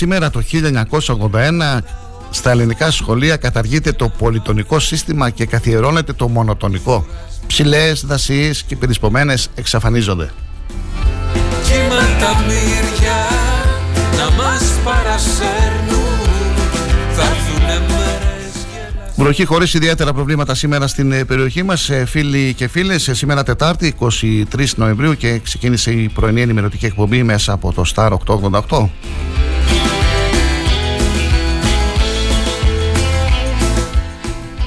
Σήμερα το 1981 στα ελληνικά σχολεία καταργείται το πολυτονικό σύστημα και καθιερώνεται το μονοτονικό. Ψηλές, δασίες και περισπομένες εξαφανίζονται. να μας Βροχή χωρίς ιδιαίτερα προβλήματα σήμερα στην ε, περιοχή μας. Ε, φίλοι και φίλες, σήμερα Τετάρτη, 23 Νοεμβρίου και ξεκίνησε η πρωινή ενημερωτική εκπομπή μέσα από το Star 888.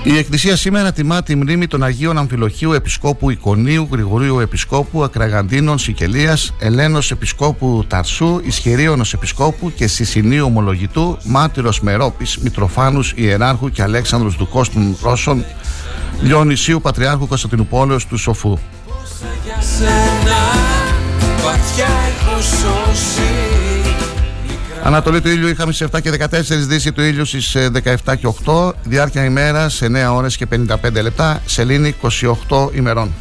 Η Εκκλησία σήμερα τιμά τη μνήμη των Αγίων Αμφιλοχίου Επισκόπου Εικονίου, Γρηγορίου Επισκόπου, Ακραγαντίνων Σικελίας, Ελένος Επισκόπου Ταρσού, Ισχυρίωνος Επισκόπου και Σισινίου Ομολογητού, Μάρτυρος Μερόπης, Μητροφάνους Ιεράρχου και Αλέξανδρου Δουκός των Ρώσων, Λιονισίου Πατριάρχου Κωνσταντινούπολεως του Σοφού. Ανατολή του ήλιου είχαμε σε 7 και 14, δύση του ήλιου στις 17 ε, και 8, διάρκεια ημέρας σε 9 ώρες και 55 λεπτά, σελήνη 28 ημερών.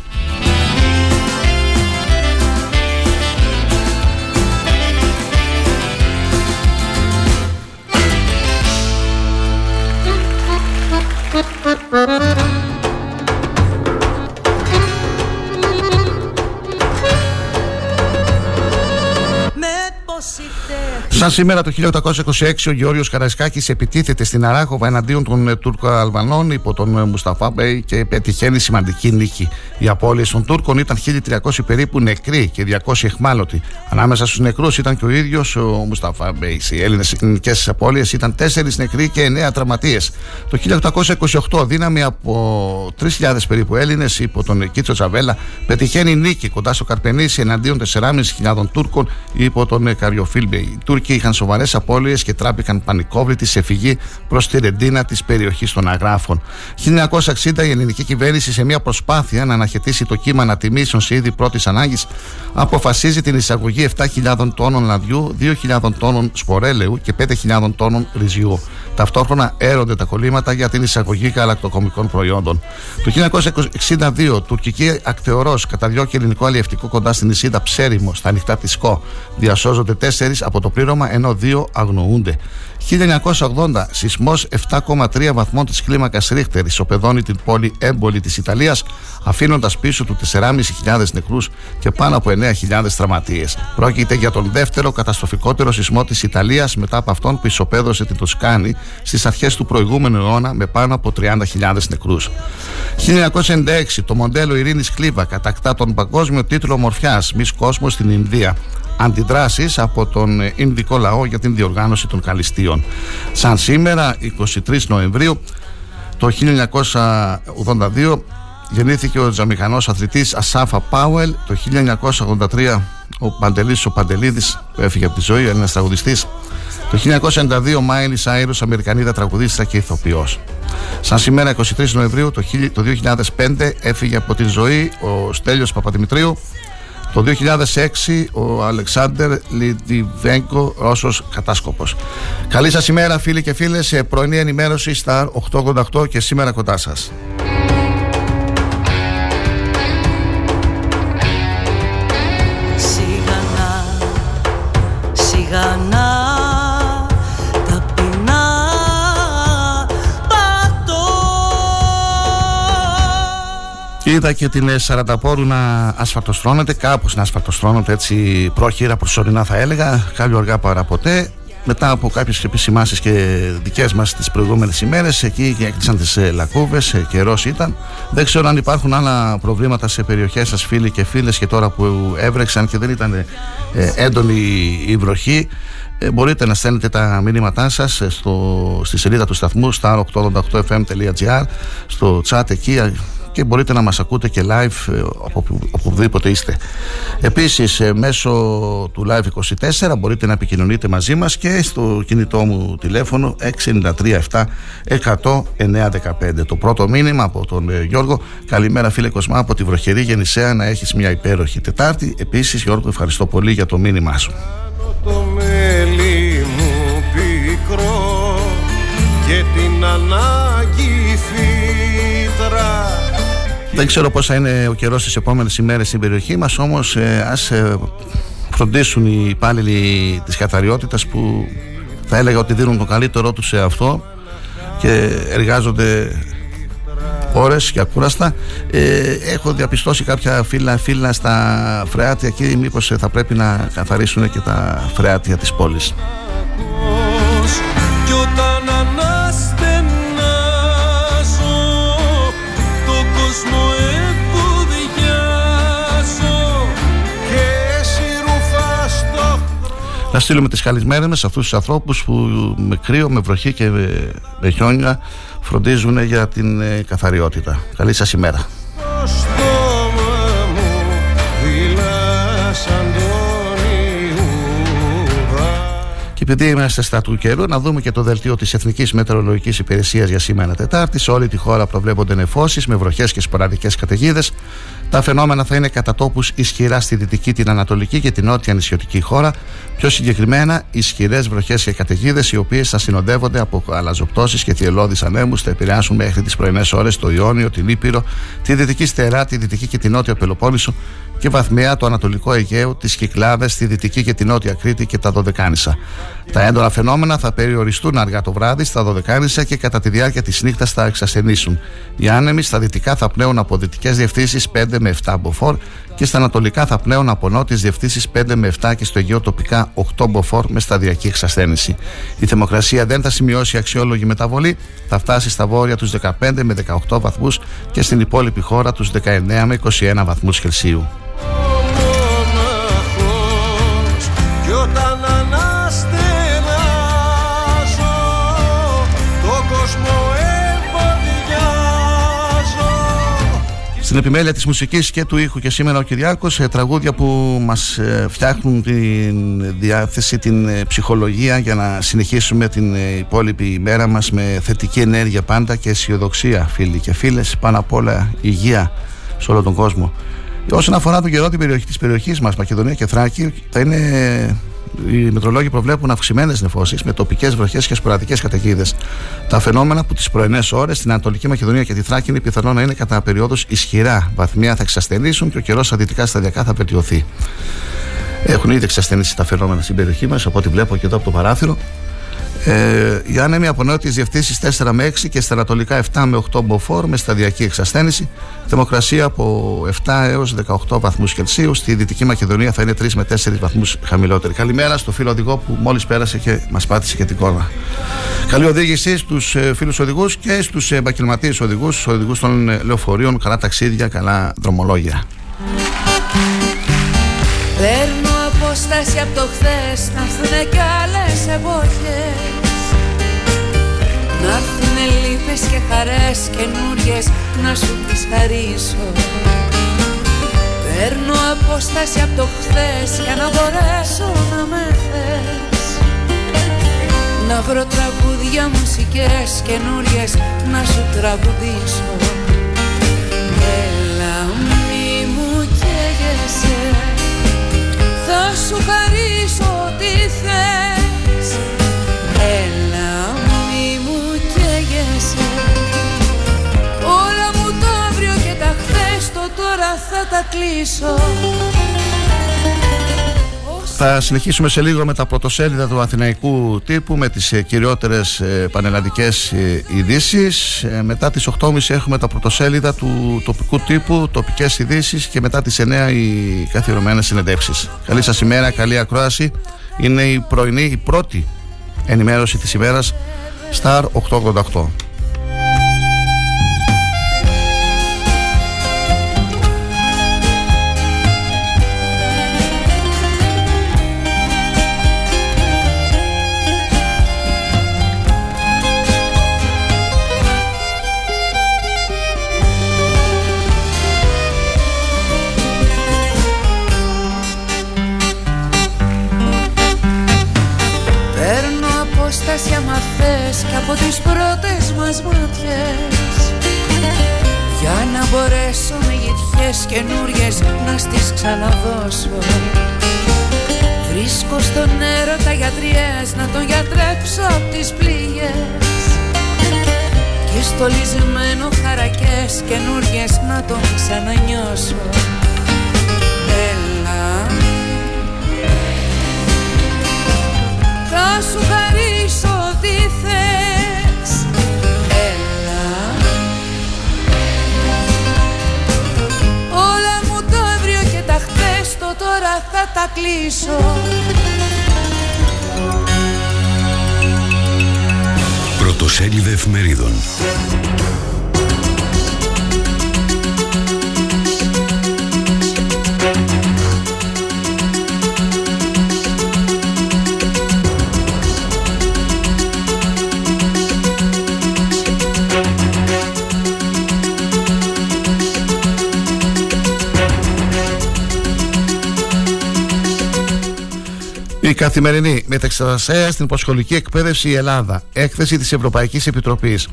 Σαν σήμερα το 1826 ο Γεώργιος Καραϊσκάκης επιτίθεται στην Αράχοβα εναντίον των ε, Τούρκο-Αλβανών υπό τον ε, Μουσταφά Μπέι και πετυχαίνει σημαντική νίκη. Οι απώλειες των Τούρκων ήταν 1300 περίπου νεκροί και 200 αιχμάλωτοι. Ανάμεσα στους νεκρούς ήταν και ο ίδιος ο Μουσταφά Μπέι. Οι Έλληνες ελληνικές απώλειες ήταν 4 νεκροί και 9 τραυματίες. Το 1828 δύναμη από 3.000 περίπου Έλληνες υπό τον Κίτσο Τζαβέλα πετυχαίνει νίκη κοντά στο Καρπενήσι εναντίον 4.500 Τούρκων υπό τον Καριοφίλμπεη. Οι Τούρκοι είχαν σοβαρές απώλειες και τράπηκαν πανικόβλητοι σε φυγή προς τη Ρεντίνα της περιοχής των Αγράφων. 1960 η ελληνική κυβέρνηση σε μια προσπάθεια να αναχαιτήσει το κύμα ανατιμήσεων σε είδη πρώτης ανάγκης αποφασίζει την εισαγωγή 7.000 τόνων λαδιού, 2.000 τόνων σπορέλαιου και 5.000 τόνων ρυζιού. Ταυτόχρονα έρονται τα κολλήματα για την εισαγωγή γαλακτοκομικών προϊόντων. Το 1962 τουρκική ακτεωρός καταδιώκει ελληνικό αλλιευτικό κοντά στην νησίδα Ψέριμο, στα ανοιχτά της ΣΚΟ. Διασώζονται τέσσερις από το πλήρωμα ενώ δύο αγνοούνται. 1980 σεισμός 7,3 βαθμών της κλίμακας Ρίχτερ ισοπεδώνει την πόλη έμπολη της Ιταλίας αφήνοντας πίσω του 4.500 νεκρούς και πάνω από 9.000 τραυματίες. Πρόκειται για τον δεύτερο καταστροφικότερο σεισμό της Ιταλίας μετά από αυτόν που ισοπαίδωσε την Τοσκάνη στις αρχές του προηγούμενου αιώνα με πάνω από 30.000 νεκρούς. 1996 το μοντέλο Ειρήνης Κλίβα κατακτά τον παγκόσμιο τίτλο μορφιάς Μης Κόσμος στην Ινδία αντιδράσεις από τον Ινδικό λαό για την διοργάνωση των καλυστίων. Σαν σήμερα, 23 Νοεμβρίου, το 1982 γεννήθηκε ο τζαμιχανός αθλητής Ασάφα Πάουελ. Το 1983 ο Παντελής ο Παντελίδης που έφυγε από τη ζωή, ένας τραγουδιστής. Το 1992 Μάιλις Σάιρους, Αμερικανίδα τραγουδίστρια και ηθοποιός. Σαν σήμερα 23 Νοεμβρίου το 2005 έφυγε από τη ζωή ο Στέλιος Παπαδημητρίου το 2006 ο Αλεξάνδρ Λιντιβέγκο, Ρώσος κατάσκοπος. Καλή σας ημέρα φίλοι και φίλες σε πρωινή ενημέρωση στα 888 και σήμερα κοντά σας. Είδα και την Σαρανταπόρου να ασφαλτοστρώνεται, κάπως να ασφαλτοστρώνεται έτσι πρόχειρα προσωρινά θα έλεγα, κάλλιο αργά παρά ποτέ. Μετά από κάποιες επισημάσεις και δικές μας τις προηγούμενες ημέρες, εκεί έκλεισαν τις ε, λακκούβες, ε, καιρός ήταν. Δεν ξέρω αν υπάρχουν άλλα προβλήματα σε περιοχές σας, φίλοι και φίλες, και τώρα που έβρεξαν και δεν ήταν ε, έντονη η βροχή. Μπορείτε να στέλνετε τα μήνυματά σας στη σελίδα του σταθμού star888fm.gr στο chat εκεί και μπορείτε να μας ακούτε και live ε, από οπουδήποτε είστε. Επίσης ε, μέσω του Live 24 μπορείτε να επικοινωνείτε μαζί μας και στο κινητό μου τηλέφωνο 693 7 Το πρώτο μήνυμα από τον ε, Γιώργο Καλημέρα φίλε Κοσμά από τη βροχερή Γεννησέα να έχεις μια υπέροχη Τετάρτη. Επίσης Γιώργο ευχαριστώ πολύ για το μήνυμά σου. Το μέλι μου πικρό και την ανάγκη φύτρα δεν ξέρω πώς θα είναι ο καιρός τις επόμενες ημέρες στην περιοχή μας όμως ε, ας ε, φροντίσουν οι υπάλληλοι της καθαριότητας που θα έλεγα ότι δίνουν το καλύτερό τους σε αυτό και εργάζονται ώρες και ακούραστα. Ε, έχω διαπιστώσει κάποια φύλλα, φύλλα στα φρεάτια εκεί μήπως θα πρέπει να καθαρίσουν και τα φρεάτια της πόλης στείλουμε τις καλησμένες μας σε αυτούς τους ανθρώπους που με κρύο, με βροχή και με, χιόνια φροντίζουν για την ε, καθαριότητα. Καλή σας ημέρα. Και επειδή είμαστε στα του καιρού, να δούμε και το δελτίο της Εθνικής Μετεωρολογικής Υπηρεσίας για σήμερα Τετάρτη. Σε όλη τη χώρα προβλέπονται νεφώσεις με βροχές και σποραδικές καταιγίδες. Τα φαινόμενα θα είναι κατά τόπους ισχυρά στη δυτική, την ανατολική και την νότια νησιωτική χώρα. Πιο συγκεκριμένα, ισχυρές βροχές και καταιγίδες, οι οποίες θα συνοδεύονται από αλαζοπτώσει και θυελώδεις ανέμους, θα επηρεάσουν μέχρι τις πρωινές ώρες το Ιόνιο, την Ήπειρο, τη δυτική Στερά, τη δυτική και την νότια Πελοπόννησο και βαθμιά το ανατολικό Αιγαίο, τις Κυκλάδες, τη δυτική και την νότια Κρήτη και τα Δωδεκάνησα. Τα έντονα φαινόμενα θα περιοριστούν αργά το βράδυ στα Δωδεκάνησα και κατά τη διάρκεια της νύχτας θα εξασθενήσουν. Οι άνεμοι στα δυτικά θα πνέουν από δυτικές διευθύνσεις 5 με 7 μποφόρ και στα ανατολικά θα πνέουν από νότιες διευθύνσεις 5 με 7 και στο Αιγαίο τοπικά 8 μποφόρ με σταδιακή εξασθένηση. Η θερμοκρασία δεν θα σημειώσει αξιόλογη μεταβολή, θα φτάσει στα βόρεια τους 15 με 18 βαθμούς και στην υπόλοιπη χώρα τους 19 με 21 βαθμούς Κελσίου. Στην επιμέλεια της μουσικής και του ήχου και σήμερα ο Κυριάκος ε, τραγούδια που μας ε, φτιάχνουν την διάθεση, την ε, ψυχολογία για να συνεχίσουμε την υπόλοιπη ημέρα μας με θετική ενέργεια πάντα και αισιοδοξία φίλοι και φίλες πάνω απ' όλα υγεία σε όλο τον κόσμο. Όσον αφορά τον καιρό την περιοχή, της περιοχής μας Μακεδονία και Θράκη θα είναι οι μετρολόγοι προβλέπουν αυξημένες νεφώσεις με τοπικές βροχές και σποραδικές καταιγίδες. Τα φαινόμενα που τις πρωινές ώρες στην Ανατολική Μακεδονία και τη Θράκη είναι πιθανό να είναι κατά περιόδου ισχυρά. Βαθμία θα εξασθενήσουν και ο καιρός στα δυτικά σταδιακά θα βελτιωθεί. Έχουν ήδη εξασθενήσει τα φαινόμενα στην περιοχή μας, από ό,τι βλέπω και εδώ από το παράθυρο. Ε, οι άνεμοι από νότιε διευθύνσει 4 με 6 και στα ανατολικά 7 με 8 μποφόρ με σταδιακή εξασθένηση. Θερμοκρασία από 7 έως 18 βαθμούς Κελσίου. Στη Δυτική Μακεδονία θα είναι 3 με 4 βαθμούς χαμηλότερη. Καλημέρα στο φίλο οδηγό που μόλις πέρασε και μας πάτησε και την κόρνα. Καλή οδήγηση στους ε, φίλους οδηγούς και στους επαγγελματίες οδηγούς, στου οδηγούς των ε, λεωφορείων. Καλά ταξίδια, καλά δρομολόγια. Παίρνω απόσταση από το χθες Να έρθουνε κι άλλες εποχές έρθουνε λύπες και χαρές καινούριες Να σου τις χαρίσω Παίρνω απόσταση από το χθες Για να μπορέσω να με θες. Να βρω τραγούδια μουσικές καινούριες Να σου τραγουδήσω. Έλα μη μου καίγεσαι. Θα σου χαρίσω τι θες θα τα κλείσω Θα συνεχίσουμε σε λίγο με τα πρωτοσέλιδα του Αθηναϊκού τύπου με τις ε, κυριότερες ε, πανελλαδικές ε, ειδήσεις. Ε, μετά τις 8.30 έχουμε τα πρωτοσέλιδα του τοπικού τύπου, τοπικές ειδήσεις και μετά τις 9 οι καθιερωμένες συνεντεύξεις. Καλή σας ημέρα, καλή ακρόαση. Είναι η πρωινή, η πρώτη ενημέρωση της ημέρας Star 888. Από τις πρώτες μας μάτιες Για να μπορέσω με γητιές καινούριες να στις ξαναδώσω. Βρίσκω στον έρωτα γιατριές να τον γιατρέψω απ' τις πληγές. Και στο λυσμένο χαρακές καινούριες να τον ξανανιώσω. Έλα. Θα σου χαρίσω τι θες θα τα κλείσω Πρωτοσέλιδα εφημερίδων. Καθημερινή μεταξύ στην υποσχολική εκπαίδευση η Ελλάδα. Έκθεση της Ευρωπαϊκής Επιτροπής.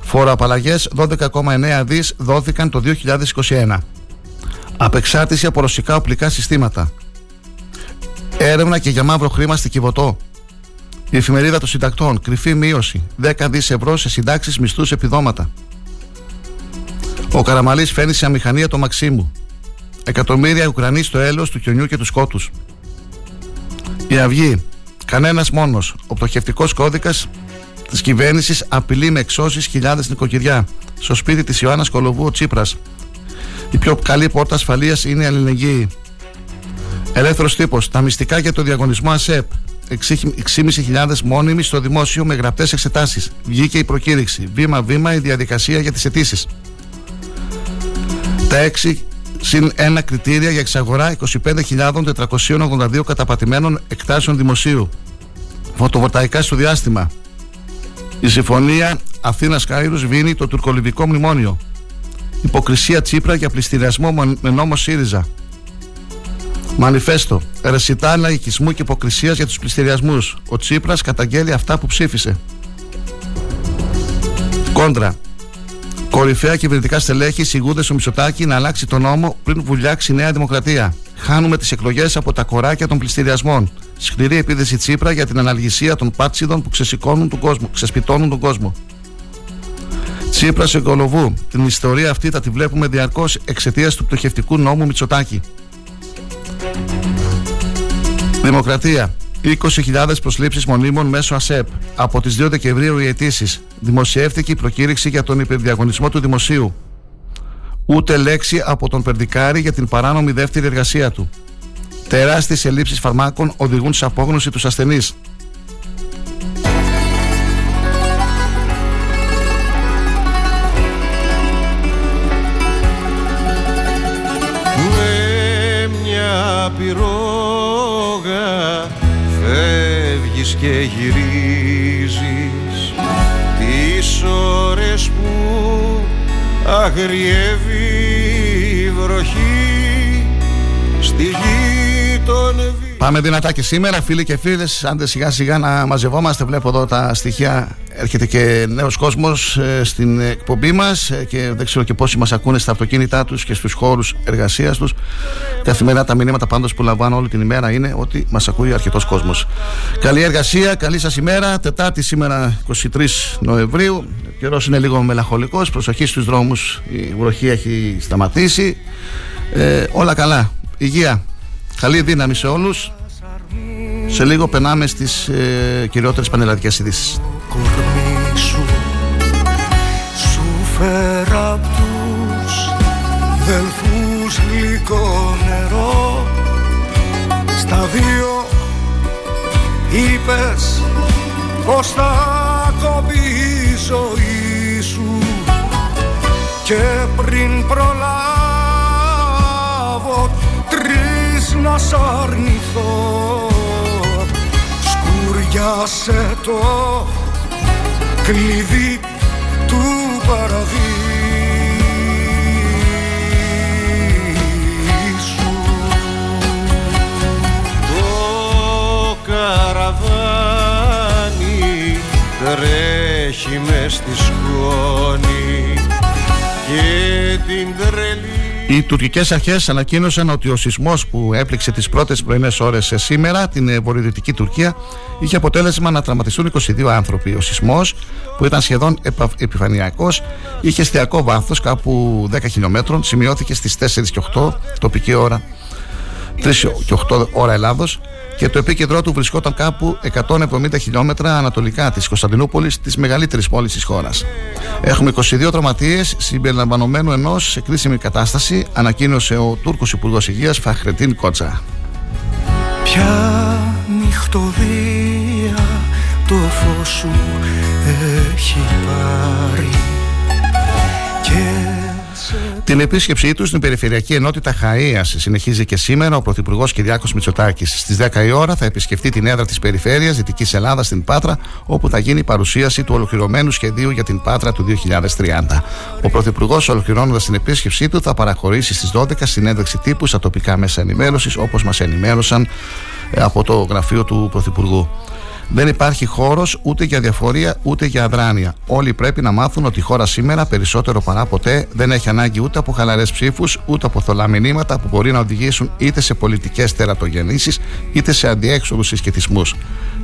Φοροαπαλλαγές 12,9 δις δόθηκαν το 2021. Απεξάρτηση από ρωσικά οπλικά συστήματα. Έρευνα και για μαύρο χρήμα στη Κιβωτό. Η εφημερίδα των συντακτών. Κρυφή μείωση. 10 δις ευρώ σε συντάξεις μισθούς επιδόματα. Ο Καραμαλής φαίνει σε αμηχανία το Μαξίμου. Εκατομμύρια Ουκρανοί στο έλεος του χιονιού και του σκότους. Η Αυγή. Κανένας μόνος. Ο πτωχευτικός κώδικας της κυβέρνησης απειλεί με εξώσεις χιλιάδες νοικοκυριά. Στο σπίτι της Ιωάννας Κολοβού ο Τσίπρας. Η πιο καλή πόρτα ασφαλείας είναι η αλληλεγγύη. Ελεύθερος τύπος. Τα μυστικά για το διαγωνισμό ΑΣΕΠ. 6.500 μόνιμοι στο δημόσιο με γραπτές εξετάσεις. Βγήκε η προκήρυξη. Βήμα-βήμα η διαδικασία για τις αιτήσεις. Τα 6 συν ένα κριτήρια για εξαγορά 25.482 καταπατημένων εκτάσεων δημοσίου. Φωτοβολταϊκά στο διάστημα. Η συμφωνία Αθήνας Κάιρου βίνει το τουρκολιβικό μνημόνιο. Υποκρισία Τσίπρα για πληστηριασμό με νόμο ΣΥΡΙΖΑ. Μανιφέστο. Ρεσιτά λαϊκισμού και υποκρισίας για τους πληστηριασμούς. Ο Τσίπρας καταγγέλει αυτά που ψήφισε. Κόντρα. Κορυφαία κυβερνητικά στελέχη σιγούνται στο Μισοτάκι να αλλάξει τον νόμο πριν βουλιάξει η Νέα Δημοκρατία. Χάνουμε τις εκλογές από τα κοράκια των πληστηριασμών. Σκληρή επίδεση Τσίπρα για την αναλγησία των πάτσιδων που ξεσηκώνουν τον κόσμο, ξεσπιτώνουν τον κόσμο. Τσίπρα σε Κολοβού. Την ιστορία αυτή θα τη βλέπουμε διαρκώς εξαιτίας του πτωχευτικού νόμου Μητσοτάκη. Δημοκρατία. 20.000 προσλήψεις μονίμων μέσω ΑΣΕΠ. Από τις 2 Δεκεμβρίου οι αιτήσεις. Δημοσιεύτηκε η προκήρυξη για τον υπερδιαγωνισμό του δημοσίου. Ούτε λέξη από τον Περδικάρη για την παράνομη δεύτερη εργασία του. Τεράστιες ελλείψεις φαρμάκων οδηγούν σε απόγνωση τους ασθενείς. Φεύγεις και γυρίζεις. Τις ώρες που αγριεύει η βροχή στη γη των Πάμε δυνατά και σήμερα, φίλοι και φίλες. Άντε σιγά σιγά να μαζευόμαστε. Βλέπω εδώ τα στοιχεία. Έρχεται και νέος κόσμος ε, στην εκπομπή μας ε, και δεν ξέρω και πόσοι μας ακούνε στα αυτοκίνητά τους και στους χώρους εργασίας τους. Καθημερινά τα μηνύματα πάντως που λαμβάνω όλη την ημέρα είναι ότι μας ακούει αρκετός κόσμος. Καλή εργασία, καλή σας ημέρα. Τετάρτη σήμερα 23 Νοεμβρίου. Ο καιρός είναι λίγο μελαγχολικός. Προσοχή στους δρόμους. Η βροχή έχει σταματήσει. Ε, όλα καλά. Υγεία. Καλή δύναμη σε όλους. Σε λίγο περνάμε στις ε, κυριότερες πανελλαδικές ειδήσεις. Κορμί σου Σου φέρα απ' τους δελφούς γλυκό νερό. Στα δύο είπες πως θα κόβει η ζωή σου. Και πριν προλάβω να σ' αρνηθώ. Σκουριάσε το κλειδί του παραδείσου. Το καραβάνι τρέχει μες στη σκόνη και την τρελή Οι τουρκικές αρχές ανακοίνωσαν ότι ο σεισμός που έπληξε τις πρώτες πρωινές ώρες σήμερα την ε, βορειοδυτική Τουρκία είχε αποτέλεσμα να τραυματιστούν 22 άνθρωποι. Ο σεισμός, που ήταν σχεδόν επιφανειακός, είχε εστιακό βάθος κάπου 10 χιλιόμετρων, σημειώθηκε στις 4 και 8 τοπική ώρα 3 και 8 ώρα Ελλάδος και το επίκεντρό του βρισκόταν κάπου 170 χιλιόμετρα ανατολικά της Κωνσταντινούπολης, της μεγαλύτερης πόλης της χώρας. Έχουμε 22 τραυματίες συμπεριλαμβανομένου ενός σε κρίσιμη κατάσταση, ανακοίνωσε ο Τούρκος Υπουργός Υγείας Φαχρετίν Κότσα. Ποια νυχτωδία το φως σου έχει πάρει και Την επίσκεψή του στην Περιφερειακή Ενότητα Χαία συνεχίζει και σήμερα ο Πρωθυπουργός Κυριάκος Μητσοτάκης. Στις 10 η ώρα θα επισκεφτεί την έδρα της Περιφέρειας Δυτικής Ελλάδας στην Πάτρα, όπου θα γίνει η παρουσίαση του ολοκληρωμένου σχεδίου για την Πάτρα του 2030. Ο Πρωθυπουργός, ολοκληρώνοντας την επίσκεψή του, θα παραχωρήσει στις 12 συνέντευξη τύπου στα τοπικά μέσα ενημέρωσης, όπως μας ενημέρωσαν ε, από το γραφείο του Πρωθυπουργού. Δεν υπάρχει χώρος ούτε για διαφορία ούτε για αδράνεια. Όλοι πρέπει να μάθουν ότι η χώρα σήμερα περισσότερο παρά ποτέ δεν έχει ανάγκη ούτε από χαλαρές ψήφους ούτε από θολά μηνύματα που μπορεί να οδηγήσουν είτε σε πολιτικές τερατογεννήσεις είτε σε αντιέξοδους συσχετισμούς.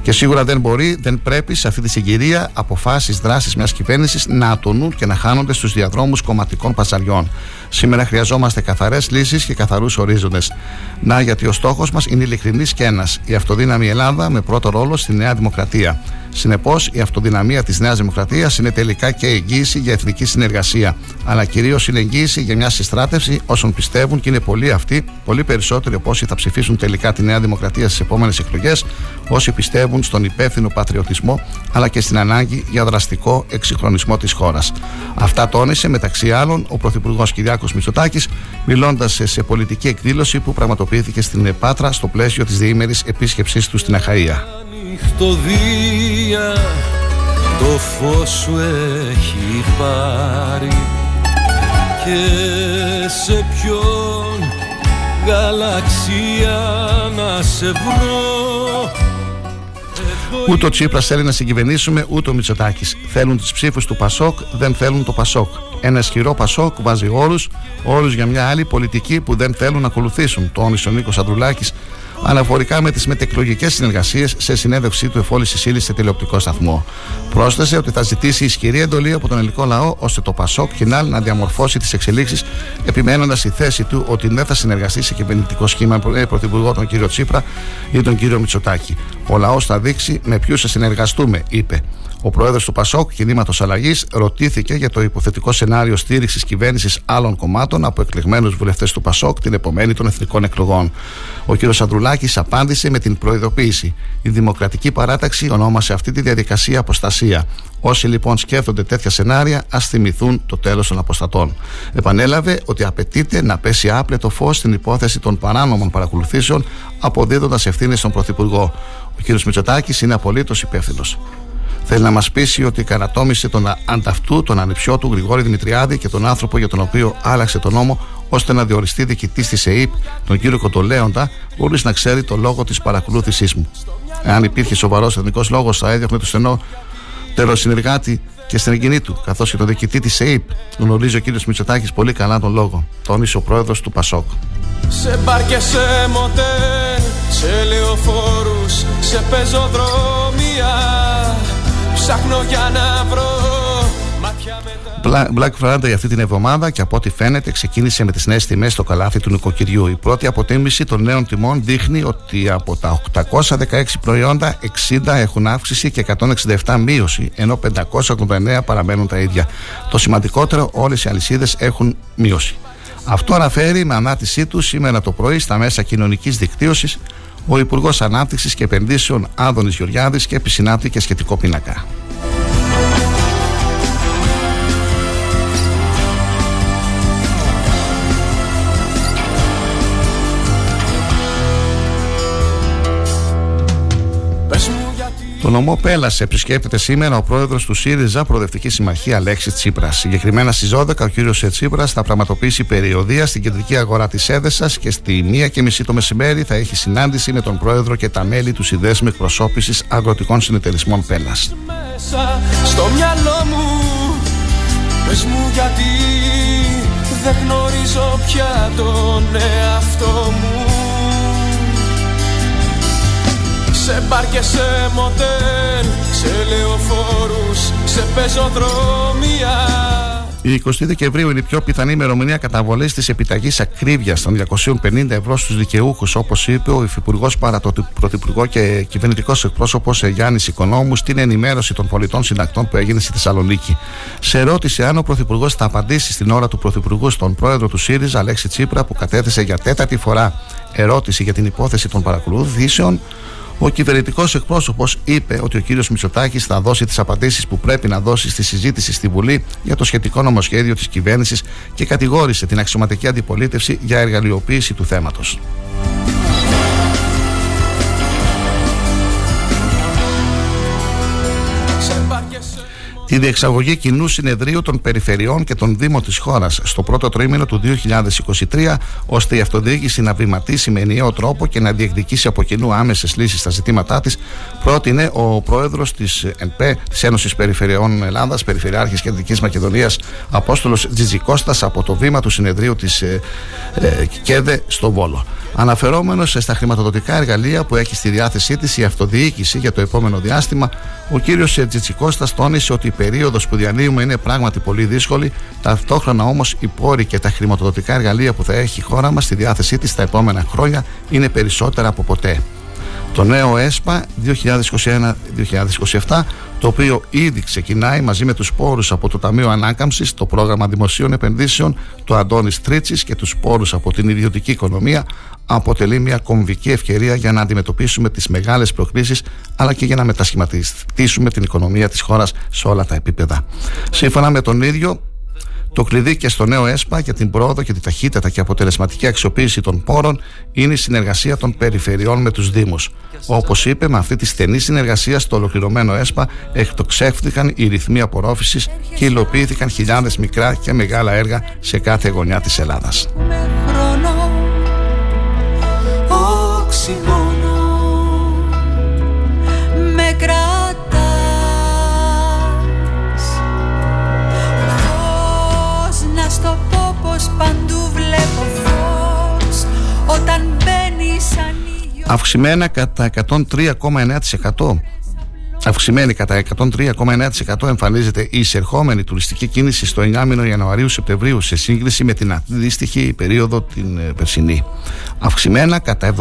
Και σίγουρα δεν μπορεί, δεν πρέπει σε αυτή τη συγκυρία αποφάσεις, δράσεις μιας κυβέρνησης να ατονούν και να χάνονται στους διαδρόμους κομματικών παζαριών. Σήμερα χρειαζόμαστε καθαρές λύσεις και καθαρούς ορίζοντες. Να, γιατί ο στόχος μας είναι ειλικρινής και ένας. Η αυτοδύναμη Ελλάδα με πρώτο ρόλο στη Νέα Δημοκρατία. Συνεπώς, η αυτοδυναμία της Νέας Δημοκρατίας είναι τελικά και εγγύηση για εθνική συνεργασία. Αλλά κυρίως είναι εγγύηση για μια συστράτευση όσων πιστεύουν και είναι πολλοί αυτοί, πολύ περισσότεροι από όσοι θα ψηφίσουν τελικά τη Νέα Δημοκρατία στις επόμενες εκλογές, όσοι πιστεύουν στον υπεύθυνο πατριωτισμό αλλά και στην ανάγκη για δραστικό εξυγχρονισμό της χώρας. Αυτά τόνισε μεταξύ άλλων ο Πρωθυπουργός Κυριάκος Μητσοτάκης, μιλώντας σε πολιτική εκδήλωση που πραγματοποιήθηκε στην Επάτρα στο πλαίσιο της διήμερης επίσκεψής του στην Αχαία νυχτωδία το φως σου έχει πάρει και σε ποιον γαλαξία να σε βρω Ούτε ο Τσίπρας θέλει να συγκυβερνήσουμε, ούτε ο Μητσοτάκης. Θέλουν τις ψήφους του Πασόκ, δεν θέλουν το Πασόκ. Ένα ισχυρό Πασόκ βάζει όρου, όρου για μια άλλη πολιτική που δεν θέλουν να ακολουθήσουν. Τόνισε ο Νίκος Ανδρουλάκης αναφορικά με τις μετεκλογικές συνεργασίες σε συνέντευξή του εφόλης Σισίλη σε τηλεοπτικό σταθμό. Πρόσθεσε ότι θα ζητήσει ισχυρή εντολή από τον ελληνικό λαό ώστε το Πασόκ Κινάλ να διαμορφώσει τις εξελίξεις, επιμένοντας η θέση του ότι δεν θα συνεργαστεί σε κυβερνητικό σχήμα με πρωθυπουργό τον κύριο Τσίπρα ή τον κύριο Μητσοτάκη. Ο λαός θα δείξει με ποιους θα συνεργαστούμε, είπε. Ο πρόεδρος του Πασόκ, κινήματος αλλαγής, ρωτήθηκε για το υποθετικό σενάριο στήριξης κυβέρνησης άλλων κομμάτων από εκλεγμένους βουλευτές του Πασόκ την επομένη των εθνικών εκλογών. Ο κ. Ανδρουλάκης απάντησε με την προειδοποίηση. Η Δημοκρατική Παράταξη ονόμασε αυτή τη διαδικασία αποστασία. Όσοι λοιπόν σκέφτονται τέτοια σενάρια, ας θυμηθούν το τέλος των αποστατών. Επανέλαβε ότι απαιτείται να πέσει άπλετο φως στην υπόθεση των παράνομων παρακολουθήσεων, αποδίδοντας ευθύνες στον Πρωθυπουργό. Ο κ. Μητσοτάκης είναι απολύτως υπεύθυνος. Θέλει να μας πείσει ότι καρατόμησε τον ανταυτού, τον ανιψιό του Γρηγόρη Δημητριάδη και τον άνθρωπο για τον οποίο άλλαξε τον νόμο ώστε να διοριστεί διοικητή της ΕΕΠ, τον κύριο Κοντολέοντα, χωρίς να ξέρει το λόγο της παρακολούθησής μου. Εάν υπήρχε σοβαρός εθνικός λόγος, θα έδιωχνε το στενό τεροσυνεργάτη και στενεγγυνή του, καθώς και τον διοικητή της ΕΕΠ. Γνωρίζει ο κύριος Μητσοτάκης πολύ καλά τον λόγο. Τόνισε ο πρόεδρος του Πασόκ. Σε μπαρ και σε μοτέλ, σε λεωφόρους, σε πεζοδρόμια Ψάχνω για να βρω Black Friday αυτή την εβδομάδα και από ό,τι φαίνεται ξεκίνησε με τις νέες τιμές στο καλάθι του νοικοκυριού. Η πρώτη αποτίμηση των νέων τιμών δείχνει ότι από τα 816 προϊόντα 60 έχουν αύξηση και 167 μείωση, ενώ 589 παραμένουν τα ίδια. Το σημαντικότερο, όλες οι αλυσίδες έχουν μείωση. Αυτό αναφέρει με ανάτησή του σήμερα το πρωί στα μέσα κοινωνικής δικτύωσης ο Υπουργός Ανάπτυξης και Επενδύσεων Άδωνης Γεωργιάδης και επισυνάπτει σχετικό πίνακα. Το νομό Πέλασε επισκέπτεται σήμερα ο πρόεδρος του ΣΥΡΙΖΑ Προοδευτική Συμμαχία Αλέξη Τσίπρας. Συγκεκριμένα στις 12 ο κύριος Τσίπρας θα πραγματοποιήσει περιοδία στην κεντρική αγορά της Έδεσας και στη μία και μισή το μεσημέρι θα έχει συνάντηση με τον πρόεδρο και τα μέλη του Συνδέσμου Εκπροσώπησης Αγροτικών Συνεταιρισμών Πέλας. Στο μυαλό μου, πες μου γιατί δεν γνωρίζω πια τον εαυτό μου σε μπαρ και σε μοντέλ, σε λεωφόρους, σε πεζοδρόμια η 20 Δεκεμβρίου είναι η πιο πιθανή ημερομηνία καταβολής της επιταγής ακρίβειας των 250 ευρώ στους δικαιούχους, όπως είπε ο Υφυπουργός παρά το Πρωθυπουργό και κυβερνητικός εκπρόσωπος Γιάννης Οικονόμου στην ενημέρωση των πολιτών συντακτών που έγινε στη Θεσσαλονίκη. Σε ερώτηση αν ο Πρωθυπουργός θα απαντήσει στην ώρα του Πρωθυπουργού στον πρόεδρο του ΣΥΡΙΖΑ, Αλέξη Τσίπρα, που κατέθεσε για τέταρτη φορά ερώτηση για την υπόθεση των παρακολουθήσεων, ο κυβερνητικός εκπρόσωπος είπε ότι ο κύριος Μητσοτάκης θα δώσει τις απαντήσεις που πρέπει να δώσει στη συζήτηση στη Βουλή για το σχετικό νομοσχέδιο της κυβέρνησης και κατηγόρησε την αξιωματική αντιπολίτευση για εργαλειοποίηση του θέματος. Τη διεξαγωγή κοινού συνεδρίου των περιφερειών και των Δήμων της χώρας στο πρώτο τρίμηνο του 2023, ώστε η αυτοδιοίκηση να βηματίσει με ενιαίο τρόπο και να διεκδικήσει από κοινού άμεσες λύσεις στα ζητήματά της, πρότεινε ο πρόεδρος της ΕΝΠΕ, της Ένωσης Περιφερειών Ελλάδας, Περιφερειάρχης Κεντρικής Μακεδονίας, Απόστολος Τζιτζικώστας, από το βήμα του συνεδρίου της ε, ε, ΚΕΔΕ στο Βόλο. Αναφερόμενος στα χρηματοδοτικά εργαλεία που έχει στη διάθεσή της η αυτοδιοίκηση για το επόμενο διάστημα, ο κύριος Τζιτσικώστας τόνισε ότι η περίοδος που διανύουμε είναι πράγματι πολύ δύσκολη, ταυτόχρονα όμως οι πόροι και τα χρηματοδοτικά εργαλεία που θα έχει η χώρα μας στη διάθεσή της τα επόμενα χρόνια είναι περισσότερα από ποτέ. Το νέο ΕΣΠΑ 2021-2027, το οποίο ήδη ξεκινάει μαζί με τους πόρους από το Ταμείο Ανάκαμψης, το Πρόγραμμα Δημοσίων Επενδύσεων, το Αντώνης Τρίτσης και τους πόρους από την ιδιωτική οικονομία, αποτελεί μια κομβική ευκαιρία για να αντιμετωπίσουμε τις μεγάλες προκλήσεις αλλά και για να μετασχηματιστήσουμε την οικονομία της χώρας σε όλα τα επίπεδα. Σύμφωνα με τον ίδιο, το κλειδί και στο νέο ΕΣΠΑ για την πρόοδο και τη ταχύτητα και αποτελεσματική αξιοποίηση των πόρων είναι η συνεργασία των περιφερειών με τους Δήμους. Όπως είπε, με αυτή τη στενή συνεργασία στο ολοκληρωμένο ΕΣΠΑ εκτοξεύτηκαν οι ρυθμοί απορρόφησης και υλοποιήθηκαν χιλιάδες μικρά και μεγάλα έργα σε κάθε γωνιά της Ελλάδας. Αυξημένα κατά 103,9%. Αυξημένη κατά 103,9% εμφανίζεται η εισερχόμενη τουριστική κίνηση στο 9 μήνο Ιανουαρίου-Σεπτεμβρίου σε σύγκριση με την αντίστοιχη περίοδο την ε, περσινή. Αυξημένα κατά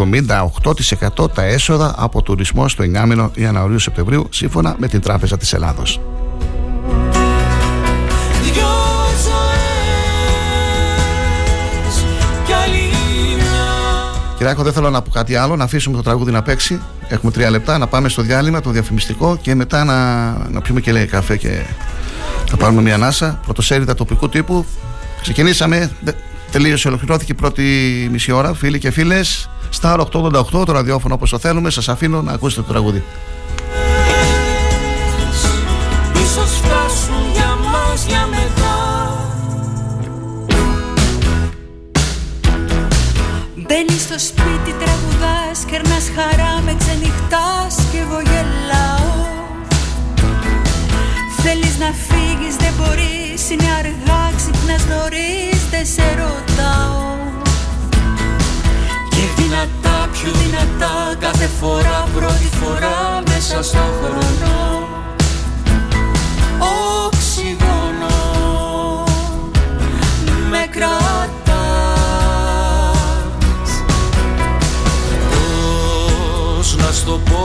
78% τα έσοδα από τουρισμό στο 9 μήνο Ιανουαρίου-Σεπτεμβρίου σύμφωνα με την Τράπεζα της Ελλάδος. Κυριάκο, δεν θέλω να πω κάτι άλλο. Να αφήσουμε το τραγούδι να παίξει. Έχουμε τρία λεπτά να πάμε στο διάλειμμα, το διαφημιστικό και μετά να, να πιούμε και λέει καφέ και να πάρουμε μια ανάσα. Πρωτοσέλιδα τοπικού τύπου. Ξεκινήσαμε. Τελείωσε, ολοκληρώθηκε η πρώτη μισή ώρα. Φίλοι και φίλες, Star 888, το ραδιόφωνο όπως το θέλουμε. Σας αφήνω να ακούσετε το τραγούδι. Μπαίνεις τραγουδάς Κερνάς χαρά με ξενυχτάς και εγώ γελάω. Θέλεις να φύγεις δεν μπορείς Είναι αργά ξυπνάς νωρίς δεν σε ρωτάω. Και δυνατά πιο δυνατά κάθε φορά πρώτη φορά μέσα στο χρόνο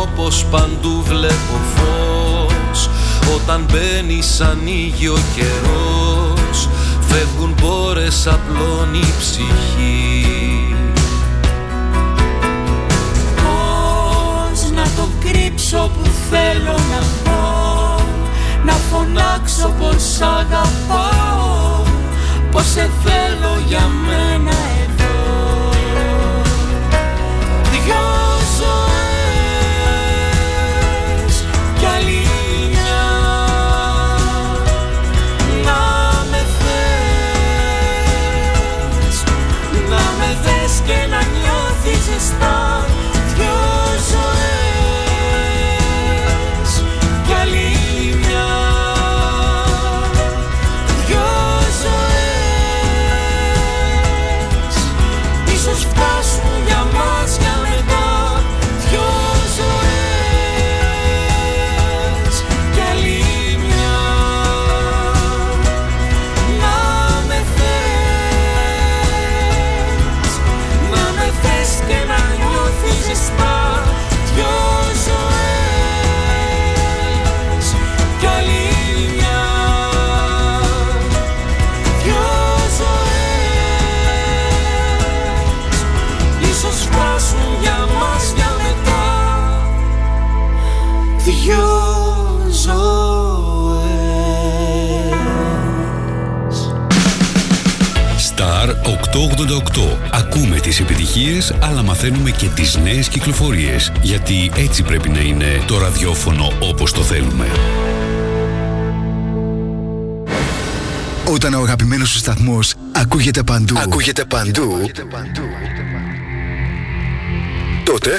στο πω πως παντού βλέπω φως. Όταν μπαίνει ανοίγει ο καιρός Φεύγουν πόρες απλώνει η ψυχή. Πώς να το κρύψω που θέλω να πω Να φωνάξω πως αγαπάω Πως σε θέλω για μένα Ακούμε τις επιτυχίες αλλά μαθαίνουμε και τις νέες κυκλοφορίες γιατί έτσι πρέπει να είναι το ραδιόφωνο όπως το θέλουμε. Όταν ο αγαπημένος σου σταθμός ακούγεται παντού. Ακούγεται παντού. Τότε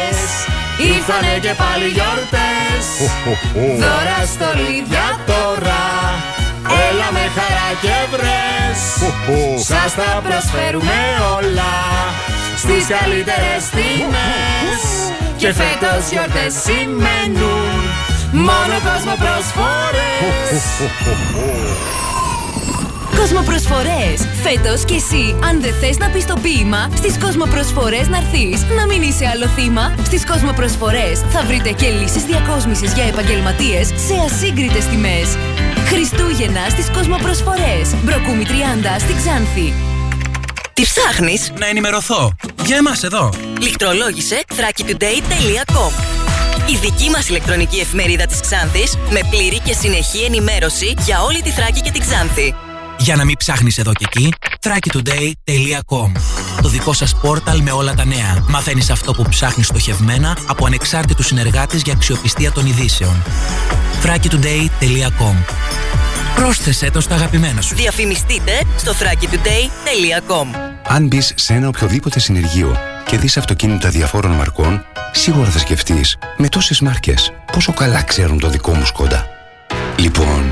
Ήρθανε και πάλι γιορτές. Δώρα στολίδια τώρα. Έλα με χαρά και βρες. Σας τα προσφέρουμε όλα. Στις καλύτερες τιμές. Και φέτος γιορτές σημαίνουν. Μόνο κόσμο προσφορές Κοσμοπροσφορές! Φέτος κι εσύ, αν δεν θες να πεις το ποίημα, στις Κοσμοπροσφορές να έρθεις. Να μην είσαι άλλο θύμα. Στις Κοσμοπροσφορές θα βρείτε και λύσεις διακόσμησης για επαγγελματίες σε ασύγκριτες τιμές. Χριστούγεννα στις Κοσμοπροσφορές. Μπροκούμι 30 στη Ξάνθη. Τι ψάχνεις; Να ενημερωθώ. Για εμάς εδώ. Λιχτρολόγησε thrakitoday.com η δική μας ηλεκτρονική εφημερίδα της Ξάνθης με πλήρη και συνεχή ενημέρωση για όλη τη Θράκη και την Ξάνθη. Για να μην ψάχνεις εδώ και εκεί, thrakitoday.com Το δικό σας πόρταλ με όλα τα νέα. Μαθαίνεις αυτό που ψάχνεις στοχευμένα από ανεξάρτητους συνεργάτες για αξιοπιστία των ειδήσεων. thrakitoday.com Πρόσθεσέ το στα αγαπημένα σου. Διαφημιστείτε στο thrakitoday.com Αν μπεις σε ένα οποιοδήποτε συνεργείο και δεις αυτοκίνητα διαφόρων μαρκών, σίγουρα θα σκεφτείς με τόσες μάρκες πόσο καλά ξέρουν το δικό μου Σκόντα. Λοιπόν,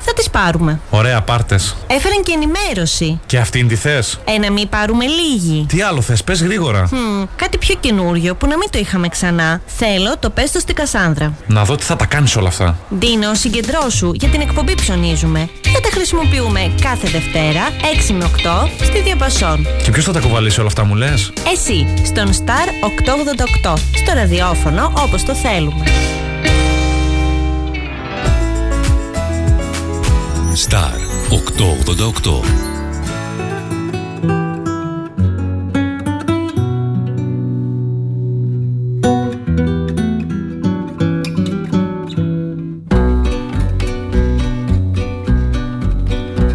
Θα τις πάρουμε. Ωραία, πάρτες. Έφεραν και ενημέρωση. Και αυτήν τη θες; Ε, να μην πάρουμε λίγη. Τι άλλο θες, πες γρήγορα. Χμ, κάτι πιο καινούριο που να μην το είχαμε ξανά. Θέλω το πες το στην Κασάνδρα. Να δω τι θα τα κάνεις όλα αυτά. Ντίνο, συγκεντρώσου για την εκπομπή ψωνίζουμε. Θα τα χρησιμοποιούμε κάθε Δευτέρα 6 με 8 στη Διαπασόν. Και ποιος θα τα κουβαλήσει όλα αυτά, μου λες; Εσύ, στον Star 888, στο ραδιόφωνο όπως το θέλουμε. Star 888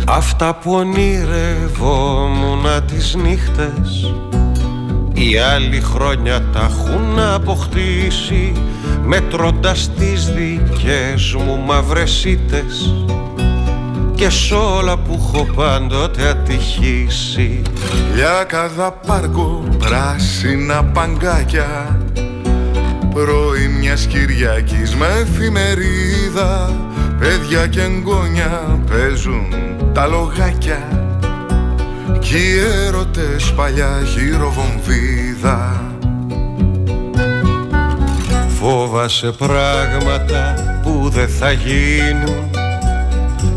Αυτά που ονειρευόμουν τις νύχτες Οι άλλοι χρόνια τα έχουν αποκτήσει Μετρώντας τις δικές μου μαυρεσίτες Και σ' όλα που έχω πάντοτε ατυχήσει. Λιάκαδα πάρκο, πράσινα παγκάκια Πρωί μιας Κυριακής με εφημερίδα Παιδιά και εγγόνια παίζουν τα λογάκια. Κι οι έρωτες παλιά χειροβομβίδα. Φόβασε πράγματα που δεν θα γίνουν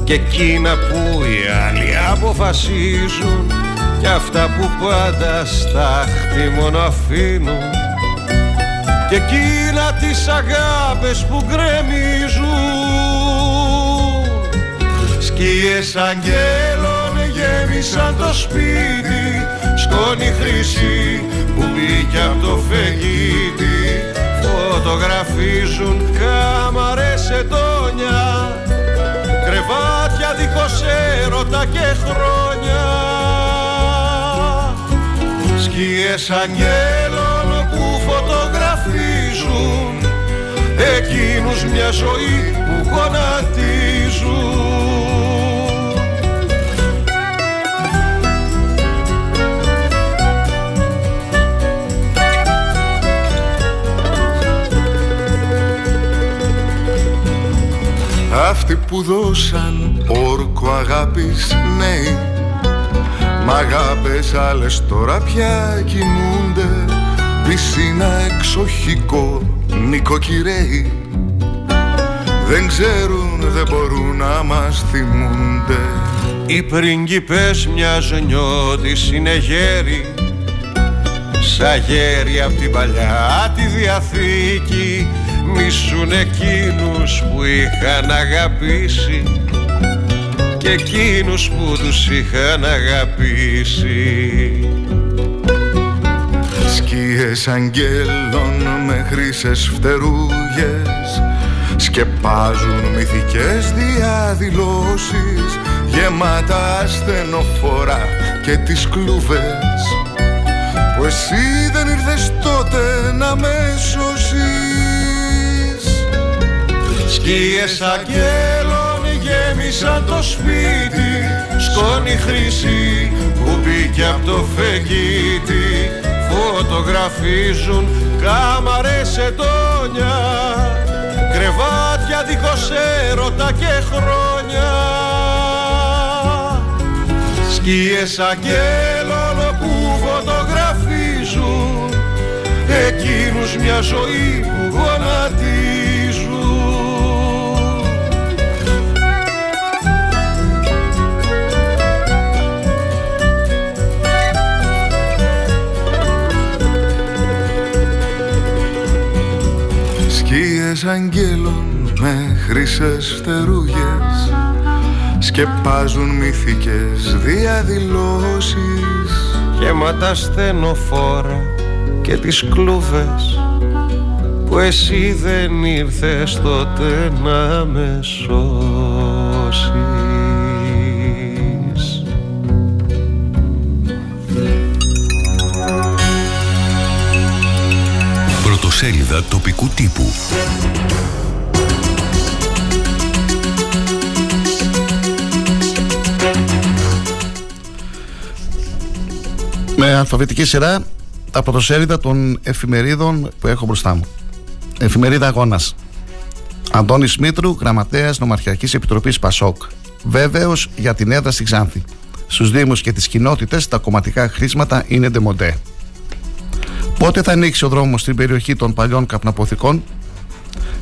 Και εκείνα που οι άλλοι αποφασίζουν. Και αυτά που πάντα στάχτη μόνο αφήνουν. Και εκείνα τις αγάπες που γκρεμίζουν. Σκιές αγγέλων γέμισαν το σπίτι. Σκόνη χρυσή που μπήκε από το φεγγίτι. Φωτογραφίζουν κάμαρες ετώνια Κρεβάτια δίχως έρωτα και χρόνια. Σκιές αγγέλων που φωτογραφίζουν Εκείνους μια ζωή που γονατίζουν που δώσαν όρκο αγάπης νέοι Μ' αγάπες άλλες τώρα πια κοιμούνται Πισίνα εξοχικό νοικοκυρέοι. Δεν ξέρουν, δεν μπορούν να μας θυμούνται. Οι πριγκιπές μιας νιώτης είναι γέροι. Σαν γέροι απ' την παλιά τη Διαθήκη Μισούν εκείνους που είχαν αγαπήσει Και εκείνους που τους είχαν αγαπήσει. Σκίες αγγέλων με χρυσές φτερούγες Σκεπάζουν μυθικές διαδηλώσεις Γεμάτα ασθενοφόρα και τις κλούβες Που εσύ δεν ήρθες τότε να με σώσεις Σκίες αγγέλων γέμισαν το σπίτι. Σκόνη χρυσή που μπήκε από το φεγγίτι. Φωτογραφίζουν κάμαρες ετώνια. Κρεβάτια δίχως έρωτα και χρόνια. Σκίες αγγέλων που φωτογραφίζουν. Εκείνους μια ζωή που Σκίες αγγέλων με χρυσές φτερούγες Σκεπάζουν μυθικές διαδηλώσεις. Γεμάτα στενοφόρα και τις κλούβες Που εσύ δεν ήρθες τότε να με σώσεις Πρωτοσέλιδα τοπικού τύπου. Με αλφαβητική σειρά τα πρωτοσέλιδα των εφημερίδων που έχω μπροστά μου. Εφημερίδα Αγώνας. Αντώνης Μήτρου, γραμματέας Νομαρχιακής Επιτροπής Πασόκ. Βέβαιος για την έδρα στη Ξάνθη. Στους Δήμους και τις κοινότητες τα κομματικά χρήσματα είναι ντεμοντέ. Πότε θα ανοίξει ο δρόμος στην περιοχή των παλιών καπναποθηκών,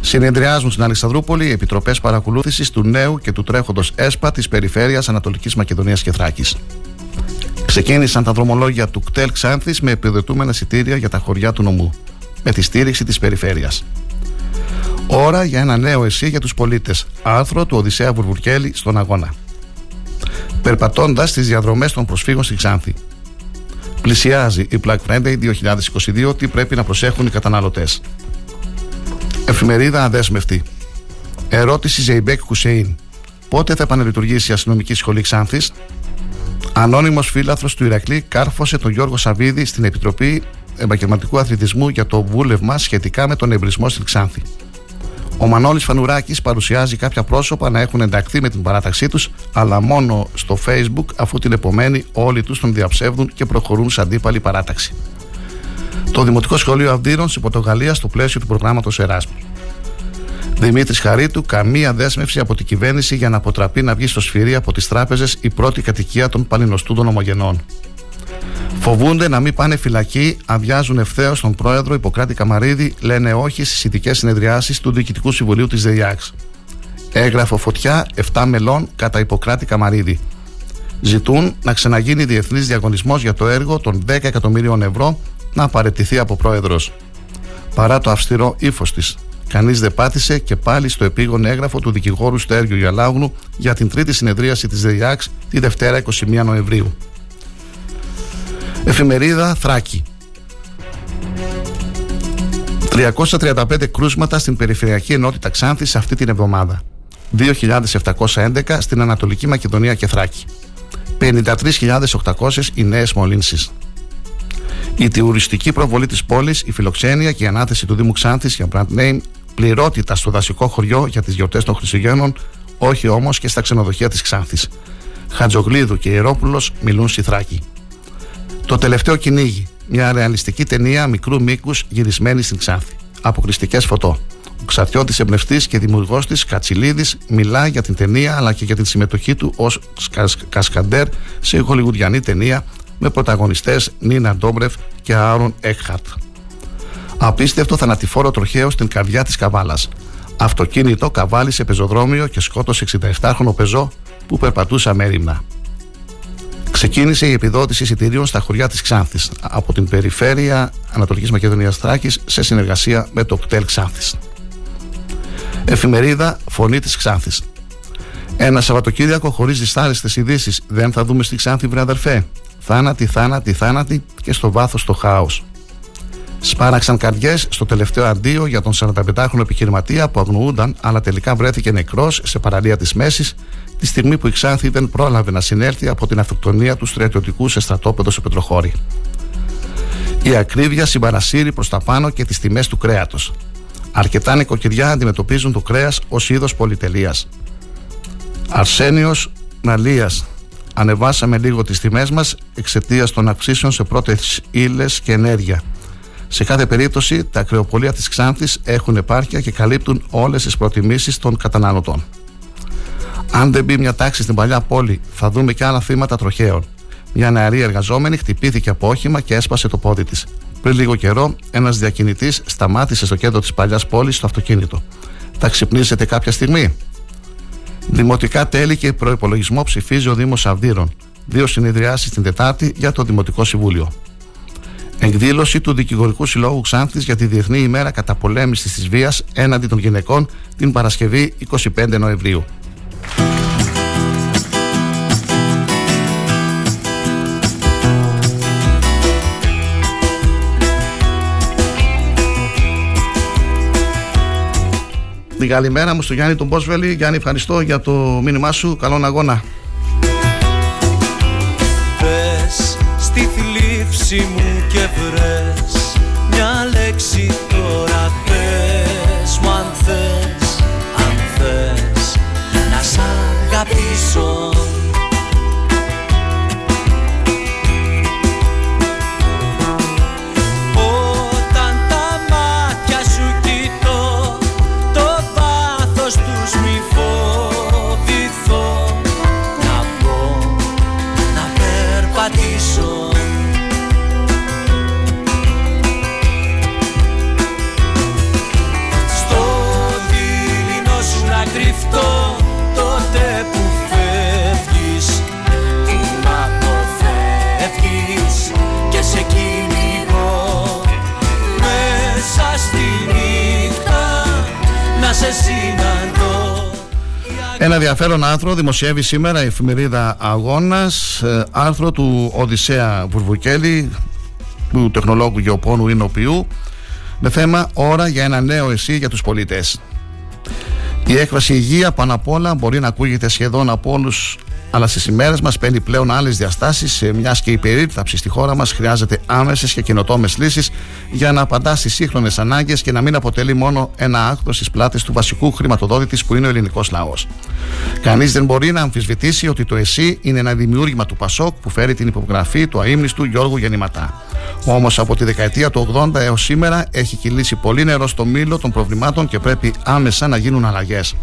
Συνεδριάζουν στην Αλεξανδρούπολη οι επιτροπές παρακολούθησης του νέου και του τρέχοντος ΕΣΠΑ της περιφέρειας Ανατολικής Μακεδονίας και Θράκης. Ξεκίνησαν τα δρομολόγια του κτέλ Ξάνθης με επιδετούμενα εισιτήρια για τα χωριά του νομού, με τη στήριξη της περιφέρειας. Ώρα για ένα νέο εσύ για τους πολίτες. Άρθρο του Οδυσσέα Βουρβουρκέλη στον αγώνα. Περπατώντας τι διαδρομές των προσφύγων στη Ξάνθη. Πλησιάζει η Black Friday 2022, τι πρέπει να προσέχουν οι καταναλωτές. Εφημερίδα Αδέσμευτη. Ερώτηση Ζεϊμπέκ Χουσέιν. Πότε θα επαναλειτουργήσει η αστυνομική σχολή Ξάνθης; Ανώνυμος φίλαθρος του Ηρακλή κάρφωσε τον Γιώργο Σαββίδη στην Επιτροπή Επαγγελματικού Αθλητισμού για το βούλευμα σχετικά με τον εμπρισμό στην Ξάνθη. Ο Μανώλης Φανουράκης παρουσιάζει κάποια πρόσωπα να έχουν ενταχθεί με την παράταξή τους, αλλά μόνο στο Facebook, αφού την επομένη όλοι τους τον διαψεύδουν και προχωρούν σε αντίπαλη παράταξη. Το Δημοτικό Σχολείο Αυδείρων στην Πορτογαλίας στο πλαίσιο του προγράμματος Εράσμους. Δημήτρης Χαρίτου, καμία δέσμευση από την κυβέρνηση για να αποτραπεί να βγει στο σφυρί από τις τράπεζες η πρώτη κατοικία των παλινοστούντων ομογενών. Φοβούνται να μην πάνε φυλακή, αδειάζουν ευθέως τον πρόεδρο Ιπποκράτη Καμαρίδη, λένε όχι στις ειδικές συνεδριάσεις του Διοικητικού Συμβουλίου της ΔΕΙΑΞ. Έγραφο φωτιά 7 μελών κατά Ιπποκράτη Καμαρίδη. Ζητούν να ξαναγίνει διεθνής διαγωνισμός για το έργο των 10 εκατομμύριων ευρώ να παρετηθεί από πρόεδρος. Παρά το αυστηρό ύφος της, κανείς δεν πάτησε και πάλι στο επίγον έγγραφο του δικηγόρου Στέργιου Γιαλάγνου για την τρίτη συνεδρίαση της ΔΕΙΑΞ τη Δευτέρα 21 Νοεμβρίου. Εφημερίδα Θράκη. 335 κρούσματα στην Περιφερειακή Ενότητα Ξάνθης αυτή την εβδομάδα. 2.711 στην Ανατολική Μακεδονία και Θράκη. 53.800 οι νέες μολύνσεις. Η τουριστική προβολή της πόλης, η φιλοξένεια και η ανάθεση του Δήμου Ξάνθης για brand name πληρότητα στο δασικό χωριό για τις γιορτές των Χριστουγέννων, όχι όμως και στα ξενοδοχεία της Ξάνθης. Χατζογλίδου και Ιερόπουλος μιλούν στη Θράκη. Το τελευταίο κυνήγι. Μια ρεαλιστική ταινία μικρού μήκους γυρισμένη στην Ξάνθη. Αποκριστικέ φωτό. Ο Ξαρτιώτη εμπνευστής και δημιουργός της Κατσιλίδης μιλάει για την ταινία αλλά και για την συμμετοχή του ως κασκαντέρ σε χολιγουδιανή ταινία με πρωταγωνιστές Νίνα Ντόμπρεφ και Άρον Έκχαρτ. Απίστευτο θανατηφόρο τροχαίο στην καρδιά της Καβάλας. Αυτοκίνητο καβάλει σε πεζοδρόμιο και σκότωσε 67χρονο πεζό που περπατούσε αμέριμνα. Ξεκίνησε η επιδότηση εισιτηρίων στα χωριά της Ξάνθης από την περιφέρεια Ανατολικής Μακεδονίας Θράκης σε συνεργασία με το κτέλ Ξάνθης. Εφημερίδα Φωνή της Ξάνθης. Ένα Σαββατοκύριακο χωρίς δυσάρεστες ειδήσεις. Δεν θα δούμε στη Ξάνθη, βρε αδερφέ. Θάνατη, θάνατη, θάνατη και στο βάθος το χάος. Σπάραξαν καρδιές στο τελευταίο αντίο για τον 45χρονο επιχειρηματία που αγνοούνταν, αλλά τελικά βρέθηκε νεκρός σε παραλία της Μέσης τη στιγμή που η Ξάνθη δεν πρόλαβε να συνέλθει από την αυτοκτονία του στρατιωτικού σε στρατόπεδο σε Πετροχώρη. Η ακρίβεια συμπαρασύρει προς τα πάνω και τις τιμές του κρέατος. Αρκετά νοικοκυριά αντιμετωπίζουν το κρέας ως είδος πολυτελείας. Αρσένιος Ναλία. Ανεβάσαμε λίγο τις τιμές μας εξαιτίας των αυξήσεων σε πρώτες ύλες και ενέργεια. Σε κάθε περίπτωση, τα κρεοπολία της Ξάνθης έχουν επάρκεια και καλύπτουν όλες τις προτιμήσεις των καταναλωτών. Αν δεν μπει μια τάξη στην παλιά πόλη, θα δούμε και άλλα θύματα τροχαίων. Μια νεαρή εργαζόμενη χτυπήθηκε από όχημα και έσπασε το πόδι της. Πριν λίγο καιρό, ένας διακινητής σταμάτησε στο κέντρο της παλιάς πόλης στο αυτοκίνητο. Θα ξυπνήσετε κάποια στιγμή; Δημοτικά τέλη και προπολογισμό ψηφίζει ο Δήμος Αυδείρων. Δύο συνεδριάσεις την Τετάρτη για το Δημοτικό Συμβούλιο. Εκδήλωση του Δικηγορικού Συλλόγου Ξάνθης για τη Διεθνή ημέρα καταπολέμησης της βίας έναντι των γυναικών την Παρασκευή 25 Νοεμβρίου. Την καλημέρα μου στο Γιάννη τον Πόσβελη. Γιάννη, ευχαριστώ για το μήνυμά σου. Καλόν αγώνα. Πες στη θλίψη μου και βρες Ένα ενδιαφέρον άρθρο δημοσιεύει σήμερα η εφημερίδα Αγώνας ε, άρθρο του Οδυσσέα Βουρβουκέλη του τεχνολόγου γεωπόνου Ινοποιού με θέμα «Ώρα για ένα νέο εσύ για τους πολίτες». Η έκφραση υγεία πάνω απ' όλα μπορεί να ακούγεται σχεδόν από όλους, αλλά στις ημέρες μας παίρνει πλέον άλλες διαστάσεις, μιας και η περίθαψη στη χώρα μας χρειάζεται άμεσες και καινοτόμες λύσεις για να απαντά στις σύγχρονες ανάγκες και να μην αποτελεί μόνο ένα άκτο στις πλάτες του βασικού χρηματοδότη που είναι ο ελληνικός λαός. Κανείς δεν μπορεί να αμφισβητήσει ότι το ΕΣΥ είναι ένα δημιούργημα του Πασόκ που φέρει την υπογραφή του αείμνηστου Γιώργου Γεννηματά. Όμως από τη δεκαετία του 80 έως σήμερα έχει κυλήσει πολύ νερό στο μήλο των προβλημάτων και πρέπει άμεσα να γίνουν αλλαγές.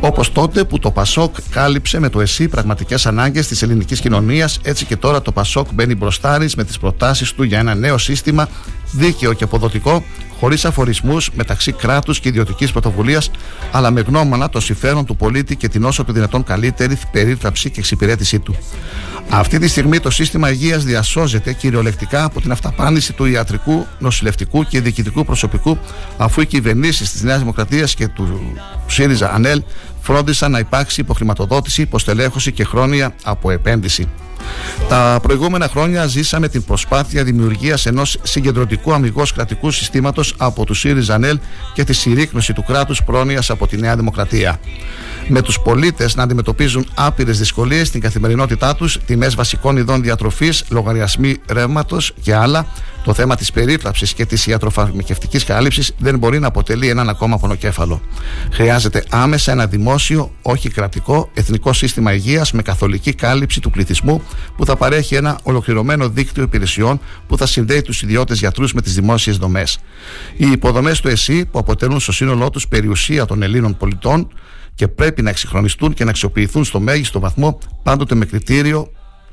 Όπως τότε που το Πασόκ κάλυψε με το ΕΣΥ πραγματικές ανάγκες της ελληνικής κοινωνίας, έτσι και τώρα το Πασόκ μπαίνει μπροστάρι με τις προτάσεις του για ένα νέο σύστημα δίκαιο και αποδοτικό, χωρίς αφορισμούς μεταξύ κράτους και ιδιωτικής πρωτοβουλίας, αλλά με γνώμονα το συμφέρον του πολίτη και την όσο το δυνατόν καλύτερη περίθαψη και εξυπηρέτησή του. Αυτή τη στιγμή το σύστημα υγείας διασώζεται κυριολεκτικά από την αυταπάνηση του ιατρικού, νοσηλευτικού και διοικητικού προσωπικού, αφού οι κυβερνήσεις της Νέας Δημοκρατίας και του ΣΥΡΙΖΑ ΑΝΕΛ φρόντισαν να υπάρξει υποχρηματοδότηση, υποστελέχωση και χρόνια από επένδυση. Τα προηγούμενα χρόνια ζήσαμε την προσπάθεια δημιουργίας ενός συγκεντρωτικού αμυγός κρατικού συστήματος από τους ΣΥΡΙΖΑ ΑΝΕΛ και τη συρρήκνωση του κράτους πρόνοιας από τη Νέα Δημοκρατία. Με τους πολίτες να αντιμετωπίζουν άπειρες δυσκολίες στην καθημερινότητά τους, τιμές βασικών ειδών διατροφής, λογαριασμοί ρεύματος και άλλα, Το θέμα της περίπταψη και της ιατροφαρμακευτικής κάλυψης δεν μπορεί να αποτελεί έναν ακόμα πονοκέφαλο. Χρειάζεται άμεσα ένα δημόσιο, όχι κρατικό, εθνικό σύστημα υγείας με καθολική κάλυψη του πληθυσμού που θα παρέχει ένα ολοκληρωμένο δίκτυο υπηρεσιών που θα συνδέει τους ιδιώτες γιατρούς με τις δημόσιες δομές. Οι υποδομές του ΕΣΥ που αποτελούν στο σύνολό τους περιουσία των Ελλήνων πολιτών και πρέπει να εξυγχρονιστούν και να αξιοποιηθούν στο μέγιστο βαθμό πάντοτε με κριτήριο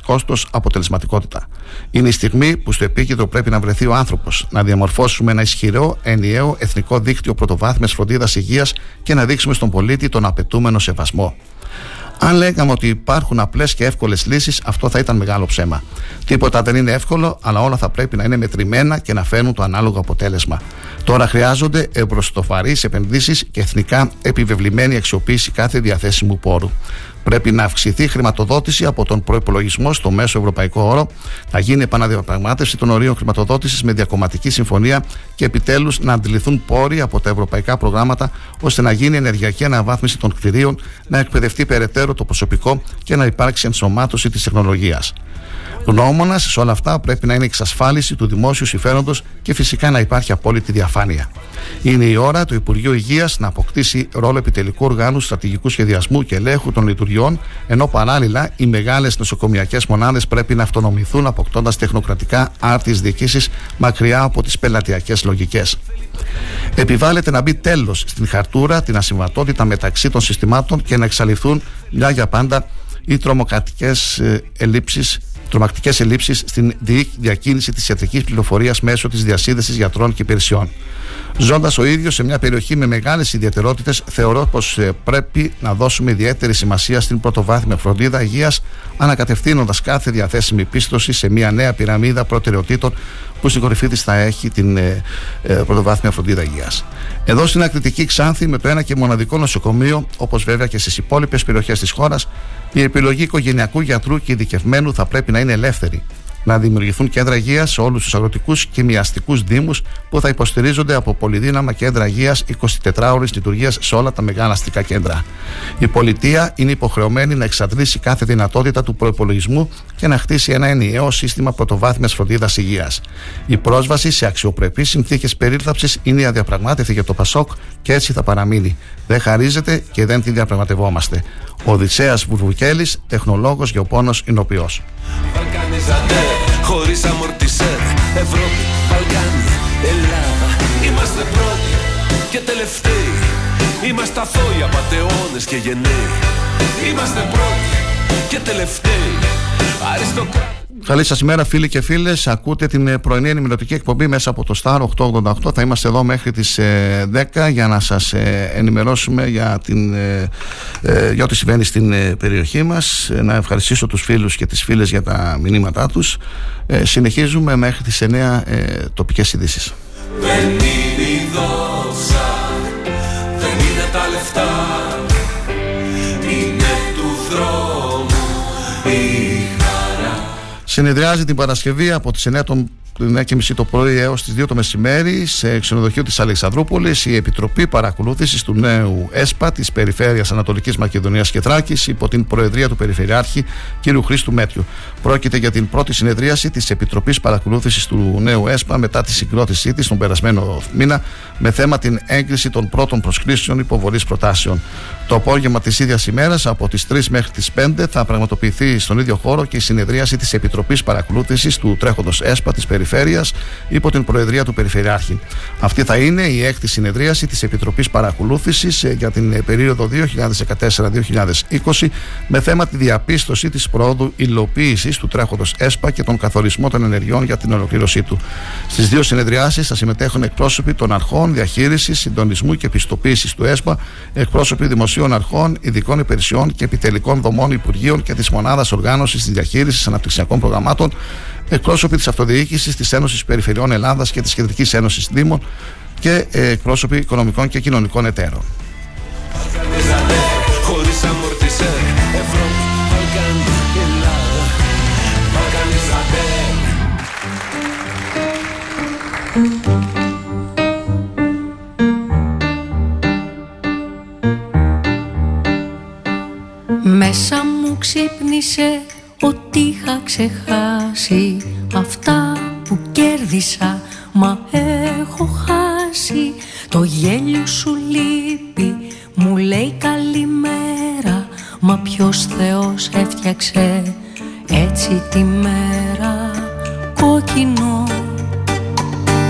κόστος αποτελεσματικότητα. Είναι η στιγμή που στο επίκεντρο πρέπει να βρεθεί ο άνθρωπος, να διαμορφώσουμε ένα ισχυρό, ενιαίο εθνικό δίκτυο πρωτοβάθμιας φροντίδας υγείας και να δείξουμε στον πολίτη τον απαιτούμενο σεβασμό. Αν λέγαμε ότι υπάρχουν απλές και εύκολες λύσεις, αυτό θα ήταν μεγάλο ψέμα. Τίποτα δεν είναι εύκολο, αλλά όλα θα πρέπει να είναι μετρημένα και να φέρνουν το ανάλογο αποτέλεσμα. Τώρα χρειάζονται εμπροστοφαρείς επενδύσεις και εθνικά επιβεβλημένη αξιοποίηση κάθε διαθέσιμου πόρου. Πρέπει να αυξηθεί η χρηματοδότηση από τον προπολογισμό στο μέσο ευρωπαϊκό όρο. Θα γίνει επαναδιαπραγμάτευση των ορίων χρηματοδότησης με διακομματική συμφωνία και επιτέλους να αντιληφθούν πόροι από τα ευρωπαϊκά προγράμματα ώστε να γίνει ενεργειακή αναβάθμιση των κτηρίων, να εκπαιδευτεί περαιτέρω το προσωπικό και να υπάρξει ενσωμάτωση της τεχνολογίας. Γνώμονας σε όλα αυτά πρέπει να είναι η εξασφάλιση του δημόσιου συμφέροντος και φυσικά να υπάρχει απόλυτη διαφάνεια. Είναι η ώρα του Υπουργείου Υγείας να αποκτήσει ρόλο επιτελικού οργάνου στρατηγικού σχεδιασμού και ελέγχου των λειτουργιών, ενώ παράλληλα οι μεγάλες νοσοκομιακές μονάδες πρέπει να αυτονομηθούν αποκτώντας τεχνοκρατικά άρτιε διοικήσεις μακριά από τις πελατειακές λογικές. Επιβάλλεται να μπει τέλος στην χαρτούρα την ασυμβατότητα μεταξύ των συστημάτων και να εξαλειφθούν μια για πάντα οι τρομοκρατικές ε, ελλείψεις τρομακτικές ελλείψεις στην διακίνηση της ιατρικής πληροφορίας μέσω της διασύνδεσης γιατρών και υπηρεσιών. Ζώντας ο ίδιος σε μια περιοχή με μεγάλες ιδιαιτερότητες, θεωρώ πως ε, πρέπει να δώσουμε ιδιαίτερη σημασία στην πρωτοβάθμια φροντίδα υγείας, ανακατευθύνοντας κάθε διαθέσιμη πίστοση σε μια νέα πυραμίδα προτεραιοτήτων που στην κορυφή της θα έχει την ε, ε, πρωτοβάθμια φροντίδα υγείας. Εδώ στην Ακριτική Ξάνθη, με το ένα και μοναδικό νοσοκομείο, όπως βέβαια και στις υπόλοιπες περιοχές της χώρας, η επιλογή οικογενειακού γιατρού και ειδικευμένου θα πρέπει να είναι ελεύθερη να δημιουργηθούν κέντρα υγείας σε όλους τους αγροτικούς και μοιαστικού Δήμους που θα υποστηρίζονται από πολυδύναμα κέντρα υγείας 24 ώρε λειτουργίας σε όλα τα μεγάλα αστικά κέντρα. Η πολιτεία είναι υποχρεωμένη να εξαντλήσει κάθε δυνατότητα του προπολογισμού και να χτίσει ένα ενιαίο σύστημα πρωτοβάθμιας φροντίδας υγείας. Η πρόσβαση σε αξιοπρεπείς συνθήκες περίληψη είναι αδιαπραγμάτευτη για το Πασόκ και έτσι θα παραμείνει. Δεν χαρίζεται και δεν την διαπραγματευόμαστε. Ο Οδυσσέας Βουρβουκέλης, τεχνολόγος και ο πόνος εινοποιός. Βαλκανιζαντέ, χωρίς αμορτισέ Ευρώπη, Βαλκάνι, Ελλάδα. Είμαστε πρώτοι και τελευταίοι. Είμαστε αθώοι απατεώνες και γενναίοι. Είμαστε πρώτοι και τελευταίοι. Αριστοκράτες Καλή σας ημέρα, φίλοι και φίλες. Ακούτε την ε, πρωινή ενημερωτική εκπομπή μέσα από το Star 888. Θα είμαστε εδώ μέχρι τις 10 ε, για να σας ε, ενημερώσουμε για, την, για ό,τι συμβαίνει στην περιοχή μας. Να ευχαριστήσω τους φίλους και τις φίλες για τα μηνύματά τους. Συνεχίζουμε μέχρι τις 9 τοπικές ειδήσεις. Δεν είναι η δόξα, δεν είναι τα λεφτά Συνεδριάζει την Παρασκευή από τις 9 των 9.30 το πρωί έως τις 2 το μεσημέρι σε ξενοδοχείο της Αλεξανδρούπολης η Επιτροπή Παρακολούθησης του νέου ΕΣΠΑ της Περιφέρειας Ανατολικής Μακεδονίας και Θράκης υπό την Προεδρία του Περιφερειάρχη κ. Χρήστου Μέτριου. Πρόκειται για την πρώτη συνεδρίαση της Επιτροπής Παρακολούθησης του νέου ΕΣΠΑ μετά τη συγκρότησή της τον περασμένο μήνα με θέμα την έγκριση των πρώτων προσκλήσεων υποβολής προτάσεων. Το απόγευμα της ίδιας ημέρας από τις 3 μέχρι τις 5 θα πραγματοποιηθεί στον ίδιο χώρο και η συνεδρίαση της Επιτροπής Παρακολούθησης του τρέχοντος ΕΣΠΑ της Περιφέρειας υπό την Προεδρία του Περιφερειάρχη. Αυτή θα είναι η έκτη συνεδρίαση της Επιτροπής Παρακολούθησης ε, για την ε, περίοδο 2014-2020 με θέμα τη διαπίστωση της πρόοδου υλοποίησης του τρέχοντος ΕΣΠΑ και τον καθορισμό των ενεργειών για την ολοκλήρωσή του. Στις δύο συνεδριάσεις θα συμμετέχουν εκπρόσωποι των αρχών διαχείρισης, συντονισμού και επιστοποίησης του ΕΣΠΑ, εκπρόσωποι δημοσίων αρχών, ειδικών υπηρεσιών και επιτελικών δομών Υπουργείων και της Μονάδας Οργάνωσης της Διαχείρισης Αναπτυξιακών Προγραμμάτων, εκπρόσωποι της Αυτοδιοίκησης, της Ένωσης Περιφερειών Ελλάδας και της Κεντρικής Ένωσης Δήμων και ε, εκπρόσωποι οικονομικών και κοινωνικών εταίρων. Μέσα μου ξύπνησε ότι είχα ξεχάσει αυτά που κέρδισα Μα έχω χάσει. Το γέλιο σου λείπει Μου λέει καλημέρα Μα ποιος Θεός έφτιαξε έτσι τη μέρα. Κόκκινο,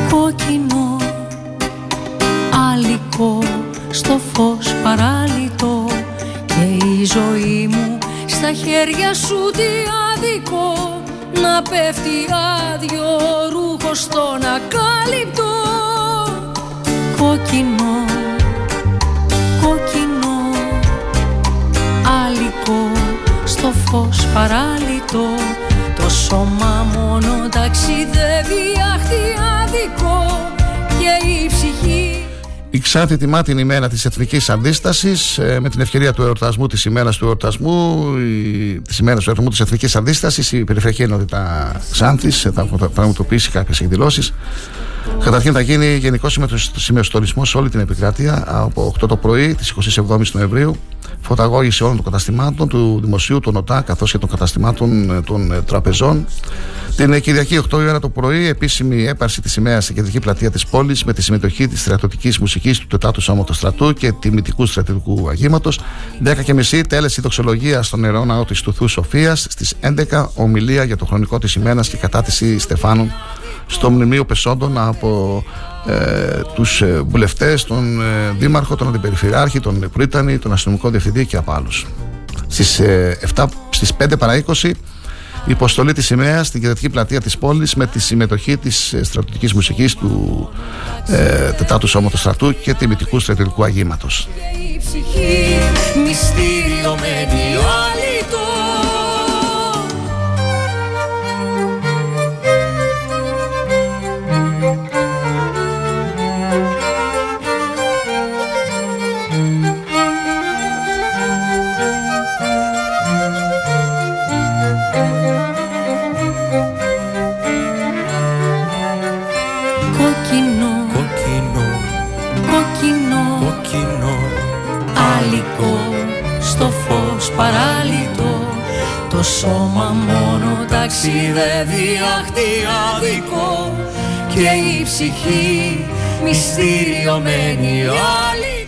κόκκινο Άλικο στο φως παράλυτο Και η ζωή μου στα χέρια σου τι άδικο να πέφτει άδειο ρούχο στον ακάλυπτο κόκκινο, κόκκινο άλικο στο φως παράλυτο. Το σώμα μόνο ταξιδεύει αχτιάδικο και η ψυχή η Ξάνθη τιμά την ημέρα της Εθνικής Αντίστασης ε, με την ευκαιρία του εορτασμού της ημέρας του εορτασμού η, της ημέρας του εορτασμού της Εθνικής Αντίστασης η Περιφερειακή Ενότητα Ξάνθης θα πραγματοποιήσει κάποιες εκδηλώσεις Καταρχήν θα γίνει γενικό σημειοστολισμός σε όλη την επικράτεια από 8 το πρωί της 27η Νοεμβρίου. Φωταγώγηση όλων των καταστημάτων του Δημοσίου, των ΟΤΑ καθώς και των καταστημάτων ε, των ε, τραπεζών. Την Κυριακή 8 η ώρα το πρωί, επίσημη έπαρση της σημαίας στην κεντρική πλατεία της πόλης με τη συμμετοχή της στρατιωτικής μουσικής του Τετάτου Σώματος Στρατού και τιμητικού στρατιωτικού αγήματος. 10.30 τέλεση δοξολογίας στον νερό ναό της Τουθού Σοφίας. Στις 11 ομιλία για το χρονικό της ημέρα και κατάτηση Στεφάνων στο Μνημείο Πεσόντων από ε, τους ε, βουλευτές, τον ε, Δήμαρχο, τον Αντιπεριφερειάρχη, τον Πρίτανη, τον Αστυνομικό Διευθυντή και από άλλους. Στις, ε, 7, στις 5 παρα 20 η υποστολή της σημαίας στην κεντρική πλατεία της πόλης με τη συμμετοχή της ε, στρατιωτικής μουσικής του ε, Τετάτου Σώματος Στρατού και τιμητικού στρατιωτικού αγήματος. Ταξιδεύει άδικο Και η ψυχή μυστηριωμένη άλλη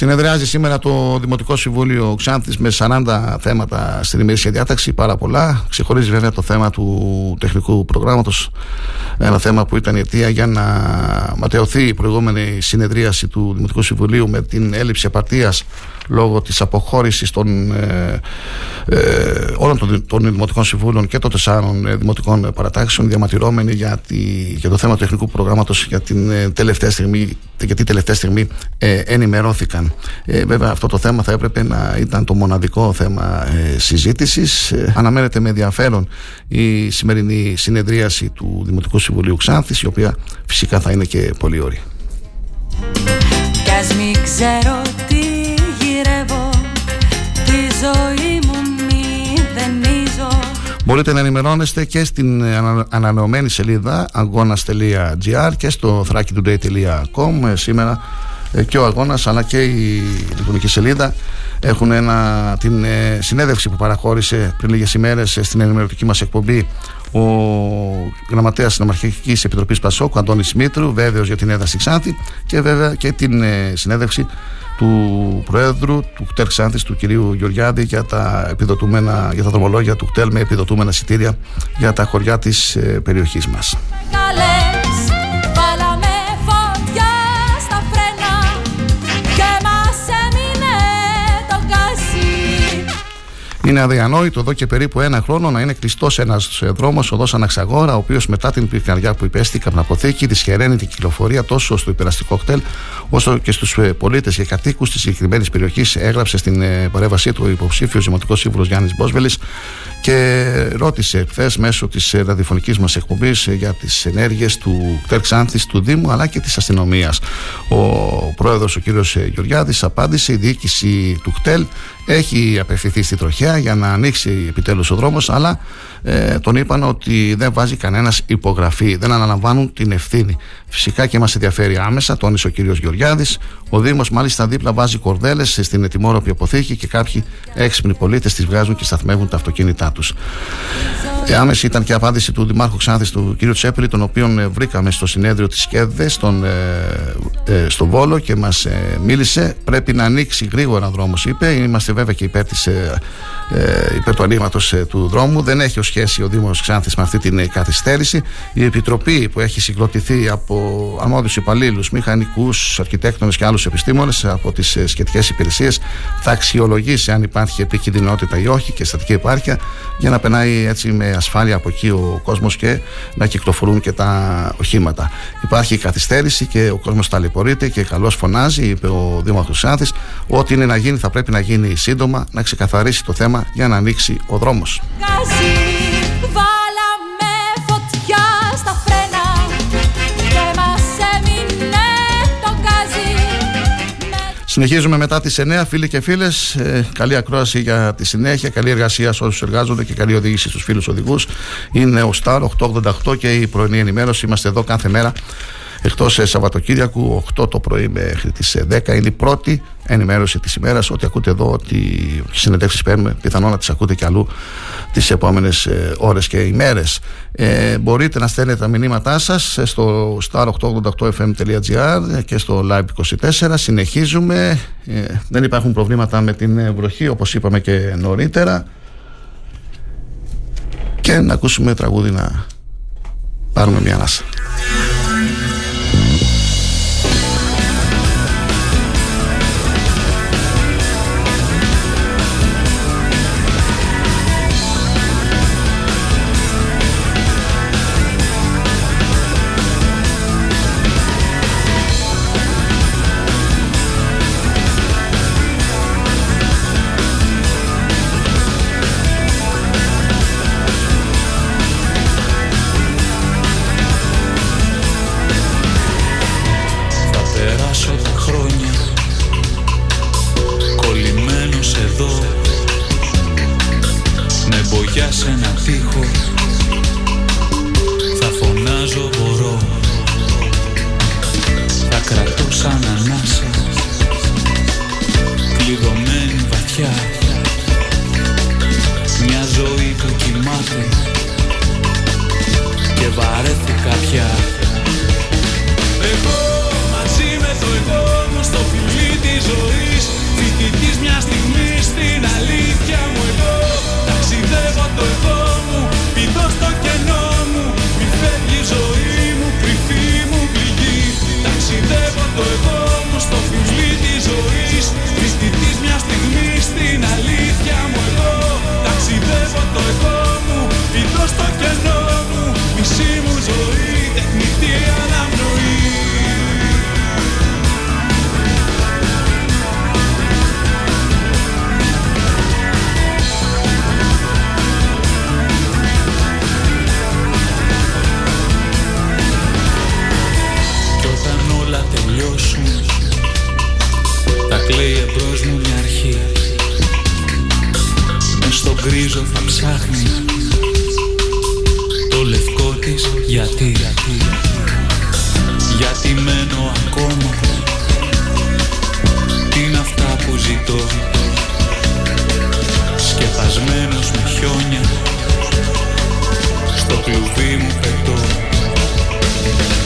Συνεδριάζει σήμερα το Δημοτικό Συμβούλιο Ξάνθης με 40 θέματα στην ημερήσια διάταξη, πάρα πολλά. Ξεχωρίζει βέβαια το θέμα του τεχνικού προγράμματος, ένα θέμα που ήταν η αιτία για να ματαιωθεί η προηγούμενη συνεδρίαση του Δημοτικού Συμβουλίου με την έλλειψη απαρτίας λόγω της αποχώρησης των, ε, ε, όλων των, των Δημοτικών Συμβούλων και των τεσσάρων ε, Δημοτικών Παρατάξεων διαμαρτυρώμενοι για, τη, για το θέμα του τεχνικού προγράμματος για την ε, τελευταία στιγμή, γιατί τελευταία στιγμή ε, ενημερώθηκαν. βέβαια αυτό το θέμα θα έπρεπε να ήταν το μοναδικό θέμα ε, συζήτησης. αναμένεται με ενδιαφέρον η σημερινή συνεδρίαση του Δημοτικού Συμβουλίου Ξάνθης η οποία φυσικά θα είναι και πολύ ωρή. ξέρω Μπορείτε να ενημερώνεστε και στην ανανεωμένη σελίδα αγώνας.gr και στο thrakitoday.com ε, σήμερα ε, και ο αγώνας αλλά και η λειτουργική σελίδα έχουν ένα, την ε, συνέδευση που παραχώρησε πριν λίγες ημέρες στην ενημερωτική μας εκπομπή ο γραμματέας Συνομαρχικής Επιτροπής Πασόκου Αντώνης Μήτρου βέβαιος για την έδραση Ξάνθη και βέβαια και την συνέδευση του Προέδρου του ΚΤΕΛ Ξάνθης, του κυρίου Γεωργιάδη για τα, επιδοτούμενα, για τα δρομολόγια του ΚΤΕΛ με επιδοτούμενα εισιτήρια για τα χωριά της ε, περιοχής μας. Είναι αδιανόητο εδώ και περίπου ένα χρόνο να είναι κλειστός ένας δρόμος οδός Αναξαγόρα, ο οποίος μετά την πυρκαγιά που υπέστη η καπναποθήκη δυσχεραίνει την κυκλοφορία τόσο στο υπεραστικό κτέλ όσο και στους ε, πολίτες και κατοίκους της συγκεκριμένης περιοχής. Έγραψε στην ε, παρέμβασή του ο υποψήφιος Δημοτικός Σύμβουλος Γιάννης Μπόσβελης και ρώτησε χθες μέσω της ε, ραδιοφωνικής μας εκπομπής για τις ενέργειες του κτέλ Ξάνθης, του Δήμου αλλά και της αστυνομίας. Ο πρόεδρος, ο κ. Γεωργιάδης, απάντησε η διοίκηση του κτέλ έχει απευθυνθεί στη τροχιά για να ανοίξει επιτέλους ο δρόμος αλλά ε, τον είπαν ότι δεν βάζει κανένας υπογραφή δεν αναλαμβάνουν την ευθύνη Φυσικά και μας ενδιαφέρει άμεσα, τόνισε ο κύριος Γεωργιάδης. Ο Δήμος μάλιστα δίπλα βάζει κορδέλες στην ετοιμόρροπη αποθήκη και κάποιοι έξυπνοι πολίτες τις βγάζουν και σταθμεύουν τα αυτοκίνητά τους. Ε, άμεση ήταν και η απάντηση του Δημάρχου Ξάνθης του κ. Τσέπελη, τον οποίον ε, βρήκαμε στο συνέδριο της ΚΕΔΕ στον, ε, ε, στο Βόλο και μας ε, μίλησε. Πρέπει να ανοίξει γρήγορα δρόμος, είπε. Είμαστε βέβαια και υπέρ, της, ε, ε υπέρ του ανοίγματος του δρόμου. Δεν έχει ως σχέση ο Δήμος Ξάνθης με αυτή την καθυστέρηση. Η Επιτροπή που έχει συγκροτηθεί από αρμόδιους υπαλλήλους, μηχανικούς, αρχιτέκτονες και άλλους επιστήμονες από τις σχετικές υπηρεσίες θα αξιολογήσει αν υπάρχει επικίνδυνοτητα ή όχι και στατική επάρκεια για να περνάει έτσι με ασφάλεια από εκεί ο κόσμος και να κυκλοφορούν και τα οχήματα. Υπάρχει καθυστέρηση και ο κόσμος ταλαιπωρείται και καλώς φωνάζει, είπε ο Δήμαρχος Σάνθη, ό,τι είναι να γίνει θα πρέπει να γίνει σύντομα, να ξεκαθαρίσει το θέμα για να ανοίξει ο δρόμος. Συνεχίζουμε μετά τις 9, φίλοι και φίλες. Ε, καλή ακρόαση για τη συνέχεια, καλή εργασία σε όσους εργάζονται και καλή οδήγηση στους φίλους οδηγούς. Είναι ο Σταρ 888 και η πρωινή ενημέρωση. Είμαστε εδώ κάθε μέρα εκτός Σαββατοκύριακου, 8 το πρωί μέχρι τις 10. Είναι η πρώτη ενημέρωση της ημέρας. Ό,τι ακούτε εδώ, ό,τι συνεντεύξεις παίρνουμε, πιθανόν να τις ακούτε και αλλού τις επόμενες ώρες και ημέρες. Ε, μπορείτε να στέλνετε τα μηνύματά σας στο star888fm.gr και στο live24. Συνεχίζουμε. Ε, δεν υπάρχουν προβλήματα με την βροχή, όπως είπαμε και νωρίτερα. Και να ακούσουμε τραγούδι να πάρουμε μια ανάσα. περάσω τα χρόνια. Κολλημένος εδώ. Με μπογιά σε ένα τείχο. Θα φωνάζω μπορώ. Θα κρατώ σαν ανάσα. Κλειδωμένη βαθιά. Μια ζωή που κοιμάται. Και βαρέθηκα πια εγώ μου στο φιλί της ζωής. Φοιτητής μια στιγμή στην αλήθεια μου εγώ. Ταξιδεύω το εγώ μου, πηδώ στο κενό μου. Μη φεύγει η ζωή μου, κρυφή μου πληγή. Ταξιδεύω το εγώ μου στο φιλί της ζωής. Φοιτητής μια στιγμή στην αλήθεια μου εγώ. Ταξιδεύω το εγώ μου, πηδώ στο κενό μου. Μισή μου ζωή. γκρίζο θα ψάχνεις Το λευκό της γιατί Γιατί μένω ακόμα Τι είναι αυτά που ζητώ Σκεπασμένος με χιόνια Στο κλουβί μου πετώ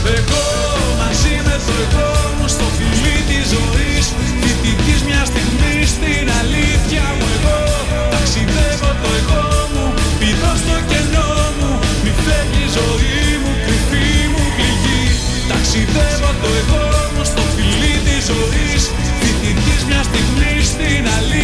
Εγώ μαζί με το εγώ μου στο φιλί της ζωής. Ταξιδεύω το εγώ μου στο φιλί της ζωής. Θητικής μιας στιγμή στην αλήθεια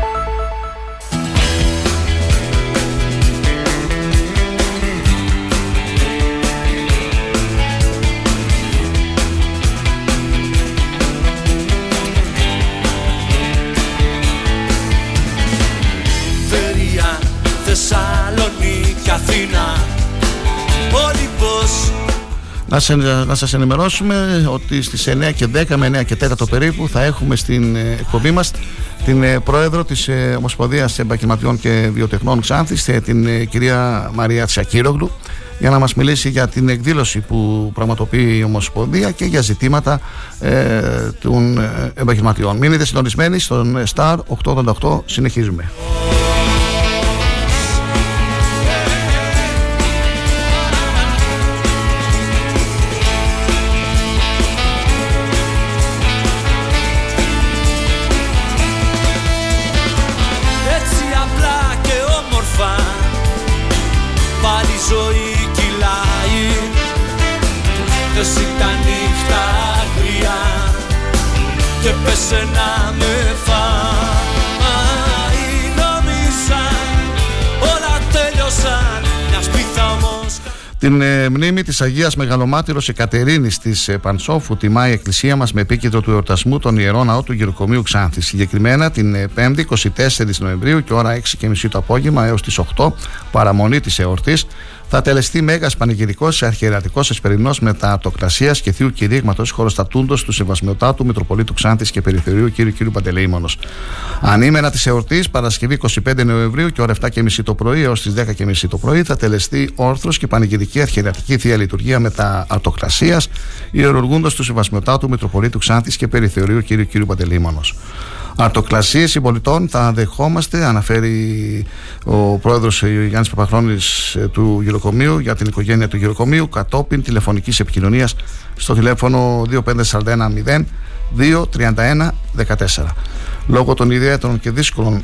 Να, σε, να σας ενημερώσουμε ότι στις 9 και 10 με 9 και 4 το περίπου θα έχουμε στην ε, εκπομπή μας την ε, πρόεδρο της ε, Ομοσπονδίας Επαγγελματιών και Βιοτεχνών Ξάνθης ε, την ε, κυρία Μαρία Τσακύρογλου για να μας μιλήσει για την εκδήλωση που πραγματοποιεί η Ομοσπονδία και για ζητήματα ε, των ε, επαγγελματιών. Μείνετε συντονισμένοι στον ε, Star 888. Συνεχίζουμε. Και πέσε να με φάει Νόμιζα όλα τέλειωσαν. Μιας σπίθα όμως Την ε, μνήμη της Αγίας Μεγαλομάτυρος Εκατερίνης της ε, Πανσόφου τιμάει η Εκκλησία μας με επίκεντρο του εορτασμού τον Ιερό Ναό του Γεροκομείου Ξάνθης. Συγκεκριμένα την ε, 5η 24 Νοεμβρίου και ώρα 6.30 το απόγευμα έως τις 8 παραμονή της εορτής θα τελεστεί μέγας πανηγυρικός αρχιερατικό εσπερινός μετατοκτασίας και θείου κηρύγματος χωροστατούντο του Σεβασμιωτάτου Μητροπολίτου Ξάνθης και Περιθωρίου κ. κ. Παντελεήμονος. Ανήμερα της εορτής, Παρασκευή 25 Νοεμβρίου και ώρα 7.30 το πρωί έως τις 10.30 το πρωί, θα τελεστεί όρθρος και πανηγυρική αρχιερατική θεία λειτουργία μετατοκτασίας, ιερουργούντος του Σεβασμιωτάτου Μητροπολίτου Ξάνθης και Περιθωρίου κ. κ. Παντελεήμονος. Αρτοκλασίες συμπολιτών θα δεχόμαστε, αναφέρει ο πρόεδρος Γιάννης Παπαχρόνης του Γεροκομείου για την οικογένεια του Γεροκομείου κατόπιν τηλεφωνικής επικοινωνίας στο τηλέφωνο 25410 231 14. Λόγω των ιδιαίτερων και δύσκολων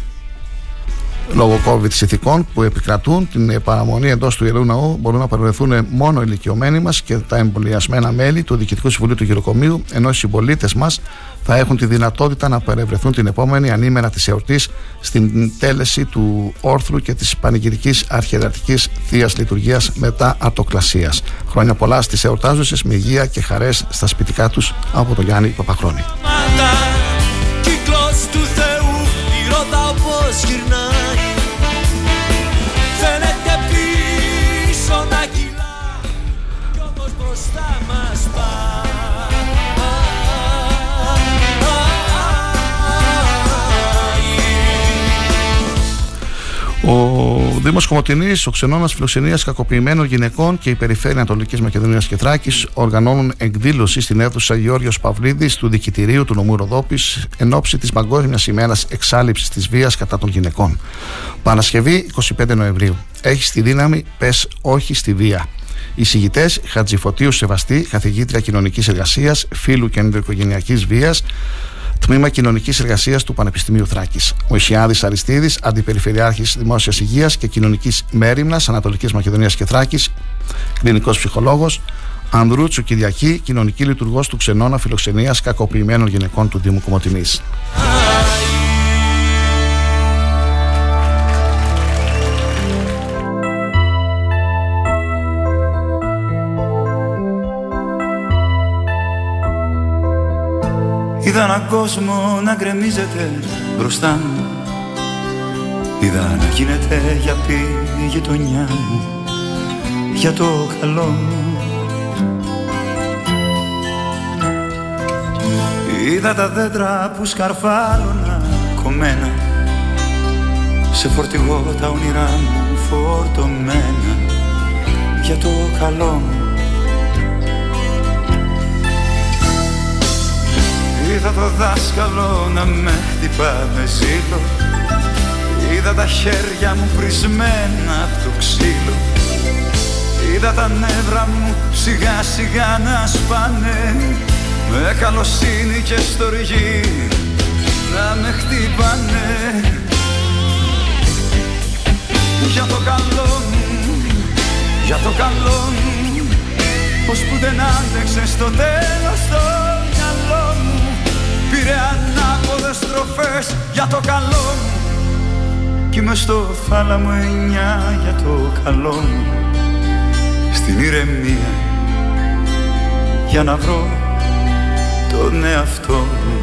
λόγω COVID ηθικών που επικρατούν την ε, παραμονή εντός του Ιερού Ναού μπορούν να παρευρεθούν μόνο οι ηλικιωμένοι μας και τα εμβολιασμένα μέλη του Διοικητικού Συμβουλίου του Γεροκομείου, ενώ οι συμπολίτες μας θα έχουν τη δυνατότητα να παρευρεθούν την επόμενη ανήμερα της εορτής στην τέλεση του όρθρου και της πανηγυρικής αρχιερατική θείας λειτουργίας μετά ατοκλασία. Χρόνια πολλά στις εορτάζουσες με υγεία και χαρές στα σπιτικά τους από τον Γιάννη Παπαχρόνη. Δήμος Κομωτινή, ο Ξενώνας Φιλοξενίας Κακοποιημένων Γυναικών και η Περιφέρεια Ανατολικής Μακεδονίας και Θράκης οργανώνουν εκδήλωση στην αίθουσα Γεώργιος Παυλίδης του Δικητηρίου του νομού Ροδόπης εν ώψη της Παγκόσμιας ημέρα εξάλληψης της βίας κατά των γυναικών. Παρασκευή 25 Νοεμβρίου. Έχει τη δύναμη, πες όχι στη βία. Οι συγητέ Χατζηφωτίου Σεβαστή, καθηγήτρια κοινωνικής εργασίας, φίλου και ενδοοικογενειακής βίας, Τμήμα Κοινωνικής Εργασίας του Πανεπιστημίου Θράκης. Ο Ισιάδη Αριστίδης, Αντιπεριφερειάρχης Δημόσιας Υγείας και Κοινωνικής Μέρημνας Ανατολικής Μακεδονίας και Θράκης, κλινικός ψυχολόγος. Ανδρούτσου Κυριακή, κοινωνική λειτουργός του Ξενώνα Φιλοξενίας Κακοποιημένων Γυναικών του Δήμου Κομωτινής. Είδα έναν κόσμο να γκρεμίζεται μπροστά μου. Είδα να γίνεται για πει η γειτονιά μου Για το καλό μου. Είδα τα δέντρα που σκαρφάλωνα κομμένα Σε φορτηγό τα όνειρά μου φορτωμένα Για το καλό μου Είδα το δάσκαλο να με χτυπά με ζήλο. Είδα τα χέρια μου πρισμένα από το ξύλο. Είδα τα νεύρα μου σιγά σιγά να σπάνε. Με καλοσύνη και στοργή να με χτυπάνε. Για το καλό μου, για το καλό μου Πως που δεν άντεξε στο τέλος το μυαλό μου Πήρε ανάποδες στροφές για το καλό μου. Κι είμαι στο θάλαμο εννιά για το καλό μου. Στην ηρεμία για να βρω τον εαυτό μου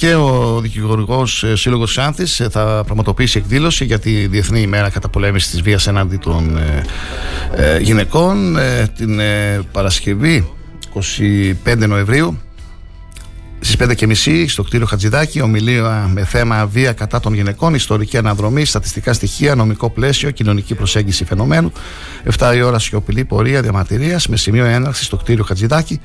και ο δικηγορικός ε, σύλλογος Σάνθης ε, θα πραγματοποιήσει εκδήλωση για τη Διεθνή ημέρα καταπολέμησης της βίας έναντι των ε, γυναικών την Παρασκευή 25 Νοεμβρίου Στις 5.30 στο κτίριο Χατζηδάκη, ομιλία με θέμα βία κατά των γυναικών, ιστορική αναδρομή, στατιστικά στοιχεία, νομικό πλαίσιο, κοινωνική προσέγγιση φαινομένου. 7 η ώρα σιωπηλή πορεία διαμαρτυρίας με σημείο έναρξης στο κτίριο Χατζηδάκη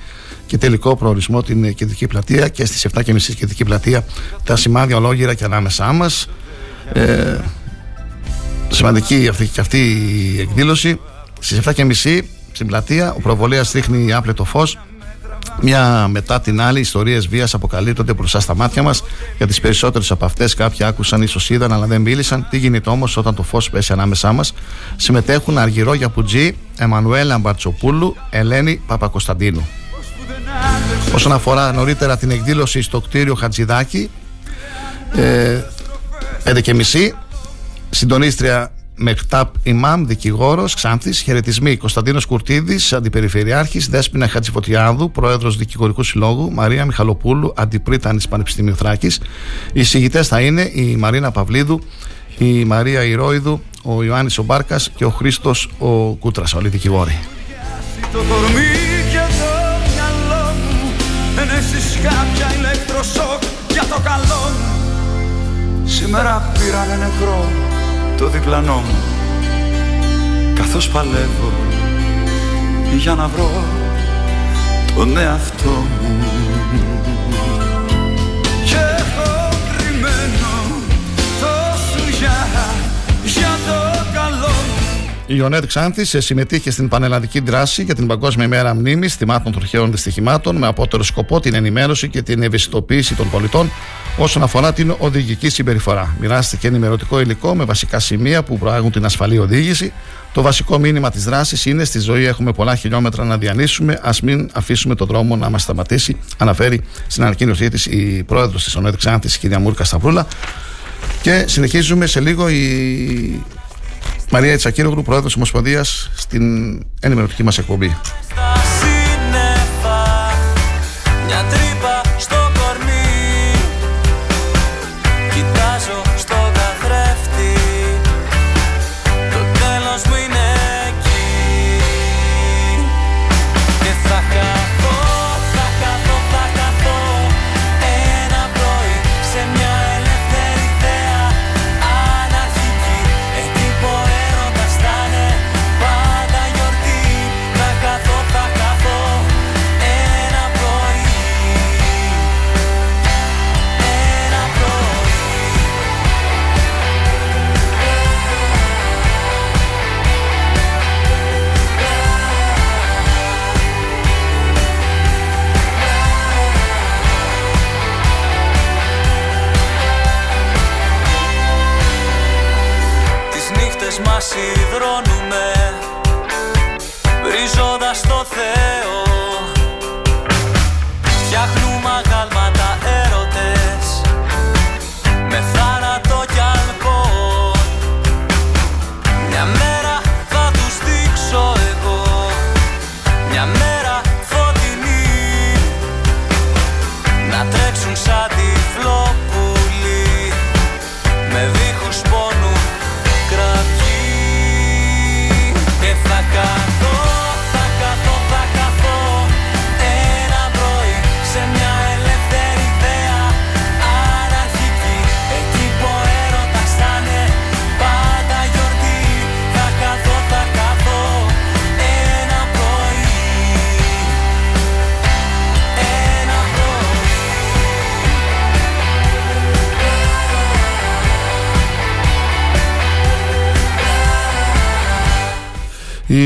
και τελικό προορισμό την κεντρική πλατεία και στις 7.30 στην κεντρική πλατεία τα σημάδια ολόγυρα και ανάμεσά μας. Ε, σημαντική αυτή, και αυτή η εκδήλωση. Στις 7.30 στην πλατεία ο προβολέας ρίχνει άπλετο φως μια μετά την άλλη, ιστορίες βίας αποκαλύπτονται μπροστά στα μάτια μας. Για τις περισσότερες από αυτές, κάποιοι άκουσαν, ίσως είδαν, αλλά δεν μίλησαν. Τι γίνεται όμως όταν το φως πέσει ανάμεσά μας; Συμμετέχουν Αργυρό Γιαπουτζή, Εμμανουέλα Μπαρτσοπούλου, Ελένη Παπακοσταντίνου. Όσον αφορά νωρίτερα την εκδήλωση στο κτίριο Χατζηδάκη, ε, 5.30 συντονίστρια Μεκτάπ Ιμάμ, δικηγόρος, Ξάνθης, χαιρετισμοί Κωνσταντίνος Κουρτίδης, Αντιπεριφερειάρχης, Δέσπινα Χατζηφωτιάδου, Πρόεδρος Δικηγορικού Συλλόγου, Μαρία Μιχαλοπούλου, Αντιπρίτανης Πανεπιστημίου Θράκη. Οι συγητέ θα είναι η Μαρίνα Παυλίδου, η Μαρία Ηρόιδου, ο Ιωάννης Ομπάρκας και ο Χρήστος ο Κούτρας, όλοι δικηγόροι. Το κορμί και το μυαλό μου κάποια ηλεκτροσόκ για το καλό Σήμερα πήρανε νεκρό το διπλανό μου. Καθώς παλεύω για να βρω τον εαυτό μου η Ιωνέτ Ξάνθη συμμετείχε στην πανελλαδική δράση για την Παγκόσμια ημέρα μνήμης θυμάτων τροχαίων δυστυχημάτων με απότερο σκοπό την ενημέρωση και την ευαισθητοποίηση των πολιτών όσον αφορά την οδηγική συμπεριφορά. Μοιράστηκε ενημερωτικό υλικό με βασικά σημεία που προάγουν την ασφαλή οδήγηση. Το βασικό μήνυμα της δράσης είναι: Στη ζωή έχουμε πολλά χιλιόμετρα να διανύσουμε. Α μην αφήσουμε τον δρόμο να μας σταματήσει, αναφέρει στην ανακοίνωσή της η πρόεδρος της ΟΝΕΔ Ξάνθης, η κυρία Μούρκα Σταυρούλα. Και συνεχίζουμε σε λίγο η Μαρία Τσακύρογλου, πρόεδρος της Ομοσπονδίας, στην ενημερωτική μας εκπομπή.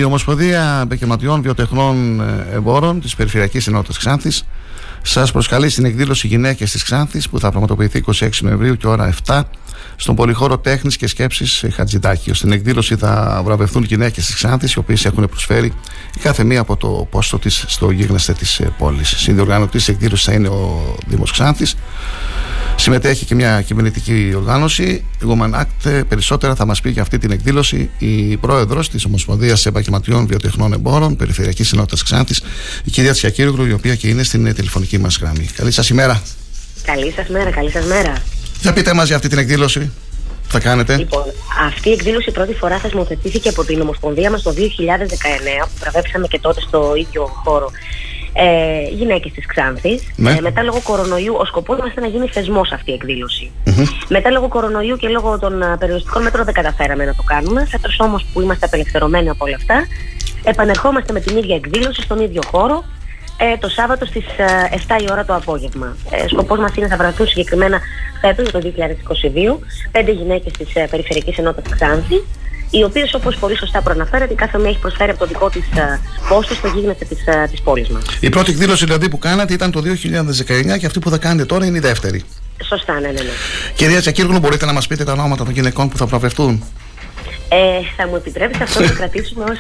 Ομοσπονδία Επαγγελματιών Βιοτεχνών ε, Εμπόρων της Περιφερειακής Ενότητας Ξάνθης σας προσκαλεί στην εκδήλωση Γυναίκες της Ξάνθης που θα πραγματοποιηθεί 26 Νοεμβρίου και ώρα 7 στον Πολυχώρο Τέχνης και Σκέψης Χατζηδάκη. Στην εκδήλωση θα βραβευθούν γυναίκες της Ξάνθης, οι οποίες έχουν προσφέρει η κάθε μία από το πόστο της στο γίγνεσθε της πόλης. Συνδιοργανωτής τη εκδήλωσης θα είναι ο Δήμος Ξάνθης. Συμμετέχει και μια κυβερνητική οργάνωση. Η Woman Act περισσότερα θα μας πει για αυτή την εκδήλωση η πρόεδρος της Ομοσπονδίας Επαγγελματιών Βιοτεχνών Εμπόρων Περιφερειακής Ενότητας Ξάνθης, η κυρία Τσιακύρογλου, η οποία και είναι στην ε, τηλεφωνική μας γραμμή. Καλή σας ημέρα. Καλή σας μέρα, καλή σας μέρα. Για πείτε μας για αυτή την εκδήλωση. Τι θα κάνετε. Λοιπόν, αυτή η εκδήλωση πρώτη φορά θεσμοθετήθηκε από την Ομοσπονδία μας το 2019 που βραβεύσαμε και τότε στο ίδιο χώρο ε, γυναίκες της Ξάνθης. Ναι. Ε, μετά λόγω κορονοϊού, ο σκοπός μας ήταν να γίνει θεσμός αυτή η εκδήλωση. Μετά λόγω κορονοϊού και λόγω των α, περιοριστικών μέτρων δεν καταφέραμε να το κάνουμε. Φέτος όμως που είμαστε απελευθερωμένοι από όλα αυτά, επανερχόμαστε με την ίδια εκδήλωση στον ίδιο χώρο ε, το Σάββατο στις ε, 7 η ώρα το απόγευμα. Ε, σκοπός μας είναι να βραβευτούν συγκεκριμένα φέτος το 2022 πέντε γυναίκες της ε, Περιφερειακής Ενότητας Ξάνθη οι οποίες όπως πολύ σωστά προαναφέρατε κάθε μία έχει προσφέρει από το δικό της ε, πόστο στο γίγνεσθε της, ε, της πόλης μας. Η πρώτη εκδήλωση δηλαδή που κάνατε ήταν το 2019 και αυτή που θα κάνετε τώρα είναι η δεύτερη. Σωστά, ναι, ναι, ναι. Κυρία Τσακύργλου, μπορείτε να μας πείτε τα ονόματα των γυναικών που θα βραβευτούν. Ε, θα μου επιτρέψετε αυτό να το κρατήσουμε ως,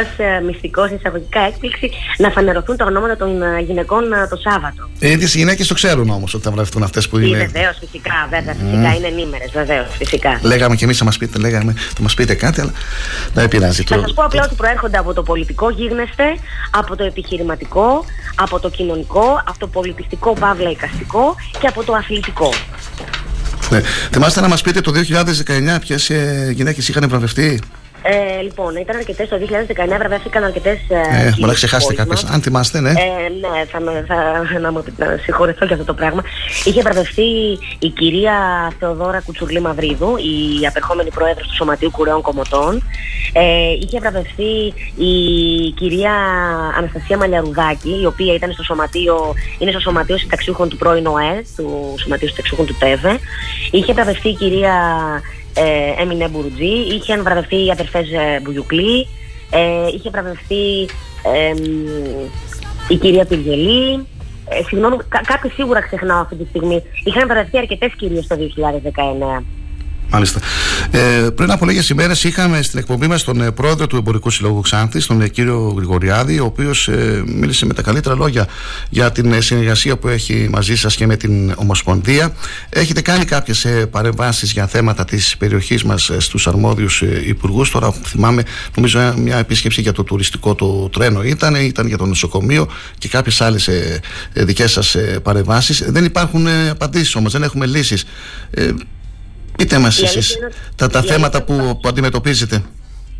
ως ε, μυστικό σε εισαγωγικά έκπληξη να φανερωθούν τα ονόματα των ε, γυναικών ε, το Σάββατο. Οι ίδιε οι γυναίκες το ξέρουν όμως ότι θα βραβευτούν αυτές που Είναι... είναι. Βεβαίως, φυσικά, βέβαια, φυσικά Μμ. είναι ενήμερες, βεβαίως, φυσικά. Λέγαμε κι εμείς θα μας πείτε, λέγαμε, θα μας πείτε κάτι, αλλά δεν πειράζει. Θα Το... σας πω απλά ότι προέρχονται από το πολιτικό γίγνεσθε, από το επιχειρηματικό, από το κοινωνικό, από το πολιτιστικό παύλα εικαστικό και από το αθλητικό. Ναι. Θυμάστε να μας πείτε το 2019 ποιες ε, γυναίκες είχαν βραβευτεί; Ε, λοιπόν, ήταν αρκετές το 2019, βραβεύτηκαν αρκετές. Ε, μπορεί να ξεχάσετε κάποιες. Αν θυμάστε, ναι. Ε, ναι, θα, με, θα να μου να συγχωρεθώ για αυτό το πράγμα. Είχε βραβευτεί η κυρία Θεοδόρα Κουτσουρλή Μαυρίδου, η απερχόμενη πρόεδρος του Σωματείου Κουρέων Κομωτών. Ε, είχε βραβευτεί η κυρία Αναστασία Μαλιαρουδάκη, η οποία ήταν στο σωματείο, είναι στο Σωματείο Συνταξιούχων του πρώην ΟΕ, του Σωματείου Συνταξιούχων του ΤΕΒΕ. Είχε βραβευτεί η κυρία ε, Έμινε Μπουρουτζή, είχαν βραβευτεί οι αδερφές ε, Μπουγιουκλή, ε, είχε βραβευτεί ε, μ, η κυρία Πυργελή, ε, συγγνώμη, κα, κάποιοι σίγουρα ξεχνάω αυτή τη στιγμή. Είχαν βραβευτεί αρκετές κυρίες το 2019. Μάλιστα. Ε, πριν από λίγες ημέρες είχαμε στην εκπομπή μας τον ε, πρόεδρο του Εμπορικού Συλλόγου Ξάνθη, τον ε, κύριο Γρηγοριάδη, ο οποίος ε, μίλησε με τα καλύτερα λόγια για την ε, συνεργασία που έχει μαζί σας και με την Ομοσπονδία. Έχετε κάνει κάποιες παρεμβάσεις για θέματα της περιοχής μας στους αρμόδιους υπουργούς. Τώρα θυμάμαι, νομίζω, ε, μια επίσκεψη για το τουριστικό το τρένο ήταν, ήταν για το νοσοκομείο και κάποιες άλλες δικές σας παρεμβάσεις. Δεν υπάρχουν απαντήσεις όμως, δεν έχουμε λύσεις. Ε, Πείτε μας Η αλήθεια εσείς είναι- τα, τα η θέματα που, που αντιμετωπίζετε.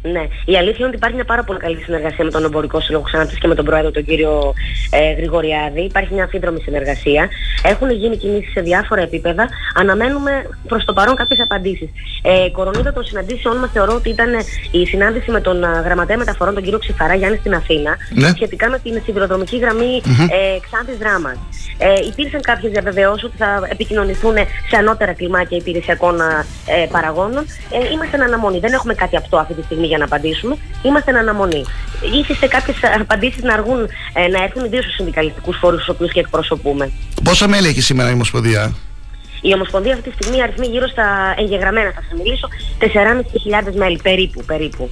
Ναι. Η αλήθεια είναι ότι υπάρχει μια πάρα πολύ καλή συνεργασία με τον Εμπορικό Σύλλογο Ξάνθης και με τον πρόεδρο τον κύριο ε, Γρηγοριάδη. Υπάρχει μια αμφίδρομη συνεργασία. Έχουν γίνει κινήσεις σε διάφορα επίπεδα. Αναμένουμε προς το παρόν κάποιες απαντήσεις. Ε, κορονίδα των συναντήσεών μας θεωρώ ότι ήταν η συνάντηση με τον α, γραμματέα μεταφορών τον κύριο Ξηφαρά Γιάννη στην Αθήνα Ναι. σχετικά με την σιδηροδρομική γραμμή Μμμ. ε, Ξάνθης Δράμας. Ε, υπήρξαν κάποιες διαβεβαιώσεις ότι θα επικοινωνηθούν σε ανώτερα κλιμάκια υπηρεσιακών α, ε, παραγόνων. Ε, είμαστε εν αναμονή. Δεν έχουμε κάτι απτό αυτή τη στιγμή για να απαντήσουμε. Είμαστε εν αναμονή. Ήθιστε κάποιες απαντήσεις να αργούν ε, να έρθουν ιδίως στους συνδικαλιστικούς φόρους, του οποίους και εκπροσωπούμε. Πόσα μέλη έχει σήμερα η Ομοσπονδία, Η Ομοσπονδία αυτή τη στιγμή αριθμεί γύρω στα εγγεγραμμένα, θα σας μιλήσω, 4.500 μέλη περίπου. περίπου.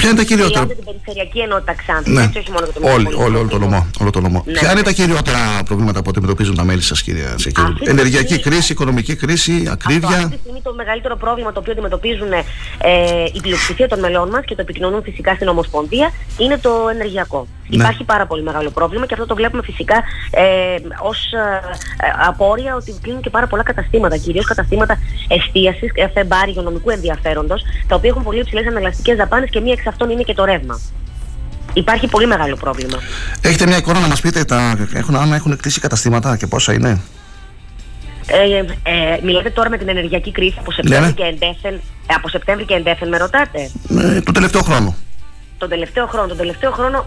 Ποια είναι τα κυριότερα; Μιλάτε την περιφερειακή ενότητα Ξάνθη, Ναι. έτσι όχι μόνο για το Όλη, Μητροπολιτικό όλο, όλο το νομό. Όλο το νομό. Ναι, Ποια είναι ναι. τα κυριότερα προβλήματα που αντιμετωπίζουν τα μέλη σας, κυρία Σεκύρου; Αυτή τη Ενεργειακή στιγμή- κρίση, οικονομική κρίση, Αυτό, ακρίβεια; αυτή τη στιγμή το μεγαλύτερο πρόβλημα το οποίο αντιμετωπίζουν ε, η πλειοψηφία των μελών μας και το επικοινωνούν φυσικά στην Ομοσπονδία είναι το ενεργειακό. Ναι. Υπάρχει πάρα πολύ μεγάλο πρόβλημα και αυτό το βλέπουμε φυσικά ε, ως απόρρια ότι κλείνουν και πάρα πολλά καταστήματα, κυρίως καταστήματα εστίασης, εφεμπάρι, υγειονομικού ενδιαφέροντος, τα οποία έχουν πολύ υψηλές αναγκαστικές δαπάνες και μία εξ αυτών είναι και το ρεύμα. Υπάρχει πολύ μεγάλο πρόβλημα. Έχετε μια εικόνα να μας πείτε τα, έχουν, αν έχουν κλείσει καταστήματα και πόσα είναι; Ε, ε, μιλάτε τώρα με την ενεργειακή κρίση από Σεπτέμβρη Ναι. και εντέφεν, ε, από Σεπτέμβρη και εντέφεν, με ρωτάτε; Ε, το τελευταίο χρόνο. τον τελευταίο χρόνο. Τον τελευταίο χρόνο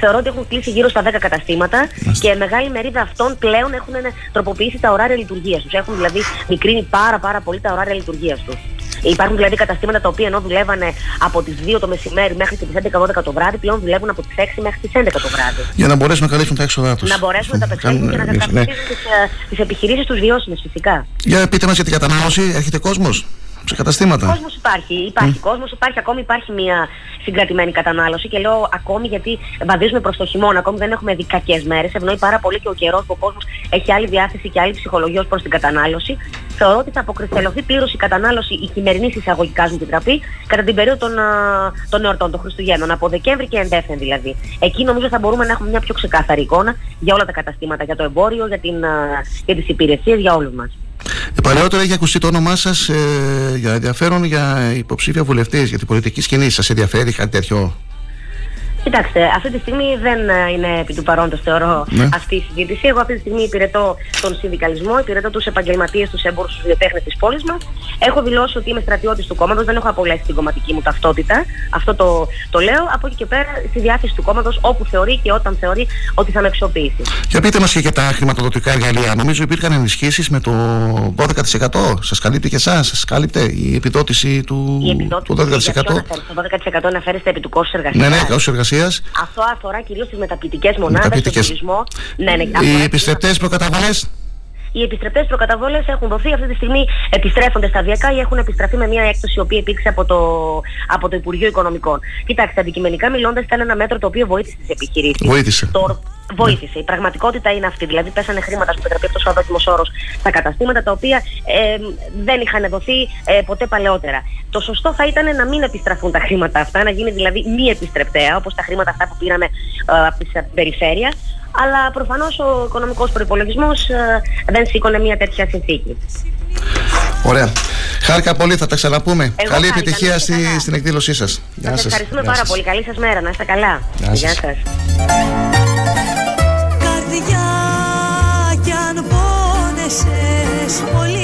θεωρώ ότι έχουν κλείσει γύρω στα 10 καταστήματα και μεγάλη μερίδα αυτών πλέον έχουν ε, τροποποιήσει τα ωράρια λειτουργίας τους. Έχουν δηλαδή μικρύνει πάρα, πάρα πολύ τα ωράρια λειτουργίας τους. Υπάρχουν δηλαδή καταστήματα τα οποία ενώ δουλεύανε από τις 2 το μεσημέρι μέχρι τις 11-12 το βράδυ, πλέον δουλεύουν από τις 6 μέχρι τις 11 το βράδυ. Για να μπορέσουν να καλύψουν τα έξοδά του. Να μπορέσουν να τα απεξέλθουν και να ναι. καταστήσουν τις επιχειρήσεις τους βιώσιμες φυσικά. Για πείτε μας για την κατανάλωση, έρχεται κόσμος σε καταστήματα. Κόσμος υπάρχει, υπάρχει κόσμος, υπάρχει ακόμη υπάρχει μια συγκρατημένη κατανάλωση και λέω ακόμη γιατί βαδίζουμε προς το χειμώνα, ακόμη δεν έχουμε δει κακές μέρες. Ευνοεί πάρα πολύ και ο καιρός που ο κόσμος έχει άλλη διάθεση και άλλη ψυχολογία ως προς την κατανάλωση. Θεωρώ ότι θα αποκριστελωθεί πλήρως η κατανάλωση, η χειμερινή εισαγωγικά μου επιτραπεί, κατά την περίοδο των, α, των εορτών, των Χριστουγέννων, από Δεκέμβρη και εντέφεν δηλαδή. Εκεί νομίζω θα μπορούμε να έχουμε μια πιο ξεκάθαρη εικόνα για όλα τα καταστήματα, για το εμπόριο, για, την, α, για τις υπηρεσίες, για όλους μας. Ε, Παλαιότερα έχει ακουστεί το όνομά σας ε, για ενδιαφέρον για υποψήφια βουλευτή, για την πολιτική σκηνή. Σας ενδιαφέρει κάτι τέτοιο; Κοιτάξτε, αυτή τη στιγμή δεν ε, είναι επί του παρόντος θεωρώ Ναι. αυτή η συζήτηση. Εγώ αυτή τη στιγμή υπηρετώ τον συνδικαλισμό, υπηρετώ τους επαγγελματίες, τους έμπορους, τους βιοτέχνες της πόλης μας. Έχω δηλώσει ότι είμαι στρατιώτης του κόμματος, δεν έχω απολέσει την κομματική μου ταυτότητα. Αυτό το, το λέω. Από εκεί και πέρα στη διάθεση του κόμματος όπου θεωρεί και όταν θεωρεί ότι θα με αξιοποιήσει. Για πείτε μας και για τα χρηματοδοτικά εργαλεία. Νομίζω υπήρχαν ενισχύσεις με το 12%. Σας καλύπτει και εσάς, σας κάλυπτε η επιδότηση του, Η επιδότηση του 12%. για ποιο αναφέρεται, το 12% αναφέρεστε επί του κόστους εργασίας. Ναι, ναι, κόστος εργασίας. Αυτό αφορά κυρίως τις μεταποιητικές μονάδες, Μεταποιητικές. τον τουρισμό. Ναι, ναι, Οι αφορά επιστρεπτές προκαταβολές. Οι επιστρεπτές προκαταβόλε έχουν δοθεί αυτή τη στιγμή, επιστρέφονται σταδιακά ή έχουν επιστραφεί με μια έκπτωση η οποία υπήρξε από το, από το Υπουργείο Οικονομικών. Κοιτάξτε, αντικειμενικά μιλώντας, ήταν ένα μέτρο το οποίο βοήθησε τις επιχειρήσεις. Βοήθησε. Το, βοήθησε. Η πραγματικότητα είναι αυτή. Δηλαδή, πέσανε χρήματα, στο επιτραπεί αυτός ο αδόκιμο όρος, στα καταστήματα τα οποία ε, δεν είχαν δοθεί ε, ποτέ παλαιότερα. Το σωστό θα ήταν να μην επιστραφούν τα χρήματα αυτά, να γίνει δηλαδή μη επιστρεπτέα, όπως τα χρήματα αυτά που πήραμε ε, από την περιφέρεια. Αλλά προφανώς ο οικονομικός προπολογισμό δεν σήκωνε μια τέτοια συνθήκη. Ωραία. Χάρηκα πολύ, θα τα ξαναπούμε. Εγώ Καλή χάρηκα, επιτυχία να είστε στη, καλά. στην εκδήλωσή σας. Σας ευχαριστούμε πάρα πολύ. Καλή σας μέρα. Να είστε καλά. Γεια σας. Σας. Καρδιά κι αν πόνεσες πολύ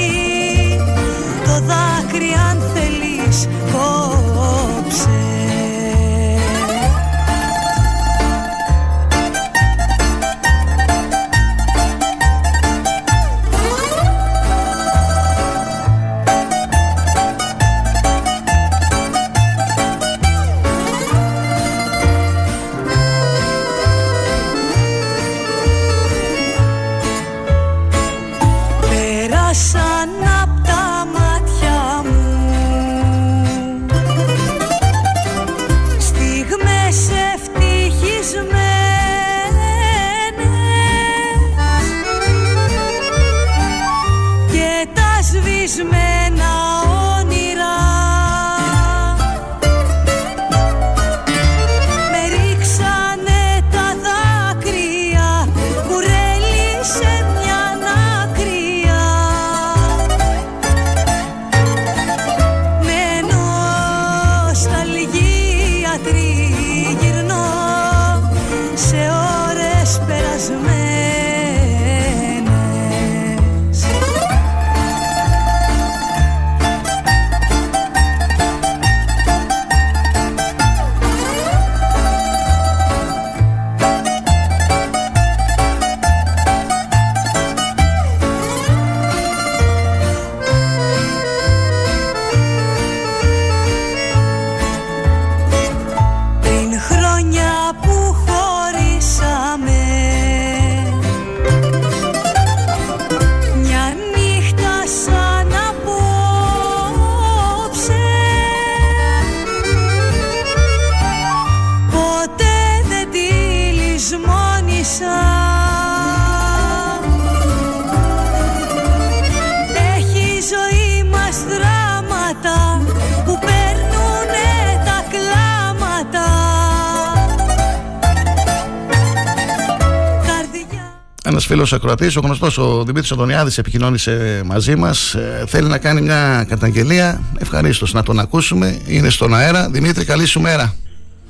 φίλος ακροατής, ο γνωστός ο Δημήτρης Οντονιάδη, επικοινώνησε μαζί μας. θέλει να κάνει μια καταγγελία. Ευχαρίστως να τον ακούσουμε. Είναι στον αέρα. Δημήτρη, καλή σου μέρα.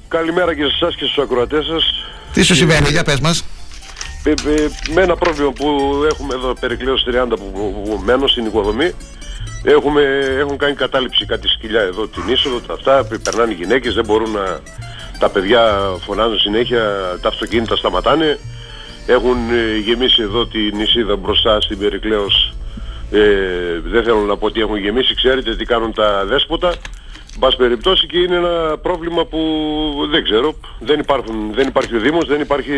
Καλημέρα και σε εσάς και στους ακροατές σας. Τι σου συμβαίνει, για πες μας. Ε, ε, με ένα πρόβλημα που έχουμε εδώ περικλέως 30 που, που, που μένω στην οικοδομή έχουμε, έχουν κάνει κατάληψη κάτι σκυλιά εδώ την είσοδο, τα αυτά, περνάνε οι γυναίκες, δεν μπορούν να... Τα παιδιά φωνάζουν συνέχεια, τα αυτοκίνητα σταματάνε. Έχουν ε, γεμίσει εδώ την νησίδα μπροστά στην Περικλέως. Ε, δεν θέλω να πω ότι έχουν γεμίσει, ξέρετε τι κάνουν τα δέσποτα. Μπας περιπτώσει και είναι ένα πρόβλημα που δεν ξέρω. Δεν, υπάρχουν, δεν υπάρχει ο Δήμος, δεν υπάρχει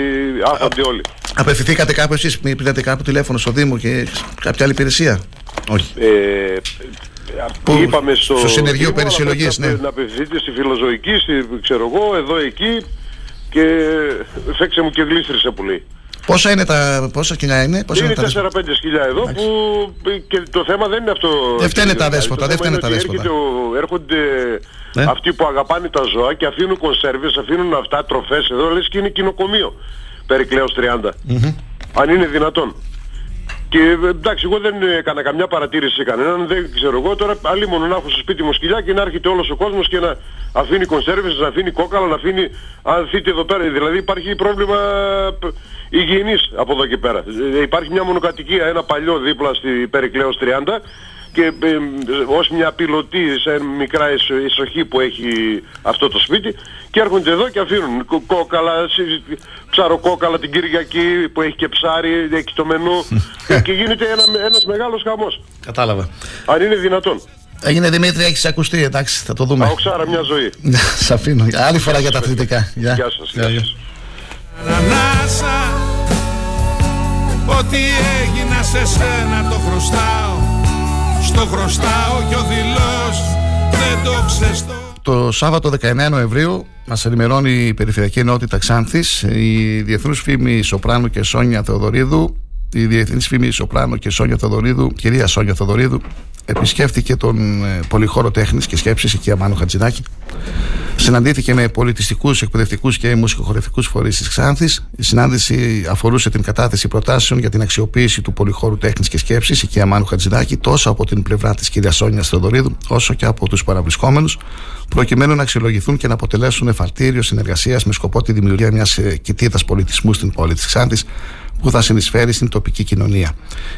άφαντοι όλοι. Απευθυνθήκατε κάπου εσείς, πήρατε κάπου τηλέφωνο στο Δήμο και κάποια άλλη υπηρεσία; Όχι. Ε, Που- είπαμε στο, στο συνεργείο Δήμο, περισυλλογής, να, ναι. να απευθυνθείτε στη φιλοζωική, στη, ξέρω εγώ, εδώ εκεί και φέξε μου και γλίστρισε που λέει. Πόσα είναι τα. Πόσα κοινά είναι, πόσα είναι είναι τα. 4-5 σκυλιά εδώ που και το θέμα δεν είναι αυτό. Δεν φταίνε τα Δηλαδή, δέσποτα, το δεν θέμα φταίνε είναι τα ότι δέσποτα. έρχεται ο- έρχονται Ναι. αυτοί που αγαπάνε τα ζώα και αφήνουν κονσέρβες, αφήνουν αυτά, τροφές εδώ, λες και είναι κοινοκομείο. Περικλέως 30. Αν είναι δυνατόν. Και ε, εντάξει, εγώ δεν έκανα καμιά παρατήρηση σε κανέναν, δεν ξέρω εγώ τώρα. Αλλή μόνο να έχω στο σπίτι μου σκυλιά και να έρχεται όλος ο κόσμος και να αφήνει κονσέρβες, να αφήνει κόκαλα, να αφήνει. Αν δείτε εδώ πέρα, δηλαδή υπάρχει πρόβλημα π, υγιεινής από εδώ και πέρα. Ε, Υπάρχει μια μονοκατοικία, ένα παλιό δίπλα στη Περικλέως 30 και ε, ε, ως μια πιλωτή σε μικρά ισο- ισοχή που έχει αυτό το σπίτι και έρχονται εδώ και αφήνουν κο- κόκαλα, σι- ψαροκόκαλα την Κυριακή που έχει και ψάρι, έχει το μενού και, και γίνεται ένα, ένας μεγάλος χαμός. Κατάλαβα. Αν είναι δυνατόν. Έγινε Δημήτρη, έχεις ακουστεί, εντάξει, θα το δούμε. Αοξάρα μια ζωή. Σ' αφήνω. Άλλη φορά για τα αθλητικά. Γεια. Γεια σας. Γεια σας. Ανάσα Ό,τι έγινα σε σένα το χρωστάω Στο χρωστάω και ο δηλός δεν το ξεστώ. Το Σάββατο 19 Νοεμβρίου μας ενημερώνει η Περιφερειακή Ενότητα Ξάνθης η διεθνούς φήμη Σοπράνου και Σόνια Θεοδωρίδου η διεθνής φήμη Σοπράνου και Σόνια Θεοδωρίδου κυρία Σόνια Θεοδωρίδου επισκέφτηκε τον ε, πολυχώρο τέχνης και σκέψης εκεί Αμάνου Χατζηδάκη. Συναντήθηκε με πολιτιστικούς, εκπαιδευτικούς και μουσικοχορευτικούς φορείς της Ξάνθης. Η συνάντηση αφορούσε την κατάθεση προτάσεων για την αξιοποίηση του πολυχώρου τέχνης και σκέψης εκεί Αμάνου Χατζηδάκη τόσο από την πλευρά της κυρίας Σόνιας Θεοδωρίδου όσο και από τους παραβρισκόμενους προκειμένου να αξιολογηθούν και να αποτελέσουν εφαρτήριο συνεργασίας με σκοπό τη δημιουργία μιας κοιτίδας πολιτισμού στην πόλη της Ξάνθης που θα συνεισφέρει στην τοπική κοινωνία.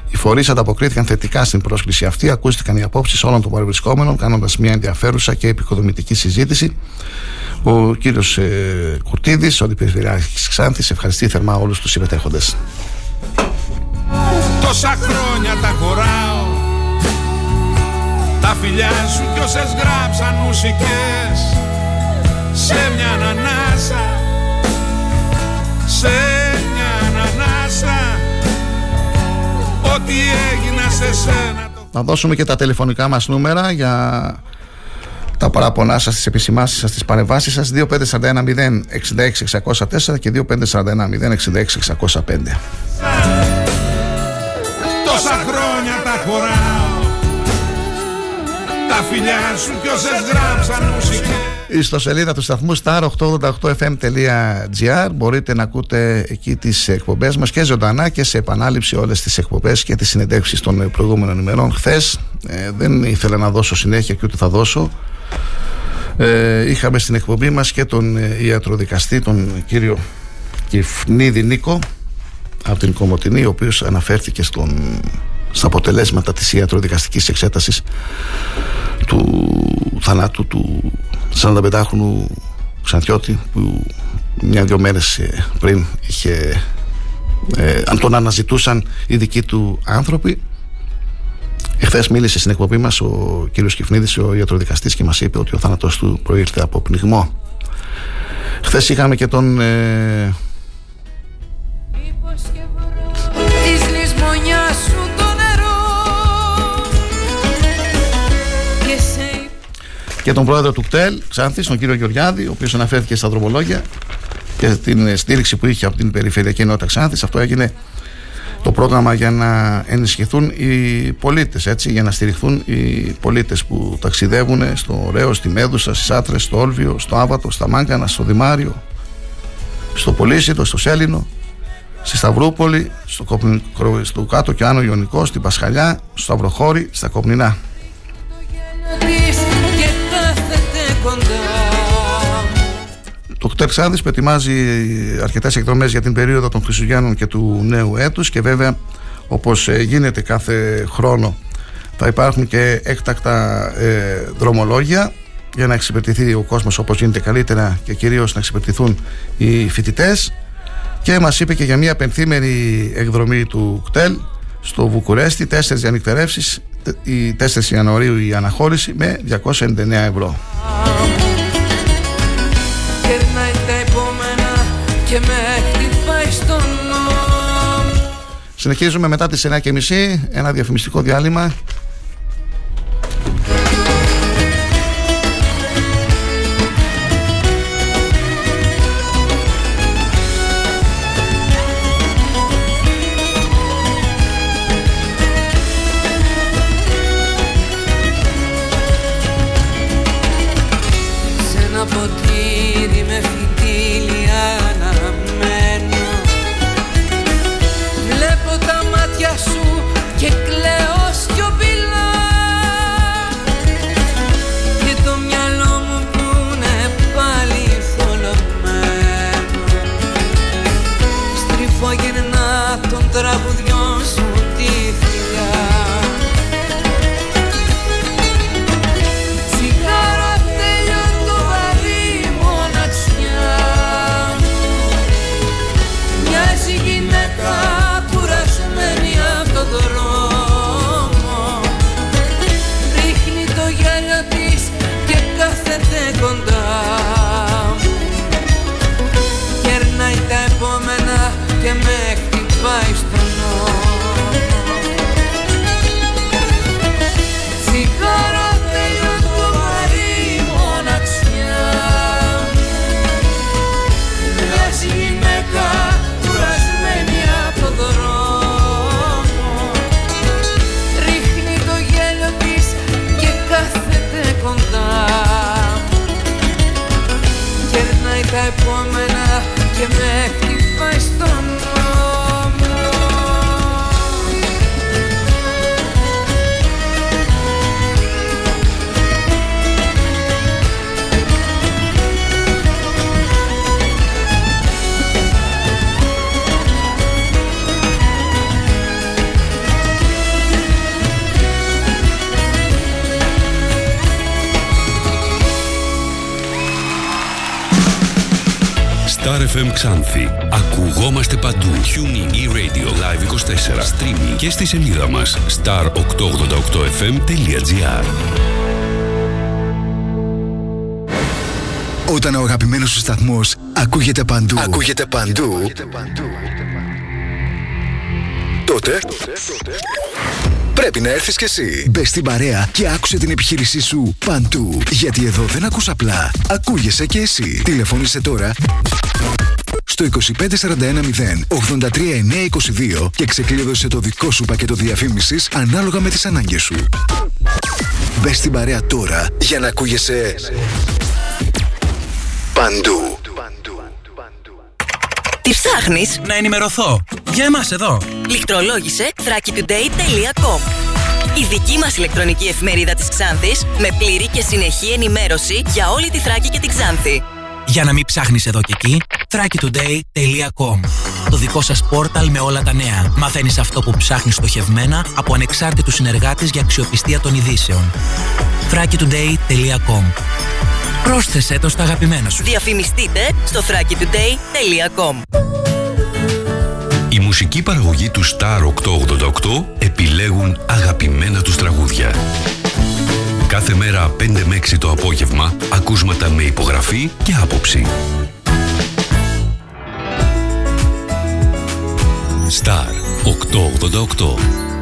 Οι φορείς ανταποκρίθηκαν θετικά στην πρόσκληση αυτή, ακούστηκαν οι απόψεις όλων των παρευρισκόμενων, κάνοντας μια ενδιαφέρουσα και επικοδομητική συζήτηση. Ο κύριος ε, Κουρτίδης, ο Αντιπεριφερειάρχης τη Ξάνθης, ευχαριστεί θερμά όλους τους συμμετέχοντες. Τόσα χρόνια τα χωράω Τα φιλιά σου κι όσες γράψαν μουσικές Σε μια ανανάσα Σε Ό,τι έγινα σε σένα Να δώσουμε και τα τηλεφωνικά μας νούμερα για τα παράπονά σας, τις επισημάσεις σας, τις παρεμβάσεις σας. 2541 066 604 και 2541 066 605 Τόσα χρόνια τα χωράω. Τα φιλιά σου κι όσες γράψαν μουσικές Η ιστοσελίδα του σταθμού star888fm.gr μπορείτε να ακούτε εκεί τις εκπομπές μας και ζωντανά και σε επανάληψη όλες τις εκπομπές και τις συνεντεύξεις των προηγούμενων ημερών. Χθες ε, δεν ήθελα να δώσω συνέχεια και ούτε θα δώσω. Ε, είχαμε στην εκπομπή μας και τον ε, ιατροδικαστή τον κύριο Κυφνίδη Νίκο από την Κομωτινή ο οποίος αναφέρθηκε στον, στα αποτελέσματα της ιατροδικαστικής εξέτασης του θανάτου του 45χρονου Ξανθιώτη που μια-δυο μέρες ε, πριν είχε ε, αν τον αναζητούσαν οι δικοί του άνθρωποι Εχθές μίλησε στην εκπομπή μας ο κύριος Κυφνίδης, ο ιατροδικαστής, και μας είπε ότι ο θάνατο του προήλθε από πνιγμό. Χθες είχαμε και τον. Ε, και τον πρόεδρο του ΚΤΕΛ, Ξάνθης, τον κύριο Γεωργιάδη, ο οποίος αναφέρθηκε στα δρομολόγια και την στήριξη που είχε από την Περιφερειακή Ενότητα Ξάνθης αυτό έγινε το πρόγραμμα για να ενισχυθούν οι πολίτες έτσι, για να στηριχθούν οι πολίτες που ταξιδεύουν στο Ρέο, στη Μέδουσα, στις Άτρες, στο Όλβιο, στο Άβατο, στα Μάγκανα, στο Δημάριο στο Πολύσιτο, στο Σέλινο στη Σταυρούπολη, στο, στο κάτω και άνω Ιωνικό, στην Πασχαλιά, στο Σταυροχώρι, στα Κοπνινά. Το κτέλ Ξάνθης που ετοιμάζει αρκετές εκδρομές για την περίοδο των Χριστουγέννων και του νέου έτους και βέβαια όπως ε, γίνεται κάθε χρόνο θα υπάρχουν και έκτακτα ε, δρομολόγια για να εξυπηρετηθεί ο κόσμος όπως γίνεται καλύτερα και κυρίως να εξυπηρετηθούν οι φοιτητές και μας είπε και για μια πενθήμερη εκδρομή του κτέλ στο Βουκουρέστι, τέσσερις διανυκτερεύσεις η 4 Ιανουαρίου η αναχώρηση με 299 ευρώ. Συνεχίζουμε μετά τις 9.30 ένα διαφημιστικό διάλειμμα Ξάνθη. Ακουγόμαστε παντού. Tuning e-radio live 24. Streaming και στη σελίδα μας star888fm.gr Όταν ο αγαπημένος σου σταθμός ακούγεται παντού, ακούγεται παντού, τότε, πρέπει να έρθεις κι εσύ. Μπε στην παρέα και άκουσε την επιχείρησή σου παντού. Γιατί εδώ δεν ακούς απλά, ακούγεσαι κι εσύ. Τηλεφώνησε τώρα στο 25410 83922 και ξεκλείδωσε το δικό σου πακέτο διαφήμισης ανάλογα με τις ανάγκες σου. Μπες στην παρέα τώρα για να ακούγεσαι παντού. Τι ψάχνεις; Να ενημερωθώ. Για εμάς εδώ. Λιχτρολόγησε thrakitoday.com η δική μας ηλεκτρονική εφημερίδα της Ξάνθης με πλήρη και συνεχή ενημέρωση για όλη τη Θράκη και την Ξάνθη. Για να μην ψάχνεις εδώ και εκεί, thrakitoday.com Το δικό σας πόρταλ με όλα τα νέα. Μαθαίνεις αυτό που ψάχνεις στοχευμένα από ανεξάρτητους συνεργάτες για αξιοπιστία των ειδήσεων. thrakitoday.com Πρόσθεσέ το στα αγαπημένα σου. Διαφημιστείτε στο thrakitoday.com Η μουσική παραγωγή του Star 888 επιλέγουν αγαπημένα τους τραγούδια. Κάθε μέρα 5 με 6 το απόγευμα ακούσματα με υπογραφή και άποψη. Star 888 πλάι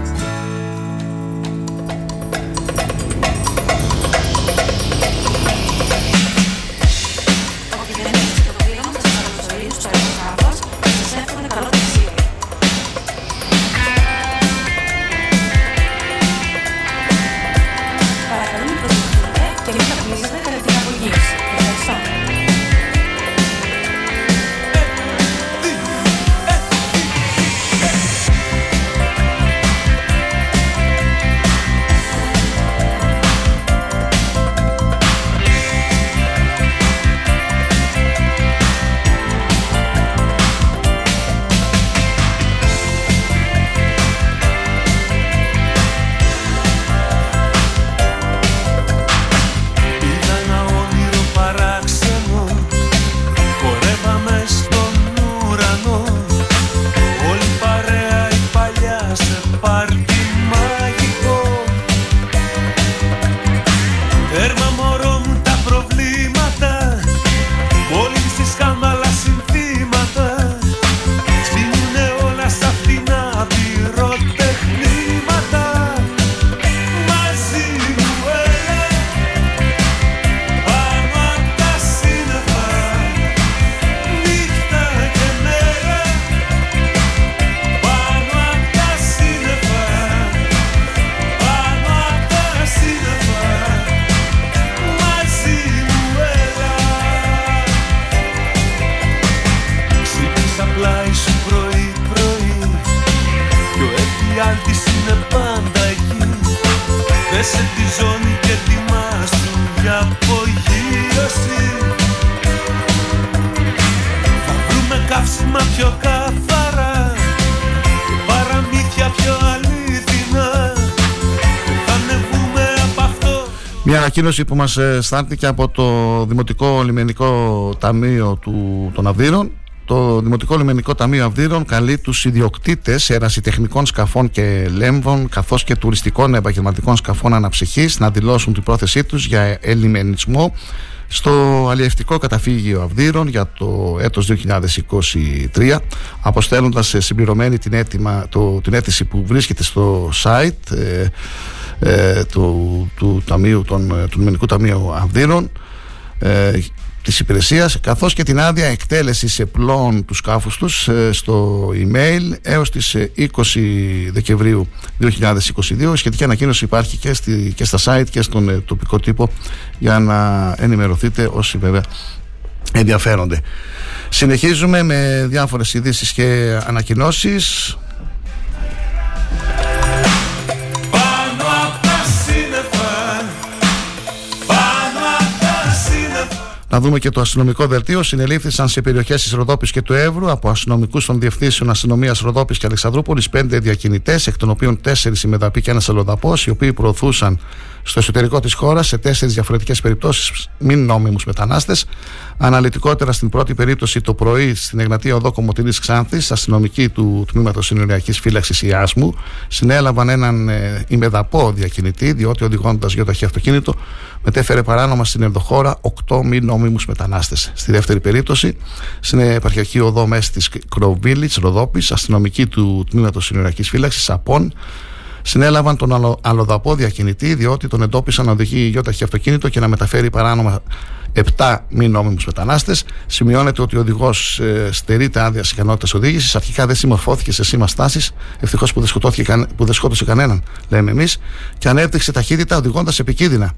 ανακοίνωση που μας ε, στάλθηκε από το Δημοτικό Λιμενικό Ταμείο του, των Αυδείρων το Δημοτικό Λιμενικό Ταμείο Αυδείρων καλεί τους ιδιοκτήτες ερασιτεχνικών σκαφών και λέμβων καθώς και τουριστικών επαγγελματικών σκαφών αναψυχής να δηλώσουν την πρόθεσή τους για ελιμενισμό στο αλλιευτικό καταφύγιο Αυδείρων για το έτος 2023 αποστέλλοντας ε, συμπληρωμένη την, έτοιμα, το, την αίτηση που βρίσκεται στο site ε, ε, του, του, ταμείου, των, ε, του Λιμενικού Ταμείου Αυδείρων ε, της υπηρεσίας καθώς και την άδεια εκτέλεσης επλών του σκάφους τους ε, στο email έως τις ε, 20 Δεκεμβρίου 2022 η σχετική ανακοίνωση υπάρχει και, στη, και στα site και στον ε, τοπικό τύπο για να ενημερωθείτε όσοι βέβαια ενδιαφέρονται. Συνεχίζουμε με διάφορες ειδήσεις και ανακοινώσεις Να δούμε και το αστυνομικό δελτίο. Συνελήφθησαν σε περιοχές της Ροδόπης και του Εύρου από αστυνομικούς των διευθύνσεων αστυνομίας Ροδόπης και Αλεξανδρούπολης πέντε διακινητές, εκ των οποίων τέσσερις ημεδαποί και ένας αλλοδαπός, οι οποίοι προωθούσαν στο εσωτερικό της χώρας σε τέσσερις διαφορετικές περιπτώσεις μη νόμιμους μετανάστες. Αναλυτικότερα, στην πρώτη περίπτωση το πρωί στην Εγνατία Οδό Κομωτινή Ξάνθης, αστυνομικοί του τμήματος Συνοριακής Φύλαξης Ιάσμου συνέλαβαν έναν ε, ημεδαπό διακινητή, διότι οδηγώντας γιοταχή αυτοκίνητο μετέφερε παράνομα στην ενδοχώρα 8 μη νόμιμους μετανάστες. Στη δεύτερη περίπτωση, στην επαρχιακή οδό μέσης της Κροβίλης, Ροδόπης, αστυνομικοί του τμήματος Συνοριακής Φύλαξης Απών συνέλαβαν τον αλλο, αλλοδαπό διακινητή διότι τον εντόπισαν να οδηγεί γιόταχη αυτοκίνητο και να μεταφέρει παράνομα 7 μη νόμιμους μετανάστες. Σημειώνεται ότι ο οδηγός ε, στερείται άδειας ικανότητας οδήγησης. Αρχικά δεν συμμορφώθηκε σε σήμα στάσης. Ευτυχώς που, δεν σκοτώθηκε καν- που δεν σκότωσε κανέναν, λέμε εμείς. Και ανέπτυξε ταχύτητα οδηγώντας επικίνδυνα.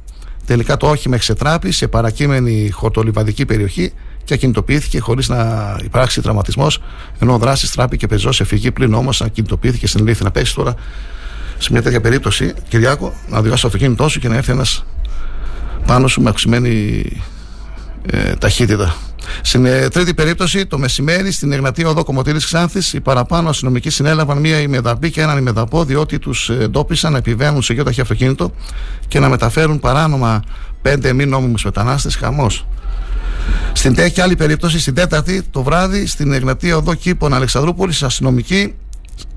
Τελικά το όχημα εξετράπη σε παρακείμενη χορτολιβαδική περιοχή και ακινητοποιήθηκε χωρίς να υπάρξει τραυματισμός, ενώ ο δράση τράπηκε πεζός σε φυγή πλην όμως ακινητοποιήθηκε στην ηλίθεια. Να πέσει τώρα σε μια τέτοια περίπτωση, Κυριάκο, να οδηγάς το αυτοκίνητό σου και να έρθει ένας πάνω σου με αυξημένη ε, ταχύτητα. Στην ε, τρίτη περίπτωση, το μεσημέρι στην Εγνατία Οδό Κομωτήρης Ξάνθης, οι παραπάνω αστυνομικοί συνέλαβαν μία ημεδαπή και έναν ημεδαπό, διότι τους εντόπισαν να επιβαίνουν σε γιοταχή αυτοκίνητο και να μεταφέρουν παράνομα πέντε μη νόμιμους μετανάστες. Χαμός. Στην τε και άλλη περίπτωση, στην τέταρτη το βράδυ, στην Εγνατία Οδό Κήπων Αλεξανδρούπολης, αστυνομικοί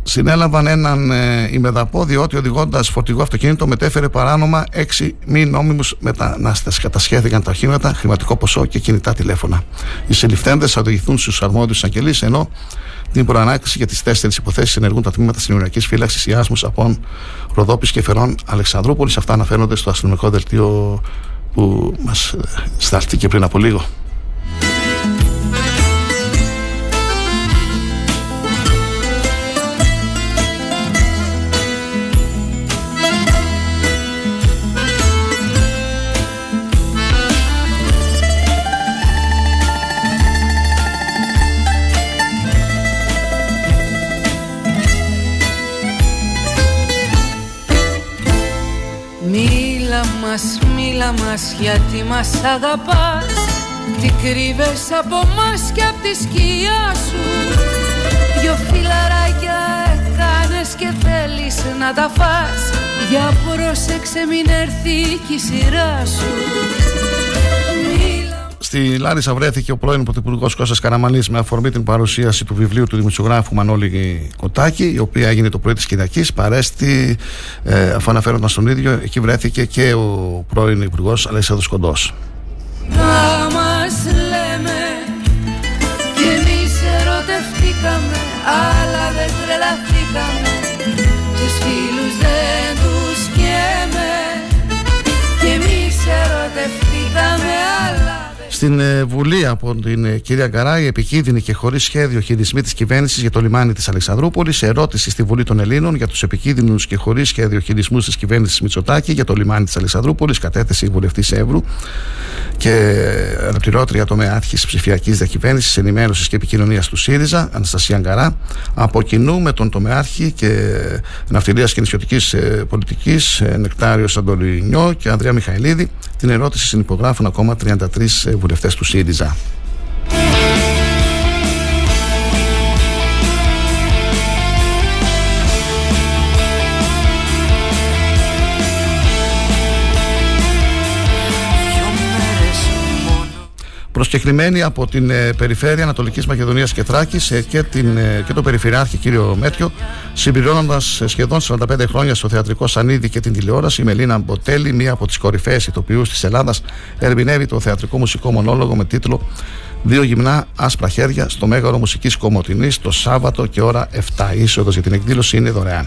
συνέλαβαν έναν ε, ημεδαπό διότι οδηγώντας φορτηγό αυτοκίνητο μετέφερε παράνομα 6 μη νόμιμους μετανάστες. Κατασχέθηκαν τα οχήματα, χρηματικό ποσό και κινητά τηλέφωνα. Οι συλληφθέντες θα οδηγηθούν στους αρμόδιους εισαγγελείς ενώ την προανάκριση για τις τέσσερις υποθέσεις ενεργούν τα τμήματα συνοριακή φύλαξης Ιάσμου Απών, Ροδόπης και Φερών Αλεξανδρούπολης. Αυτά αναφέρονται στο αστυνομικό δελτίο που μας στάλθηκε πριν από λίγο. Μας, μίλα μας γιατί μας αγαπάς. Τι κρύβες από μας και απ' τη σκιά σου. Δυο φιλαράκια έκανες και θέλεις να τα φας. Για πρόσεξε μην έρθει και η σειρά σου. Μίλα Στη Λάρισα βρέθηκε ο πρώην Πρωθυπουργός Κώστας Καραμανή με αφορμή την παρουσίαση του βιβλίου του δημοσιογράφου Μανώλη Κοτάκη, η οποία έγινε το πρωί της Κυριακής. Παρέστη, ε, αφού αναφέρονταν στον ίδιο, εκεί βρέθηκε και ο πρώην Υπουργός Αλέξανδρος Κοντός. Στην ε, Βουλή από την ε, κυρία Γκαρά, η επικίνδυνη και χωρίς σχέδιο χειρισμοί της κυβέρνησης για το λιμάνι της Αλεξανδρούπολης. Ερώτηση στη Βουλή των Ελλήνων για τους επικίνδυνους και χωρίς σχέδιο χειρισμούς της κυβέρνησης Μητσοτάκη για το λιμάνι της Αλεξανδρούπολης. Κατέθεση η βουλευτής Εύρου και αναπληρώτρια τομεάρχη ψηφιακής διακυβέρνησης, ενημέρωσης και επικοινωνίας του ΣΥΡΙΖΑ, Αναστασία Γκαρά. Από κοινού με τον τομεάρχη και ναυτιλίας και νησιωτικής πολιτικής, Νεκτάριος Αντολινιό και Ανδρέα Μιχαηλίδη. Την ερώτηση συνυπογράφουν ακόμα 33 βουλευτές του ΣΥΡΙΖΑ. Προσκεκλημένοι από την ε, Περιφέρεια Ανατολικής Μακεδονίας και Θράκης ε, και, την, ε, και τον Περιφερειάρχη κύριο Μέτριο συμπληρώνοντας σχεδόν 45 χρόνια στο θεατρικό σανίδι και την τηλεόραση η Μελίνα Μποτέλη, μία από τις κορυφαίες ηθοποιούς της Ελλάδας ερμηνεύει το θεατρικό μουσικό μονόλογο με τίτλο Δύο γυμνά άσπρα χέρια στο Μέγαρο Μουσικής Κομωτινής το Σάββατο και ώρα 7. Η είσοδος για την εκδήλωση είναι δωρεάν.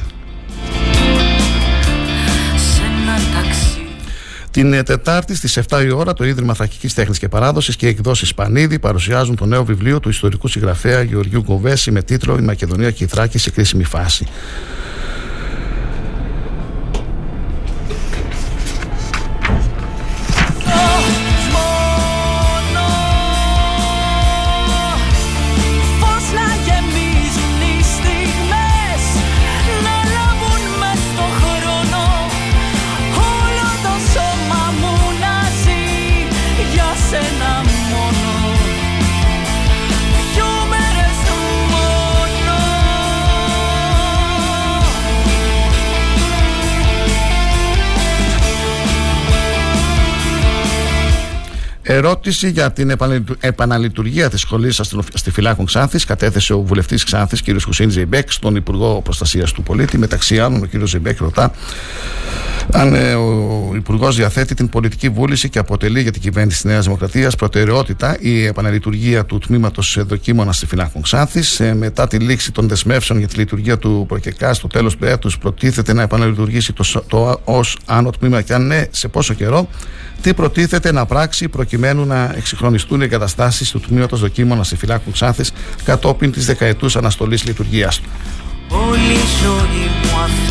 Την ε, Τετάρτη στις 7 η ώρα το Ίδρυμα Θρακικής Τέχνης και Παράδοσης και οι εκδόσεις Πανίδη παρουσιάζουν το νέο βιβλίο του ιστορικού συγγραφέα Γεωργιού Γκοβέση με τίτλο Η Μακεδονία και η Θράκη σε κρίσιμη φάση. Ερώτηση για την επαναλειτουργία της σχολής αστυφυλάκων Ξάνθης κατέθεσε ο βουλευτής Ξάνθης, κ. Χουσίν Ζεϊμπέκ, στον Υπουργό Προστασίας του Πολίτη. Μεταξύ άλλων, ο κ. Ζεϊμπέκ ρωτά αν ε, ο Υπουργός διαθέτει την πολιτική βούληση και αποτελεί για την κυβέρνηση της Νέας Δημοκρατίας προτεραιότητα η επαναλειτουργία του τμήματος δοκίμων αστυφυλάκων Ξάνθης. Ε, μετά τη λήξη των δεσμεύσεων για τη λειτουργία του ΠΡΟΚΕΚΑ στο τέλος του έτους, προτίθεται να επαναλειτουργήσει το, το ως άνω τμήμα και αν ναι, σε πόσο καιρό τι προτίθεται να πράξει προκειμένου να εξυγχρονιστούν οι εγκαταστάσεις του τμήματος δοκίμων φυλάκου Ξάνθης κατόπιν της δεκαετούς αναστολής λειτουργίας του. Όλη η ζωή μου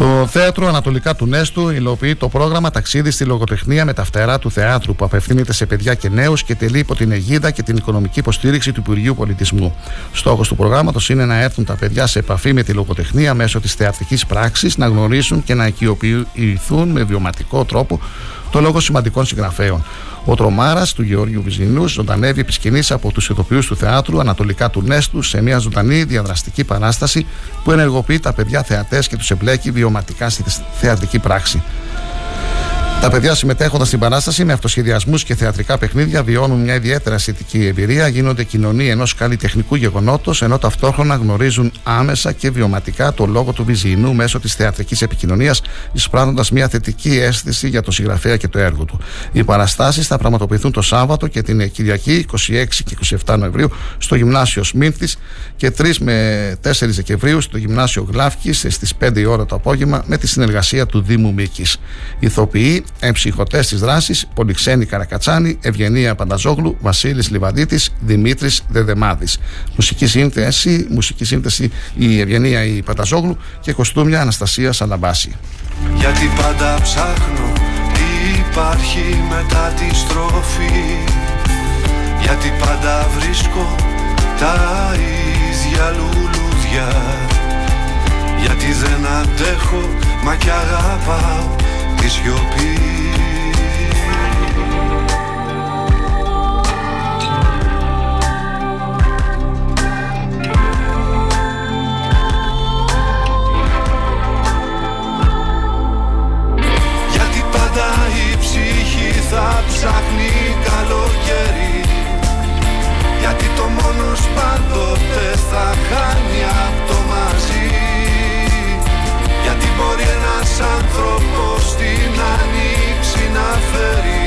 Το θέατρο Ανατολικά του Νέστου υλοποιεί το πρόγραμμα Ταξίδι στη Λογοτεχνία με τα φτερά του θεάτρου που απευθύνεται σε παιδιά και νέους και τελεί υπό την αιγίδα και την οικονομική υποστήριξη του Υπουργείου Πολιτισμού. Στόχος του προγράμματος είναι να έρθουν τα παιδιά σε επαφή με τη λογοτεχνία μέσω της θεατρικής πράξης, να γνωρίσουν και να οικειοποιηθούν με βιωματικό τρόπο το λόγο σημαντικών συγγραφέων. Ο τρομάρας του Γεώργιου Βυζινού ζωντανεύει επί από τους ηθοποιού του θεάτρου Ανατολικά του Νέστου σε μια ζωντανή διαδραστική παράσταση που ενεργοποιεί τα παιδιά θεατές και τους εμπλέκει βιωματικά στη θεατρική πράξη. Τα παιδιά συμμετέχοντας στην παράσταση με αυτοσχεδιασμούς και θεατρικά παιχνίδια βιώνουν μια ιδιαίτερα αισθητική εμπειρία, γίνονται κοινωνία ενός καλλιτεχνικού γεγονότος, ενώ ταυτόχρονα γνωρίζουν άμεσα και βιωματικά το λόγο του Βυζινού μέσω της θεατρικής επικοινωνίας, εισπράττοντας μια θετική αίσθηση για το συγγραφέα και το έργο του. Οι παραστάσεις θα πραγματοποιηθούν το Σάββατο και την Κυριακή 26 και 27 Νοεμβρίου στο Γυμνάσιο Σμίνθη και 3 με 4 Δεκεμβρίου στο Γυμνάσιο Γλάφκης στις 5 η ώρα το απόγευμα με τη συνεργασία του Δήμου Μίκη. Ηθοποιοί Εμψυχωτές της δράσης, Πολυξένη Καρακατσάνη, Ευγενία Πανταζόγλου, Βασίλης Λιβαδίτης, Δημήτρης Δεδεμάδης. Μουσική σύνθεση, μουσική σύνθεση η Ευγενία η Πανταζόγλου και κοστούμια Αναστασία Σαλαμπάση. Γιατί πάντα ψάχνω τι υπάρχει μετά τη στροφή Γιατί πάντα βρίσκω τα ίδια λουλούδια Γιατί δεν αντέχω μα κι αγαπάω τη σιωπή. Γιατί πάντα η ψυχή θα ψάχνει καλοκαίρι. Γιατί το μόνος πάντοτε θα χάνει από το μαζί άνθρωπος στην ανοίξει να φέρει.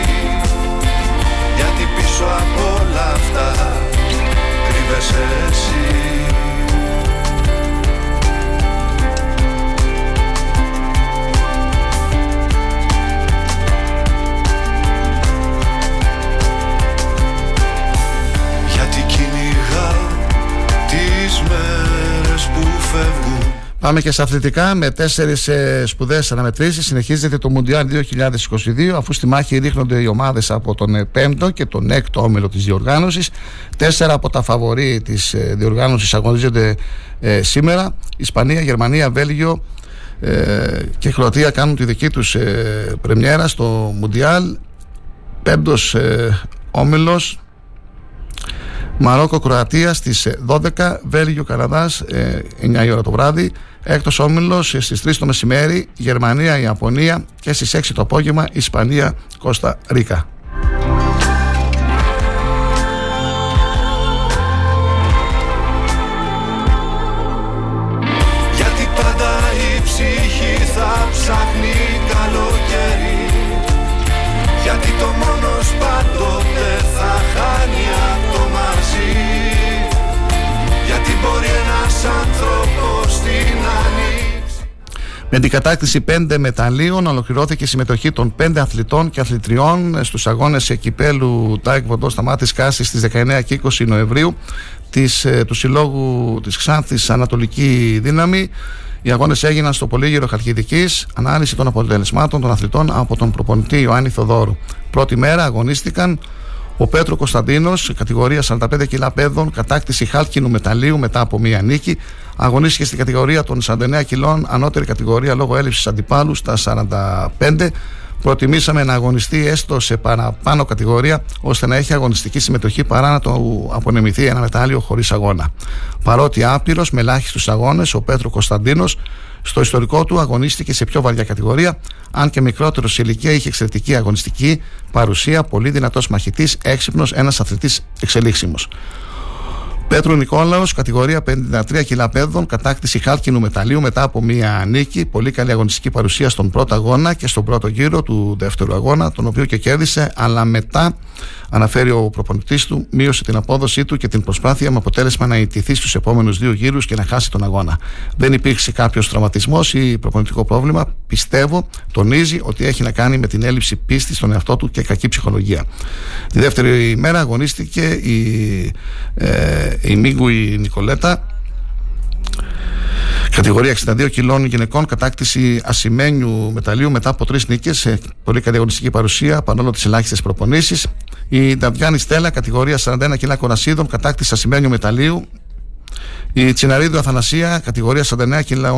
Γιατί πίσω από όλα αυτά κρύβεσαι εσύ. Γιατί κυνηγά τις μέρες που φεύγουν Πάμε και σε αθλητικά με τέσσερις ε, σπουδαίες αναμετρήσεις. Συνεχίζεται το Μουντιάλ 2022, αφού στη μάχη ρίχνονται οι ομάδες από τον 5ο και τον 6ο όμιλο της διοργάνωσης. Τέσσερα από τα φαβορή της ε, διοργάνωσης αγωνίζονται ε, σήμερα. Ισπανία, Γερμανία, Βέλγιο ε, και Κροατία κάνουν τη δική τους ε, πρεμιέρα στο Μουντιάλ. Πέμπτος ε, όμιλος Μαρόκο, Κροατία στις 12, Βέλγιο, Καναδάς 9 η ώρα το βράδυ. Έκτος όμιλος στις 3 το μεσημέρι, Γερμανία, Ιαπωνία και στις 6 το απόγευμα, Ισπανία, Κώστα Ρίκα. Με την κατάκτηση 5 μεταλλίων ολοκληρώθηκε η συμμετοχή των 5 αθλητών και αθλητριών στους αγώνες κυπέλλου Τάε Κβον Ντο Σταμάτης Κάσης στις 19 και 20 Νοεμβρίου της, ε, του Συλλόγου της Ξάνθης Ανατολική Δύναμη. Οι αγώνες έγιναν στο Πολύγυρο Χαλκιδικής, ανάλυση των αποτελεσμάτων των αθλητών από τον προπονητή Ιωάννη Θεοδώρου. Πρώτη μέρα αγωνίστηκαν ο Πέτρος Κωνσταντίνος, κατηγορία 45 κιλά παιδών, κατάκτηση χάλκινου μεταλλίου μετά από μία νίκη. Αγωνίστηκε στην κατηγορία των 49 κιλών, ανώτερη κατηγορία λόγω έλλειψης αντιπάλου στα 45. Προτιμήσαμε να αγωνιστεί έστω σε παραπάνω κατηγορία, ώστε να έχει αγωνιστική συμμετοχή παρά να το απονεμηθεί ένα μετάλλιο χωρίς αγώνα. Παρότι άπειρος με ελάχιστους αγώνες, ο Πέτρο Κωνσταντίνος στο ιστορικό του αγωνίστηκε σε πιο βαριά κατηγορία, αν και μικρότερος σε ηλικία είχε εξαιρετική αγωνιστική παρουσία, πολύ δυνατός μαχητής, έξυπνος, ένας αθλητής εξελίξιμος. Πέτρου Νικόλαος, κατηγορία 53 κιλά παιδών, κατάκτηση χάλκινου μεταλλίου μετά από μία νίκη. Πολύ καλή αγωνιστική παρουσία στον πρώτο αγώνα και στον πρώτο γύρο του δεύτερου αγώνα, τον οποίο και κέρδισε, αλλά μετά, αναφέρει ο προπονητής του, μείωσε την απόδοσή του και την προσπάθεια με αποτέλεσμα να ιτηθεί στους επόμενους δύο γύρους και να χάσει τον αγώνα. Δεν υπήρξε κάποιος τραυματισμός ή προπονητικό πρόβλημα. Πιστεύω, τονίζει ότι έχει να κάνει με την έλλειψη πίστης στον εαυτό του και κακή ψυχολογία. Τη δεύτερη ημέρα αγωνίστηκε η, ε, η Μίγκου η Νικολέτα Κατηγορία 62 κιλών γυναικών, κατάκτηση ασημένιου μεταλλίου μετά από τρεις νίκες. σε Πολύ καλή αγωνιστική παρουσία, παρόλο τις ελάχιστες προπονήσεις. Η Νταβιάννη Στέλλα, κατηγορία 41 κιλά κορασίδων, κατάκτηση ασημένιου μεταλλίου. Η Τσιναρίδου Αθανασία, κατηγορία 49 κιλά,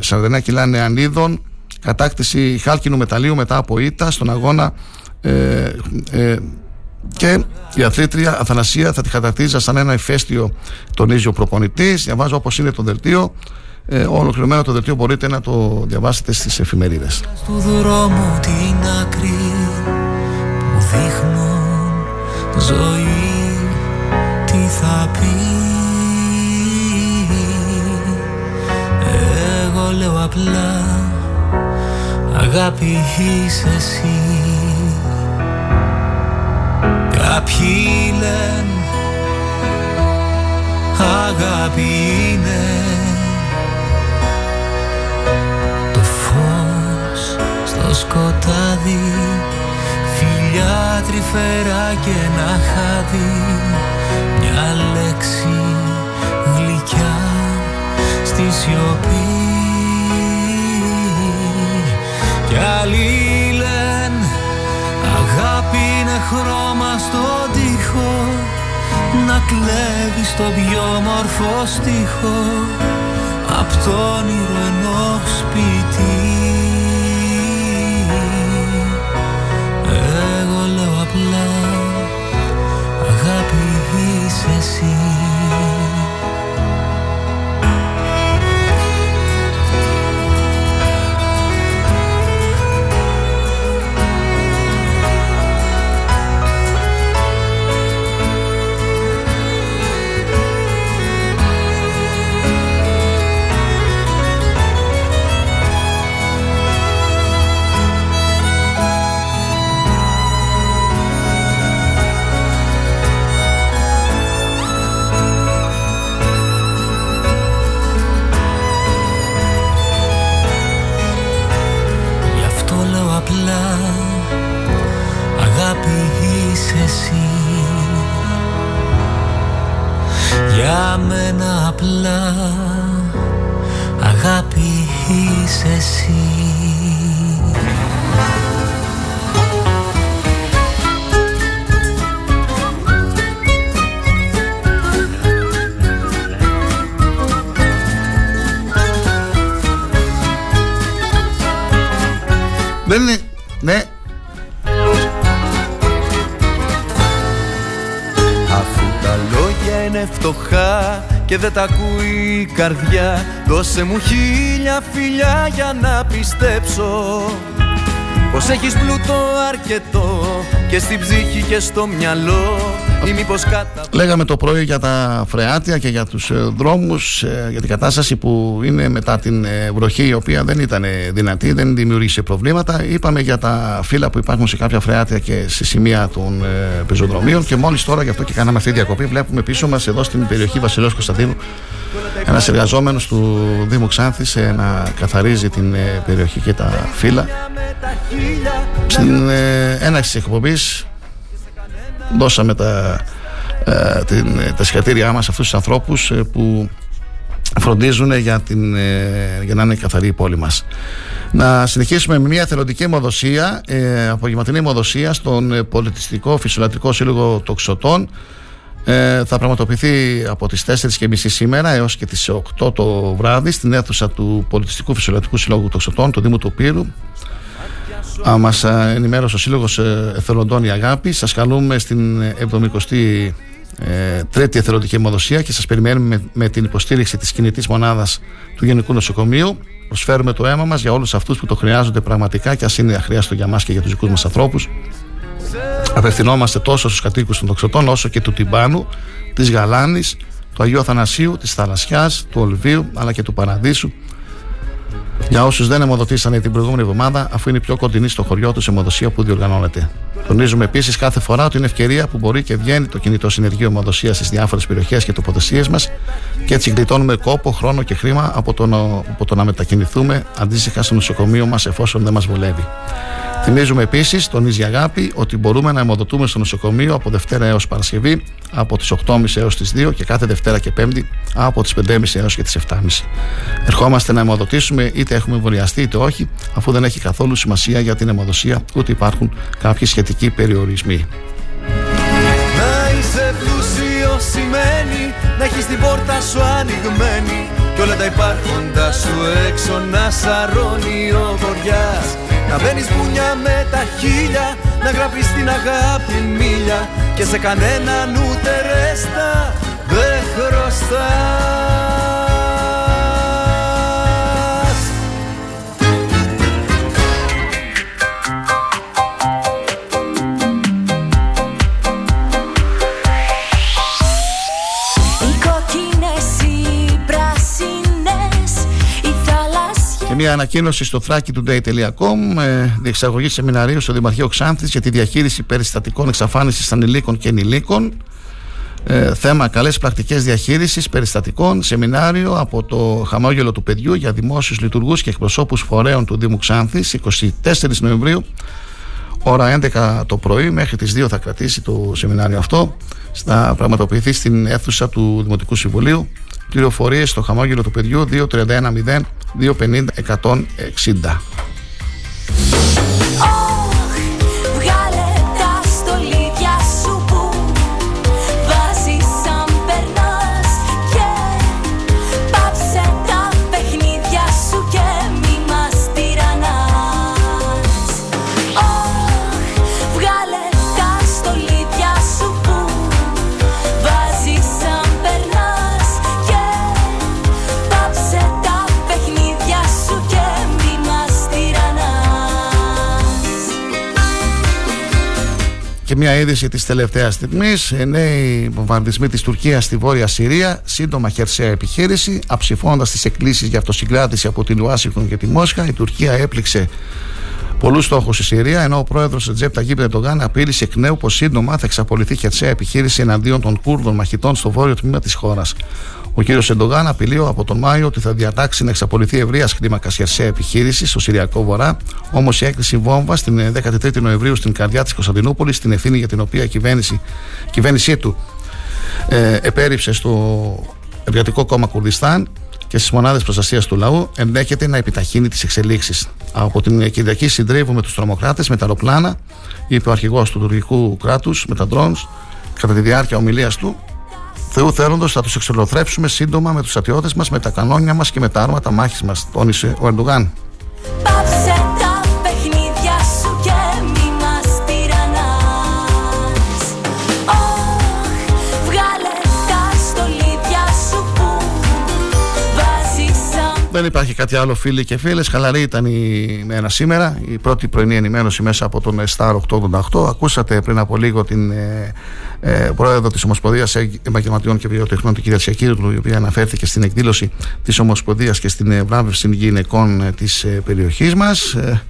49 κιλά νεανίδων, κατάκτηση χάλκινου μεταλλίου μετά από ήττα στον αγώνα ε, ε, και η αθλήτρια Αθανασία θα τη κατακτήσει σαν ένα ηφαίστειο, τονίζει ο προπονητής. Διαβάζω όπως είναι το δελτίο. Ε, ολοκληρωμένο το δελτίο μπορείτε να το διαβάσετε στις εφημερίδες. Του δρόμου την άκρη που δείχνουν ζωή τι θα πει Εγώ λέω απλά αγάπη είσαι εσύ Κάποιοι λένε αγάπη είναι το φως στο σκοτάδι φιλιά τρυφερά και ένα χάδι μια λέξη γλυκιά στη σιωπή κι άλλοι λένε αγάπη είναι χρώμα στον τοίχο να κλέβει στο πιο μορφό στίχο. Απ' το όνειρο ενός σπίτι. Εγώ λέω απλά αγάπη είσαι εσύ τα ακούει η καρδιά. Δώσε μου χίλια φιλιά για να πιστέψω Πως έχεις πλούτο αρκετό και στην ψυχή και στο μυαλό. ή μήπως κατά... Λέγαμε το πρωί για τα φρεάτια και για τους ε, δρόμους, ε, για την κατάσταση που είναι μετά την ε, βροχή η οποία δεν ήταν δυνατή, δεν δημιούργησε προβλήματα. Είπαμε για τα φύλλα που υπάρχουν σε κάποια φρεάτια και σε σημεία των πεζοδρομίων και μόλις τώρα, γι' αυτό και κάναμε αυτή τη διακοπή, βλέπουμε πίσω μας εδώ στην περιοχή Βασιλέως Κωνσταντίνου ένας εργαζόμενος του Δήμου Ξάνθης να καθαρίζει την περιοχή και τα φύλλα. Στην έναρξη της εκπομπής δώσαμε τα, ε, την, τα συγχαρητήριά μας σε αυτούς τους ανθρώπους ε, που φροντίζουν για, την, ε, για να είναι καθαρή η πόλη μας. Να συνεχίσουμε με μια θελοντική αιμοδοσία, ε, απογευματινή αιμοδοσία στον Πολιτιστικό Φυσιολατρικό Σύλλογο Τοξωτών. Ε, θα πραγματοποιηθεί από τις 4.30 σήμερα έως και τις 8 το βράδυ στην αίθουσα του Πολιτιστικού Φυσιολατρικού Συλλόγου Τοξωτών του Δήμου του Πύρου Μας ενημέρωσε ο Σύλλογος ε, Εθελοντών η Αγάπη. Σας καλούμε στην 73η ε, εθελοντική αιμοδοσία και σας περιμένουμε με, την υποστήριξη της κινητής μονάδας του Γενικού Νοσοκομείου. Προσφέρουμε το αίμα μας για όλους αυτούς που το χρειάζονται πραγματικά και α είναι αχρίαστο για μας και για τους δικούς μας ανθρώπους. Απευθυνόμαστε τόσο στους κατοίκους των Τοξωτών όσο και του Τιμπάνου, της Γαλάνης, του Αγίου Αθανασίου, της Θαλασσιάς, του Ολβίου αλλά και του Παραδείσου για όσους δεν αιμοδοτήσανε την προηγούμενη εβδομάδα, αφού είναι πιο κοντινή στο χωριό τους αιμοδοσία που διοργανώνεται. Τονίζουμε επίσης κάθε φορά ότι είναι ευκαιρία που μπορεί και βγαίνει το κινητό συνεργείο αιμοδοσία στις διάφορες περιοχές και τοποθεσίες μας και έτσι γλιτώνουμε κόπο, χρόνο και χρήμα από το, να, από το να μετακινηθούμε αντίστοιχα στο νοσοκομείο μας εφόσον δεν μας βολεύει. Θυμίζουμε επίσης, τονίζει η Αγάπη, ότι μπορούμε να αιμοδοτούμε στο νοσοκομείο από Δευτέρα έως Παρασκευή από τις 8.30 έως τις 2 και κάθε Δευτέρα και Πέμπτη από τις 5.30 έως και τις 7.30. Ερχόμαστε να αιμοδοτήσουμε είτε έχουμε εμβολιαστεί είτε όχι, αφού δεν έχει καθόλου σημασία για την αιμοδοσία ούτε υπάρχουν κάποιοι σχετικοί περιορισμοί. Να είσαι πλούσιο σημαίνει να έχεις την πόρτα σου ανοιγμένη κι όλα τα υπάρχοντα σου έξω να σαρώνει ο βοριάς να μπαίνεις μπουνιά με τα χίλια Να γράφεις την αγάπη μίλια Και σε κανέναν ούτε ρέστα Δεν χρωστάς μια ανακοίνωση στο thrakitoday.com ε, διεξαγωγή σεμιναρίου στο Δημαρχείο Ξάνθης για τη διαχείριση περιστατικών εξαφάνισης ανηλίκων και ενηλίκων. Ε, θέμα καλές πρακτικές διαχείρισης περιστατικών σεμινάριο από το χαμόγελο του παιδιού για δημόσιους λειτουργούς και εκπροσώπους φορέων του Δήμου Ξάνθης 24 Νοεμβρίου ώρα 11 το πρωί μέχρι τις 2 θα κρατήσει το σεμινάριο αυτό θα πραγματοποιηθεί στην αίθουσα του Δημοτικού Συμβουλίου πληροφορίες στο χαμόγελο του παιδιού 2310 250 160 μια είδηση της τελευταίας στιγμής. Νέοι βομβαρδισμοί της Τουρκίας στη Βόρεια Συρία. Σύντομα χερσαία επιχείρηση. Αψηφώντα τις εκκλήσεις για αυτοσυγκράτηση από την Ουάσιγκτον και τη Μόσχα, η Τουρκία έπληξε πολλούς στόχους στη Συρία. Ενώ ο πρόεδρος Τζέπ Ταγίπ Ερντογάν απείλησε εκ νέου πως σύντομα θα εξαπολυθεί χερσαία επιχείρηση εναντίον των Κούρδων μαχητών στο βόρειο τμήμα της χώρας. Ο κ. Σεντογάν απειλεί από τον Μάιο ότι θα διατάξει να εξαπολυθεί ευρεία κλίμακα χερσαία επιχείρησης στο Συριακό Βορρά. Όμως η έκρηση βόμβας την 13η Νοεμβρίου στην καρδιά της Κωνσταντινούπολης, την ευθύνη για την οποία η κυβέρνηση, κυβέρνησή του ε, επέριψε στο Εργατικό Κόμμα Κουρδιστάν και στις μονάδες προστασίας του λαού ενδέχεται να επιταχύνει τις εξελίξεις. Από την Κυριακή συντρίβουμε τους τρομοκράτες με τα αεροπλάνα, είπε ο αρχηγός του τουρκικού κράτους με τα ντρόν κατά τη διάρκεια ομιλίας του. Θεού θέλοντος θα τους εξολοθρέψουμε σύντομα με τους στρατιώτες μας, με τα κανόνια μας και με τα άρματα μάχης μας, τόνισε ο Ερντογάν. Δεν υπάρχει κάτι άλλο, φίλοι και φίλες. Χαλαρή ήταν η μέρα σήμερα. Η πρώτη πρωινή ενημέρωση μέσα από τον Star 888. Ακούσατε πριν από λίγο την ε, ε, πρόεδρο της Ομοσπονδίας Επαγγελματιών και Βιοτεχνών, την κυρία Τσιακύρου, η οποία αναφέρθηκε στην εκδήλωση της Ομοσπονδίας και στην ε, βράβευση γυναικών ε, της ε, περιοχής μας. Ε,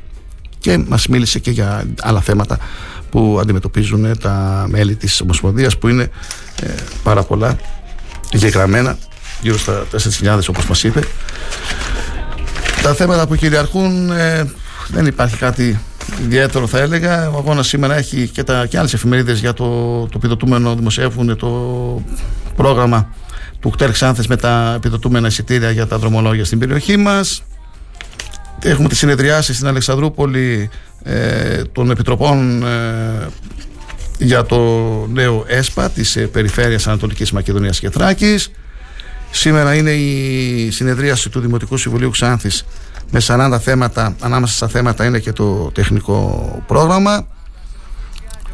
και μας μίλησε και για άλλα θέματα που αντιμετωπίζουν ε, τα μέλη της Ομοσπονδίας που είναι ε, πάρα πολλά γεγραμμένα γύρω στα 4.000 όπως μας είπε. Τα θέματα που κυριαρχούν ε, δεν υπάρχει κάτι ιδιαίτερο θα έλεγα. Ο αγώνας σήμερα έχει και, τα, και άλλες εφημερίδες για το, το επιδοτούμενο δημοσιεύουν το πρόγραμμα του Κτέρ Ξάνθες με τα επιδοτούμενα εισιτήρια για τα δρομολόγια στην περιοχή μας. Έχουμε τη συνεδριάση στην Αλεξανδρούπολη ε, των Επιτροπών ε, για το νέο ΕΣΠΑ της ε, Περιφέρειας Ανατολικής Μακεδονίας και Θράκης. Σήμερα είναι η συνεδρίαση του Δημοτικού Συμβουλίου Ξάνθης με 40 θέματα, ανάμεσα στα θέματα είναι και το τεχνικό πρόγραμμα.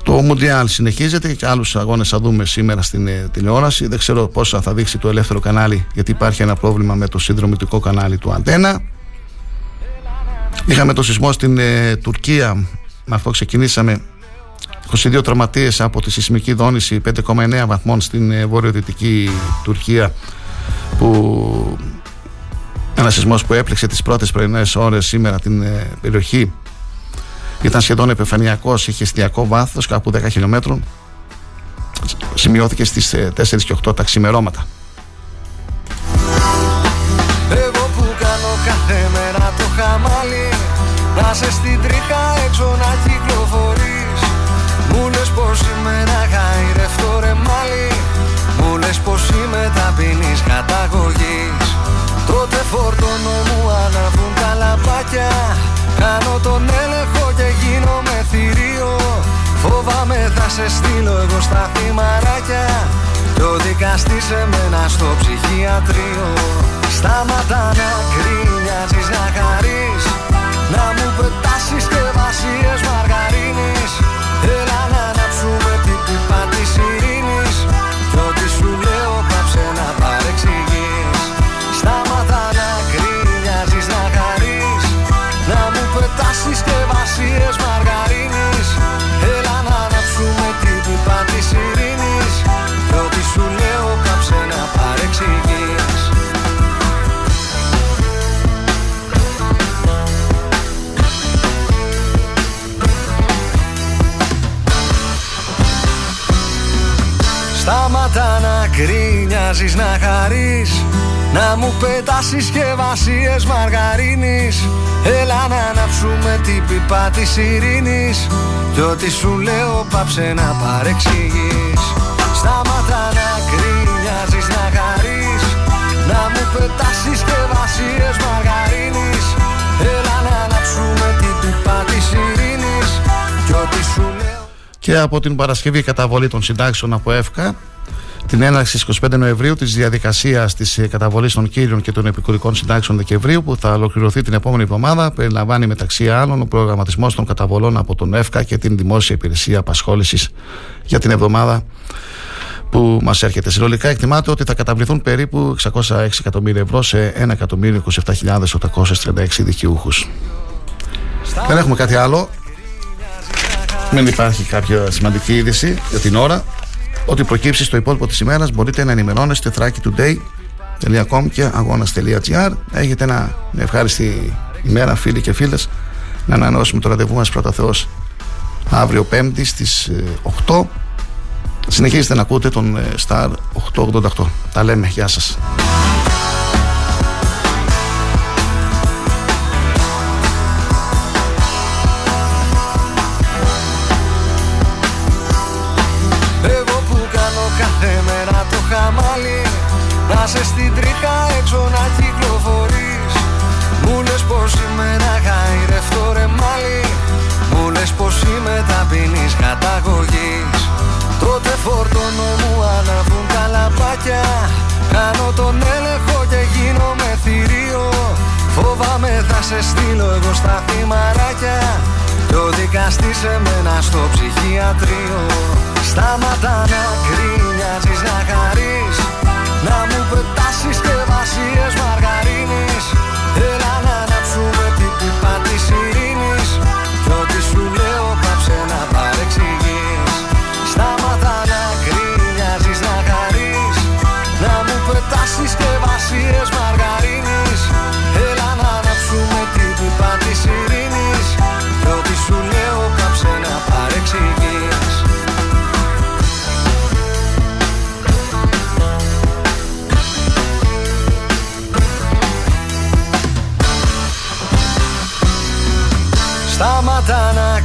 Το Μουντιάλ συνεχίζεται και άλλους αγώνες θα δούμε σήμερα στην ε, τηλεόραση. Δεν ξέρω πόσα θα δείξει το ελεύθερο κανάλι γιατί υπάρχει ένα πρόβλημα με το συνδρομητικό κανάλι του Αντένα. Είχαμε το σεισμό στην ε, Τουρκία, με αυτό ξεκινήσαμε 22 τραυματίες από τη σεισμική δόνηση 5,9 βαθμών στην ε, βορειοδυτική Τουρκία που ένα σεισμός που έπληξε τις πρώτες πρωινές ώρες σήμερα την ε, περιοχή ήταν σχεδόν επιφανειακός, είχε εστιακό βάθος κάπου 10 χιλιόμετρων. Σημειώθηκε στις ε, 4 και 8 τα ξημερώματα. Εγώ που κάνω κάθε μέρα το χαμάλι Να σε στην τρίχα έξω να κυκλοφορείς. Μου λες πως σήμερα γαϊρευτό ρε μάλι Μου λες πως είμαι ταπεινής καταγωγής. Τότε φορτώνω μου αναβούν τα λαμπάκια Κάνω τον έλεγχο και γίνομαι θηρίο. Φοβάμαι θα σε στείλω εγώ στα θυμαράκια. Και ο δικαστής σε μένα στο ψυχιατρίο. Σταματά να γκρίνιαζεις να χαρείς. Να μου πετάσεις και βασίες μαργαρίνης γκρίνιαζεις να χαρείς Να μου πετάσεις και βασίες μαργαρίνης. Έλα να ανάψουμε την πίπα της ειρήνης Κι ό,τι σου λέω πάψε να παρεξηγείς. Σταματά να γκρίνιαζεις να χαρείς Να μου πετάσεις και βασίες μαργαρίνης. Έλα να ανάψουμε την πίπα της ειρήνης Κι ό,τι σου λέω. Και από την Παρασκευή καταβολή των συντάξεων από ΕΦΚΑ την έναρξη στις 25 Νοεμβρίου της διαδικασίας της ε, καταβολής των κύριων και των επικουρικών συντάξεων Δεκεμβρίου που θα ολοκληρωθεί την επόμενη εβδομάδα περιλαμβάνει μεταξύ άλλων ο προγραμματισμός των καταβολών από τον ΕΦΚΑ και την Δημόσια Υπηρεσία Απασχόλησης για την εβδομάδα που μας έρχεται. Συνολικά εκτιμάται ότι θα καταβληθούν περίπου 606 εκατομμύρια ευρώ σε 1.027.836 δικαιούχους. Δεν έχουμε κάτι άλλο. Δεν υπάρχει κάποια σημαντική είδηση για την ώρα. Ό,τι προκύψει στο υπόλοιπο της ημέρας μπορείτε να ενημερώνεστε thrakitoday.com και αγώνα.gr. Έχετε ένα, μια ευχάριστη ημέρα, φίλοι και φίλες. Να ανανεώσουμε το ραντεβού μας πρώτα Θεός αύριο Πέμπτη στις 8. Συνεχίζετε να ακούτε τον ε, Star 888. Τα λέμε. Γεια σας. Σε στην τρίχα έξω να κυκλοφορείς. Μου λες πως είμαι να χαϊρευτώ ρε μάλι. Μου λες πως είμαι ταπεινής καταγωγής. Τότε φορτώνω μου αναβούν τα λαμπάκια. Κάνω τον έλεγχο και γίνομαι θηρίο. Φοβάμαι θα σε στείλω εγώ στα θυμαράκια. Κι ο δικαστής εμένα στο ψυχιατρίο. Σταματά να κρίνιαζεις να χαρείς. Να μου πετάσεις και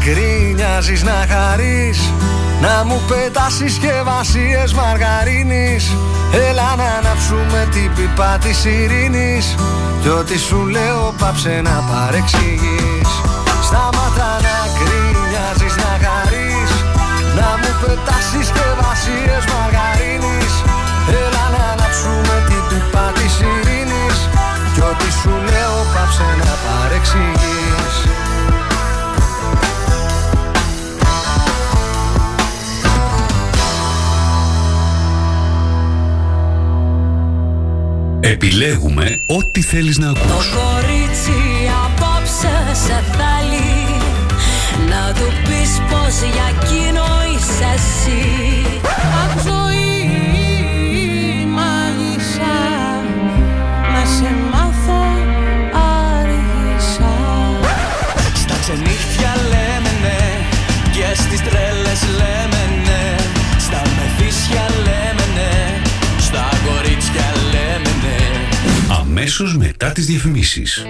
Σταματά να κρίνιαζεις να χαρείς Να μου πετάσεις και βασίες μαργαρίνης. Έλα να ανάψουμε την πίπα της ειρήνης Κι ό,τι σου λέω πάψε να παρεξηγείς. Σταματά να κρίνιαζεις να χαρείς Να μου πετάσεις και βασίες μαργαρίνης. Έλα να ανάψουμε την πίπα της ειρήνης Κι ό,τι σου λέω πάψε να παρεξηγείς Επιλέγουμε ό,τι θέλεις να Το ακούς. κορίτσι απόψε σε θέλει. Να του πεις πως για εκείνο είσαι εσύ. Αχ ζωή μάγισσα Να σε μάθω άργησα. Στα ξενύχτια λέμε ναι Και στις τρέλες λέμε Αμέσως μετά τις διαφημίσεις.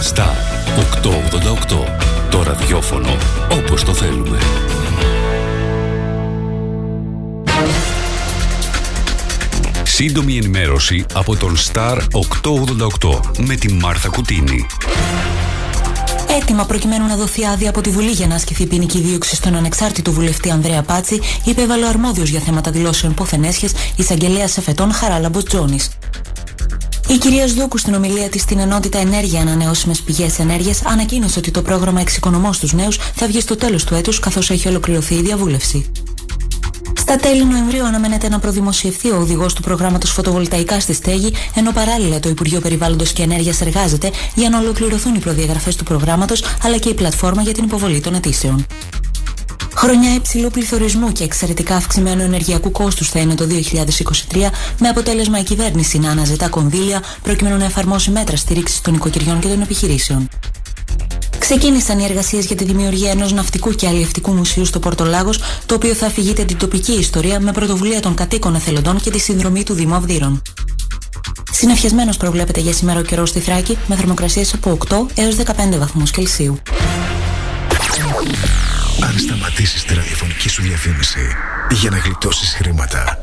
Στα 888. Το ραδιόφωνο όπως το θέλουμε. Σύντομη ενημέρωση από τον Star 888 με τη Μάρθα Κουτίνη. Έτοιμα προκειμένου να δοθεί άδεια από τη Βουλή για να ασκηθεί ποινική δίωξη στον ανεξάρτητο βουλευτή Ανδρέα Πάτσι, υπέβαλε ο αρμόδιος για θέματα δηλώσεων ποθενέσχε εισαγγελέας εφετών Χαράλαμπος Τζόνης. Η κυρία Σδούκου στην ομιλία της στην ενότητα Ενέργεια Ανανεώσιμες Πηγές Ενέργειας ανακοίνωσε ότι το πρόγραμμα Εξοικονομώ στους Νέους θα βγει στο τέλος του έτους καθώς έχει ολοκληρωθεί η διαβούλευση. Στα τέλη Νοεμβρίου αναμένεται να προδημοσιευθεί ο οδηγός του προγράμματος Φωτοβολταϊκά στη Στέγη, ενώ παράλληλα το Υπουργείο Περιβάλλοντος και Ενέργειας εργάζεται για να ολοκληρωθούν οι προδιαγραφές του προγράμματος αλλά και η πλατφόρμα για την υποβολή των αιτήσεων. Χρονιά υψηλού πληθωρισμού και εξαιρετικά αυξημένου ενεργειακού κόστους θα είναι το 2023, με αποτέλεσμα η κυβέρνηση να αναζητά κονδύλια προκειμένου να εφαρμόσει μέτρα στήριξης των οικοκυριών και των επιχειρήσεων. Ξεκίνησαν οι εργασίες για τη δημιουργία ενός ναυτικού και αλλιευτικού μουσείου στο Πορτολάγος, το οποίο θα αφηγείται την τοπική ιστορία με πρωτοβουλία των κατοίκων εθελοντών και τη συνδρομή του Δήμου Αυδείρων. Συνεφιασμένος προβλέπεται για σήμερα ο καιρός στη Θράκη με θερμοκρασίες από 8 έως 15 βαθμούς Κελσίου. Αν σταματήσεις τη ραδιοφωνική σου διαφήμιση για να γλιτώσεις χρήματα,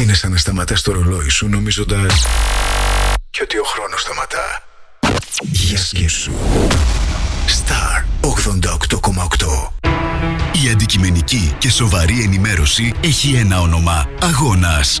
είναι σαν να σταματάς το ρολόι σου νομίζοντας και ότι ο χρόνος σταματά. Για σκέψου. Star 88,8 Η αντικειμενική και σοβαρή ενημέρωση έχει ένα όνομα. Αγώνας.